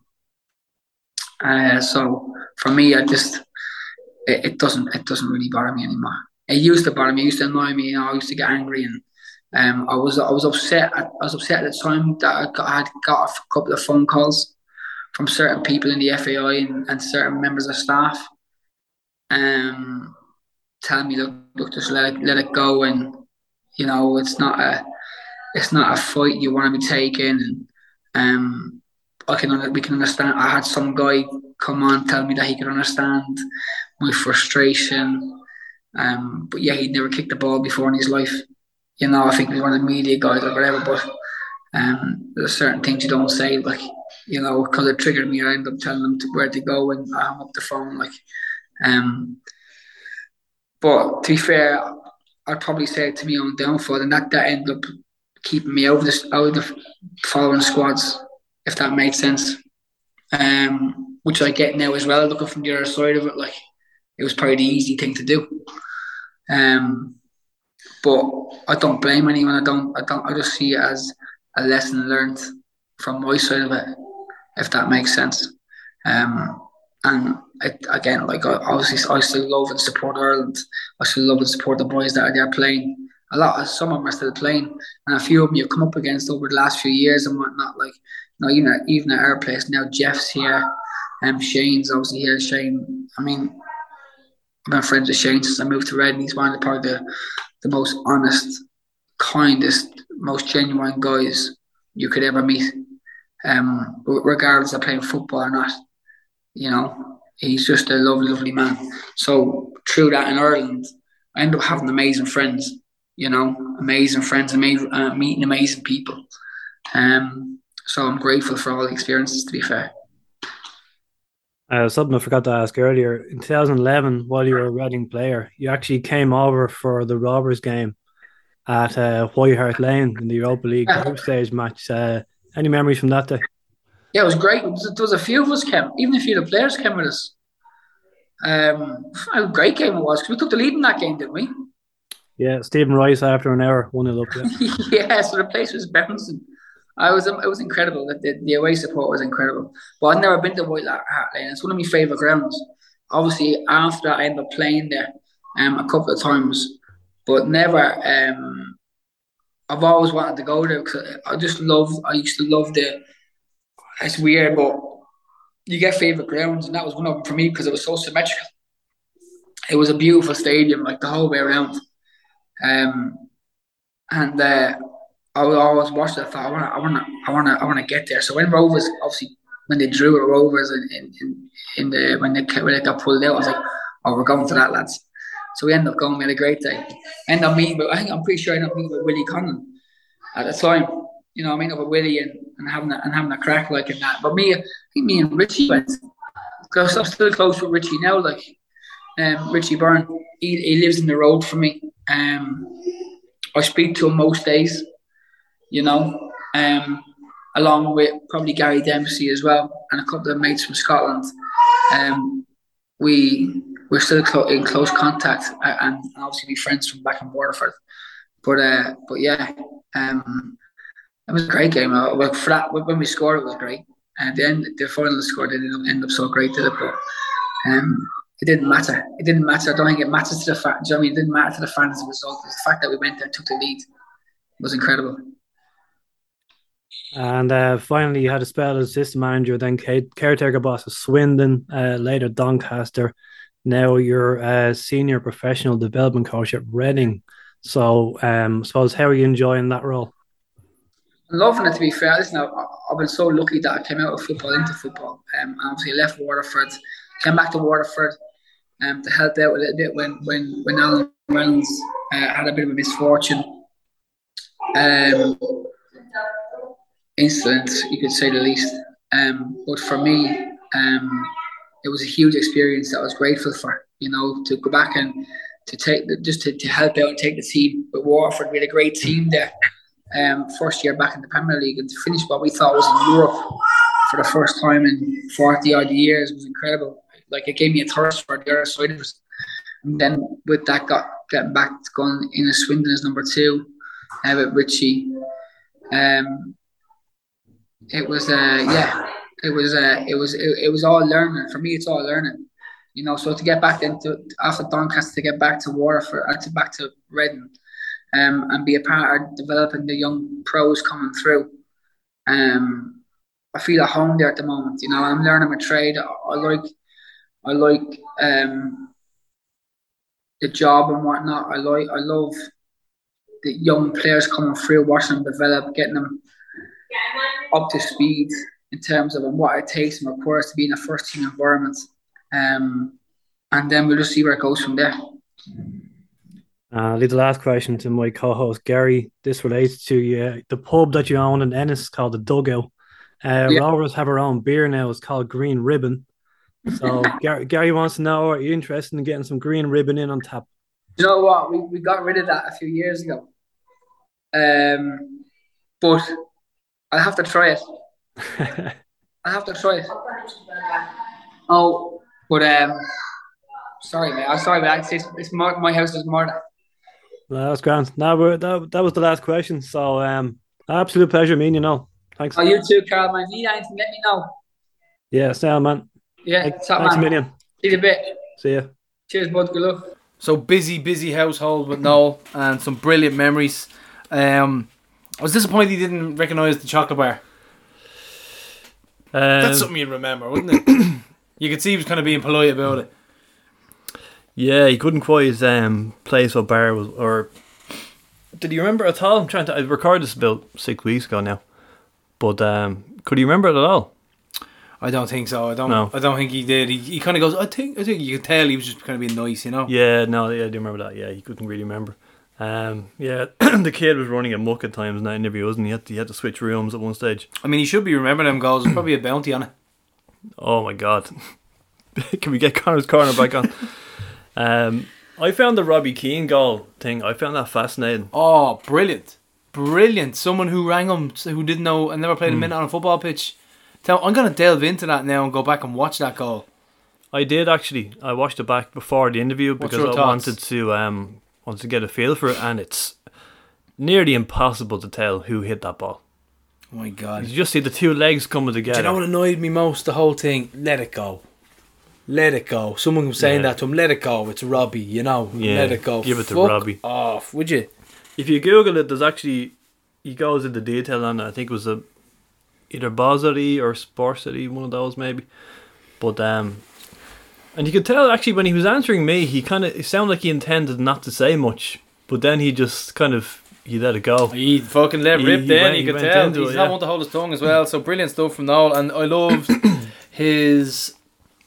uh, so for me, I just it, it doesn't it doesn't really bother me anymore it used to bother me. It used to annoy me. I used to get angry, and um, I was I was upset. I was upset at the time that I, got, I had got a couple of phone calls from certain people in the FAI and, and certain members of staff, um, telling me, look, look, just let it let it go, and you know, it's not a it's not a fight you want to be taking. And um, I can we can understand. I had some guy come on tell me that he could understand my frustration. Um, but yeah, he'd never kicked the ball before in his life. You know, I think he's one of the media guys or whatever. But um, there's certain things you don't say, like you know, because it triggered me. I ended up telling them to where to go and I hung up the phone. Like, um, but to be fair, I'd probably say it to me on downfall, and that that ended up keeping me out of the out of the following squads, if that made sense. Um, which I get now as well, looking from the other side of it, like it was probably the easy thing to do. Um, but I don't blame anyone. I don't. I don't. I just see it as a lesson learned from my side of it, if that makes sense. Um, and it, again, like obviously, I still love and support Ireland. I still love and support the boys that are there playing. A lot of some of them are still playing, and a few of them you've come up against over the last few years and whatnot. Like, you know, even at, even at our place now, Jeff's here, um, Shane's obviously here. Shane, I mean, I've been friends with Shane since I moved to Reading. He's one of the probably the, the most honest, kindest, most genuine guys you could ever meet. Um, regardless of playing football or not, you know, he's just a lovely, lovely man. So through that in Ireland, I ended up having amazing friends. You know, amazing friends, amazing uh, meeting amazing people. Um, so I'm grateful for all the experiences. To be fair. Uh, something I forgot to ask earlier. In 2011, while you were a Reading player, you actually came over for the Rovers game at uh, White Hart Lane in the Europa League group stage match. Uh, any memories from that day? Yeah, it was great. There was a few of us came, even a few of the players came with us. Um, a great game it was because we took the lead in that game, didn't we? Yeah, Stephen Rice after an hour won it up. Yeah. yeah, so the place was bouncing. I was it was incredible. The, the away support was incredible. But I've never been to White Hart Lane. It's one of my favourite grounds. Obviously, after I ended up playing there um, a couple of times, but never. Um, I've always wanted to go there because I just love. I used to love the. It's weird, but you get favourite grounds, and that was one of them for me because it was so symmetrical. It was a beautiful stadium, like the whole way around. Um, and uh, I would always watch that. I thought I want to, I want to, I want to, I want to get there. So when Rovers, obviously, when they drew Rovers in, in, in the when they when they got pulled out, I was like, oh, we're going for that, lads. So we ended up going. We had a great day. End up meeting, but I think I'm pretty sure I ended up meeting with Willie Conlon at the time. You know, I mean, up with Willie and, and having a, and having a crack like in that. But me, I think me and Richie went because I'm still close with Richie now. Like um, Richie Byrne, he, he lives in the road for me. Um, I speak to him most days you know, um, along with probably Gary Dempsey as well and a couple of mates from Scotland. Um, we we're still in close contact uh, and obviously be friends from back in Waterford. But uh, but yeah, um, it was a great game. Uh, well, for that when we scored, it was great. And then the final score didn't end up so great, did it? But um, it didn't matter. It didn't matter. I don't think it matters to the fans. You know I mean? It didn't matter to the fans as a result. The fact that we went there and took the lead was incredible. And uh, finally, you had a spell as assistant manager, then caretaker boss of Swindon, uh, later Doncaster. Now you're a senior professional development coach at Reading. So, um, I suppose, how are you enjoying that role? I'm loving it, to be fair. Listen, I've, I've been so lucky that I came out of football into football. Um, obviously, left Waterford, came back to Waterford um, to help out a little bit when, when, when Alan Reynolds uh, had a bit of a misfortune. Um, incident, you could say the least. Um, but for me, um, it was a huge experience that I was grateful for. You know, to go back and to take just to, to help out and take the team with Waterford. We had a great team there. Um, first year back in the Premier League and to finish what we thought was in Europe for the first time in 40 odd years was incredible. Like it gave me a thirst for the other side of it. And then with that, got getting back to going in a Swindon as number two uh, with Richie. Um, it was uh yeah it was uh it was it, it was all learning for me it's all learning You know, so to get back into after Doncaster to get back to Waterford, uh, to back to Reading, um, and be a part of developing the young pros coming through. Um, I feel at home there at the moment. You know, I'm learning my trade. I, I like, I like um, the job and whatnot. I like, I love the young players coming through, watching them develop, getting them up to speed in terms of what it takes and requires to be in a first team environment. Um, and then we'll just see where it goes from there. Uh, leave the last question to my co-host Gary. This relates to uh, the pub that you own in Ennis called the Dugout. Uh, Yeah. Rovers have our own beer now. It's called Green Ribbon. So Gary, Gary wants to know: Are you interested in getting some Green Ribbon in on tap? You know what? We, we got rid of that a few years ago. Um, but I'll have to try it. I have to try it. Oh, but um, sorry, mate. I'm sorry, but it's, it's more, my house is more. No, that's grand. No, we're, that, that was the last question. So, um, absolute pleasure meeting you know. Thanks. Oh, you too, Carl. Man, if you need anything, let me know. Yeah, sound man. Yeah, Thanks, top thanks a million. See you a bit. See ya. Cheers, bud. Good luck. So busy, busy household with Noel and some brilliant memories. Um, I was disappointed he didn't recognise the chocolate bar. Um, That's something you'd remember, wouldn't it? you could see he was kind of being polite about it. Yeah, he couldn't quite um, place what bar was, or did he remember at all? I'm trying to. I recorded this about six weeks ago now, but um, could he remember it at all? I don't think so. I don't. No. I don't think he did. He, he kind of goes. I think. I think you could tell he was just kind of being nice, you know. Yeah, no, yeah, I do remember that. Yeah, he couldn't really remember. Um, yeah, the kid was running amok at times in that interview, wasn't he? He had, to, he had to switch rooms at one stage. I mean, he should be remembering them goals. There's probably a bounty on it. Oh my god, can we get Connor's corner back on? um, I found the Robbie Keane goal thing. I found that fascinating. Oh, brilliant, brilliant! Someone who rang him who didn't know and never played Hmm. a minute on a football pitch. Tell, I'm gonna delve into that now and go back and watch that goal. I did actually. I watched it back before the interview because I thoughts? wanted to um wanted to get a feel for it, and it's nearly impossible to tell who hit that ball. Oh my god! You just see the two legs coming Do together. you know what annoyed me most? The whole thing. Let it go. Let it go. Someone was saying Yeah. that to him. Let it go. It's Robbie. You know. Yeah, Let it go. give it to Robbie. Off. Would you? if you Google it, there's actually he goes into detail on it. I think it was a either Bozery or Sportsity, one of those maybe. But um, and you could tell actually when he was answering me, he kind of it sounded like he intended not to say much, but then he just kind of he let it go. He fucking let He- rip he then. you he could tell. He's it, not yeah. one to hold his tongue as well. So brilliant stuff from Noel. And I loved his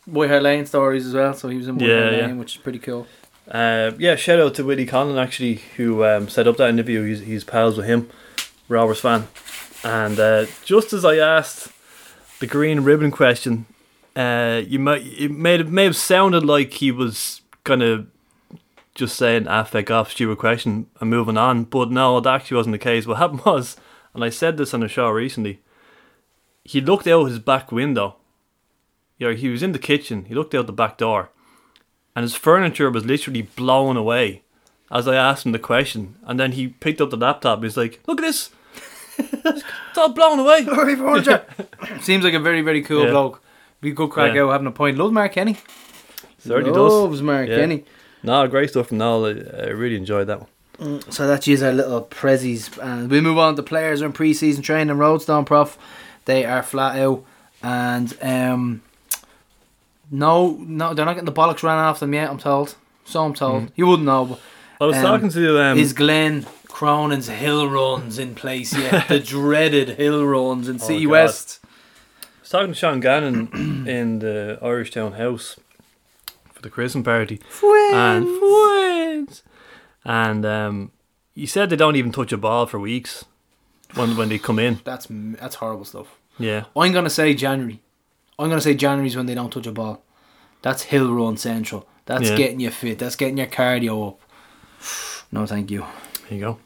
Boy Hare Lane stories as well. So he was in Boy Yeah, Hare yeah. Lane, which is pretty cool. Uh, yeah, shout out to Willie Conlon actually, who um, set up that interview. He's, he's pals with him, Rovers fan. And uh, just as I asked the green ribbon question, uh, you might it may have, may have sounded like he was kind of just saying ah fuck off stupid question and moving on, but no, that actually wasn't the case. What happened was, and I said this on a show recently, he looked out his back window. Yeah, he was in the kitchen. He looked out the back door and his furniture was literally blown away as I asked him the question. And then he picked up the laptop. He's like, "Look at this! it's all blown away." Seems like a very, very cool Yeah. bloke. Be good crack Yeah. out having a point. Love Mark Kenny. Certainly does. Loves Mark Yeah. Kenny. No, great stuff from Noel. I, I really enjoyed that one. So that's just our little prezzies. And we move on to players in pre-season training. Roadstone Prof, they are flat out. And um, no, no, they're not getting the bollocks ran off them yet, I'm told. So I'm told. You wouldn't know, but I was Um, talking to um, is Glenn Cronin's hill runs in place yet? the dreaded hill runs in City God. West. Was talking to Sean Gannon in the Irishtown House for the Christmas party, and friends, and um, he said they don't even touch a ball for weeks when when they come in. That's that's horrible stuff. Yeah, I'm gonna say January. I'm gonna say January's when they don't touch a ball. That's hill run central. That's Yeah. getting you fit. That's getting your cardio up. No, thank you. there you go.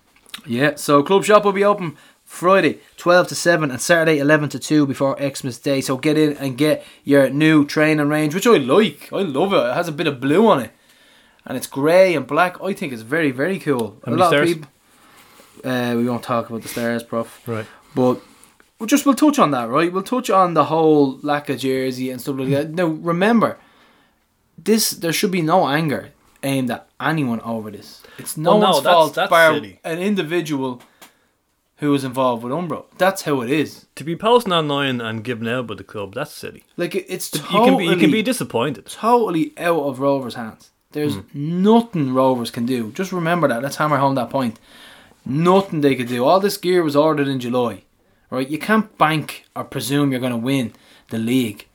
Yeah. So club shop will be open Friday twelve to seven and Saturday eleven to two before Xmas Day. So get in and get your new training range, which I like. I love it. It has a bit of blue on it, and it's grey and black. I think it's very very cool. How many stars? people. Uh, we won't talk about the stars, prof. Right. But we'll just we'll touch on that, right? We'll touch on the whole lack of jersey and stuff like that. Now remember, this there should be no anger aimed at anyone over this. It's no Well, no, one's that's- fault that's bar silly. an individual who was involved with Umbro. That's how it is. To be posting online and giving out by the club, that's silly. Like it- it's You totally, can be you can be disappointed. totally out of Rovers' hands. There's hmm. nothing Rovers can do. Just remember that. Let's hammer home that point. Nothing they could do. All this gear was ordered in July, right? You can't bank or presume you're going to win the league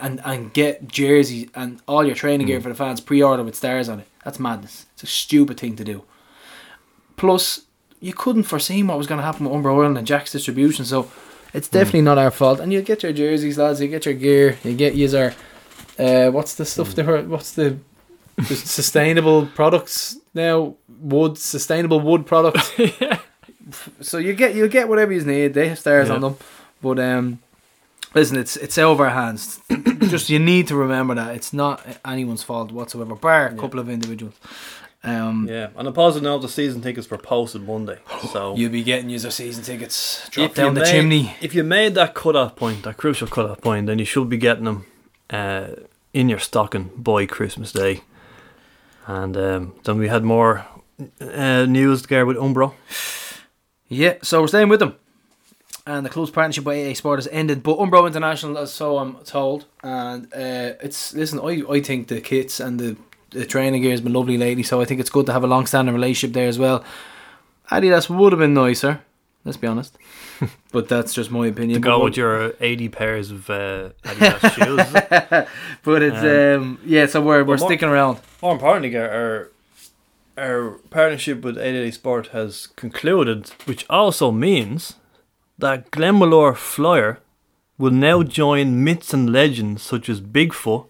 and and get jerseys and all your training gear hmm. for the fans pre-ordered with stars on it. That's madness. It's a stupid thing to do. Plus, you couldn't foresee what was going to happen with Umbro Oil and Jack's distribution, so it's definitely not our fault. And you get your jerseys, lads. You get your gear. You get user. Uh, what's the stuff they were? What's the, the sustainable products now? Wood sustainable wood products. So you get you get whatever you need. They have stars on them, but um, listen, it's it's out of our hands. Just you need to remember that it's not anyone's fault whatsoever, bar a couple of individuals. Um, Yeah. On a positive note, the season tickets were posted Monday, so You'll be getting your season tickets dropped down the made- chimney. If you made that cut-off point, that crucial cut-off point, then you should be getting them uh, in your stocking by Christmas Day. And um, then we had more uh, news there with Umbro. Yeah, so we're staying with them. And the close partnership with AA Sport has ended, but Umbro International, as so I'm told, and uh, it's listen. I, I think the kits and the, the training gear has been lovely lately, so I think it's good to have a long-standing relationship there as well. Adidas would have been nicer, let's be honest, but that's just my opinion. To go with your 80 pairs of uh, Adidas shoes. but it's um, yeah, so we're we're more- sticking around. More importantly, our our partnership with 88 Sport has concluded, which also means that Glenmalure Flyer will now join myths and legends such as Bigfoot,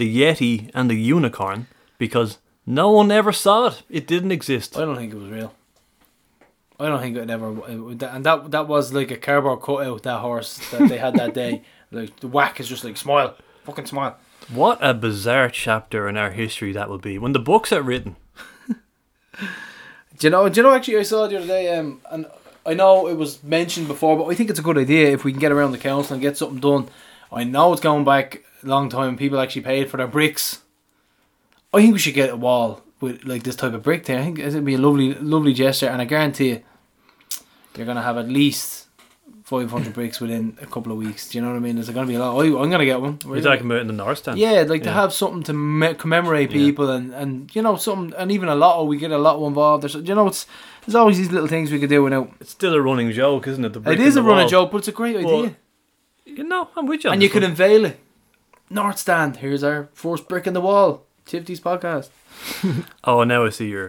the Yeti, and the Unicorn because no one ever saw it. It didn't exist. I don't think it was real. I don't think it ever. it- And that that was like a cardboard cutout that horse that they had that day. Like the whack is just like smile, fucking smile. What a bizarre chapter in our history that will be when the books are written. Do you know? Do you know? Actually, I saw the other day, um, and I know it was mentioned before, but I think it's a good idea if we can get around the council and get something done. I know it's going back a long time. People actually paid for their bricks. I think we should get a wall with like this type of brick there. I think it'd be a lovely, lovely gesture, and I guarantee you, you're gonna have at least five hundred bricks within a couple of weeks. Do you know what I mean? There's gonna be a lot. I, I'm gonna get one. You're talking about in the North Stand. Yeah, like to have something to me- commemorate Yeah. people and, and you know something and even a lotto we get a lot involved. There's you know it's there's always these little things we could do without. It's still a running joke, isn't it? The It is a running joke, but it's a great Well, idea. You know, I'm with you. And you one. unveil it. North Stand. Here's our first brick in the wall. Tifty's podcast. Oh, now I see your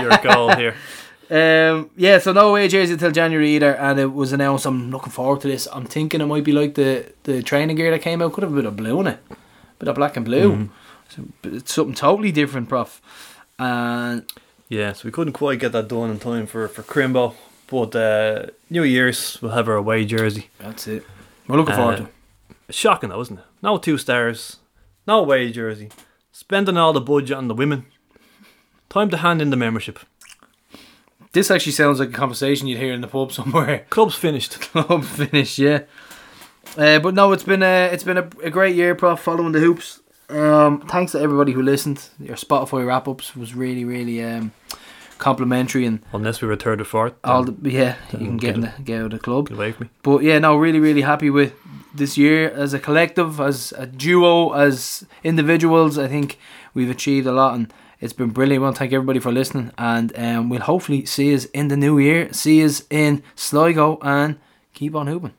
your goal here. Um, yeah, so no away jersey until January either, and it was announced. I'm looking forward to this. I'm thinking it might be like the the training gear that came out. Could have a bit of blue in it, bit of black and blue. Mm-hmm. So, it's something totally different, prof. And Yeah, so we couldn't quite get that done in time for for Crimbo, but uh, New Year's we'll have our away jersey. that's it. We're looking forward Uh, to. it. Shocking though, isn't it? No two stars, no way jersey, spending all the budget on the women. Time to hand in the membership. This actually sounds like a conversation you'd hear in the pub somewhere. Club's finished. Club finished, yeah. Uh, but no, it's been a it's been a, a great year, prof. Following the hoops. Um, thanks to everybody who listened. Your Spotify wrap ups was really really um, complimentary and Unless we were third or fourth. all the yeah you can get in get the, get out of the club. away from me. But yeah, no, really really happy with this year as a collective, as a duo, as individuals. I think we've achieved a lot and. It's been brilliant. I want to thank everybody for listening, and um, we'll hopefully see us in the new year. See us in Sligo, and keep on hooping.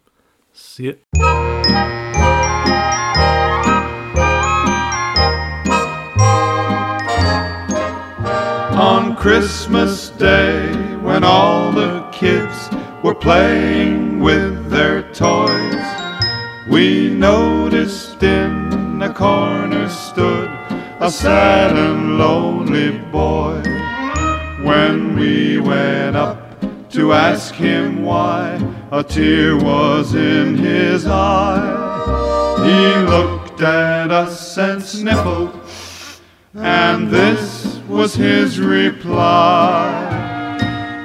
See it. Christmas Day, when all the kids were playing with their toys, we noticed in a corner stood a sad and lonely boy. When we went up to ask him why, a tear was in his eye. He looked at us and sniffled and this was his reply.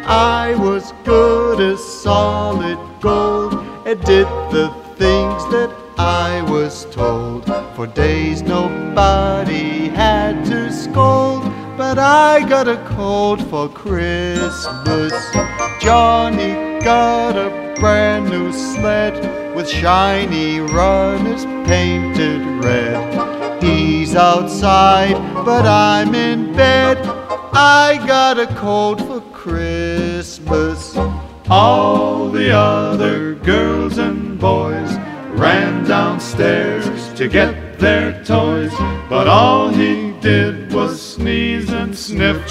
I was good as solid gold and did the things that I was told. For days nobody had to scold, but I got a cold for Christmas. Johnny got a brand new sled with shiny runners painted red. He's outside, but I'm in bed. I got a cold for Christmas. All the other girls and boys ran downstairs to get their toys, but all he did was sneeze and sniff.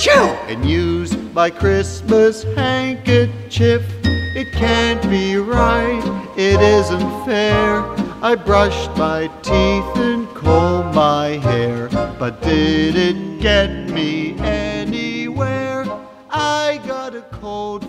and use my Christmas handkerchief. It can't be right, it isn't fair. I brushed my teeth and combed my hair, but did it get me anywhere? I got a cold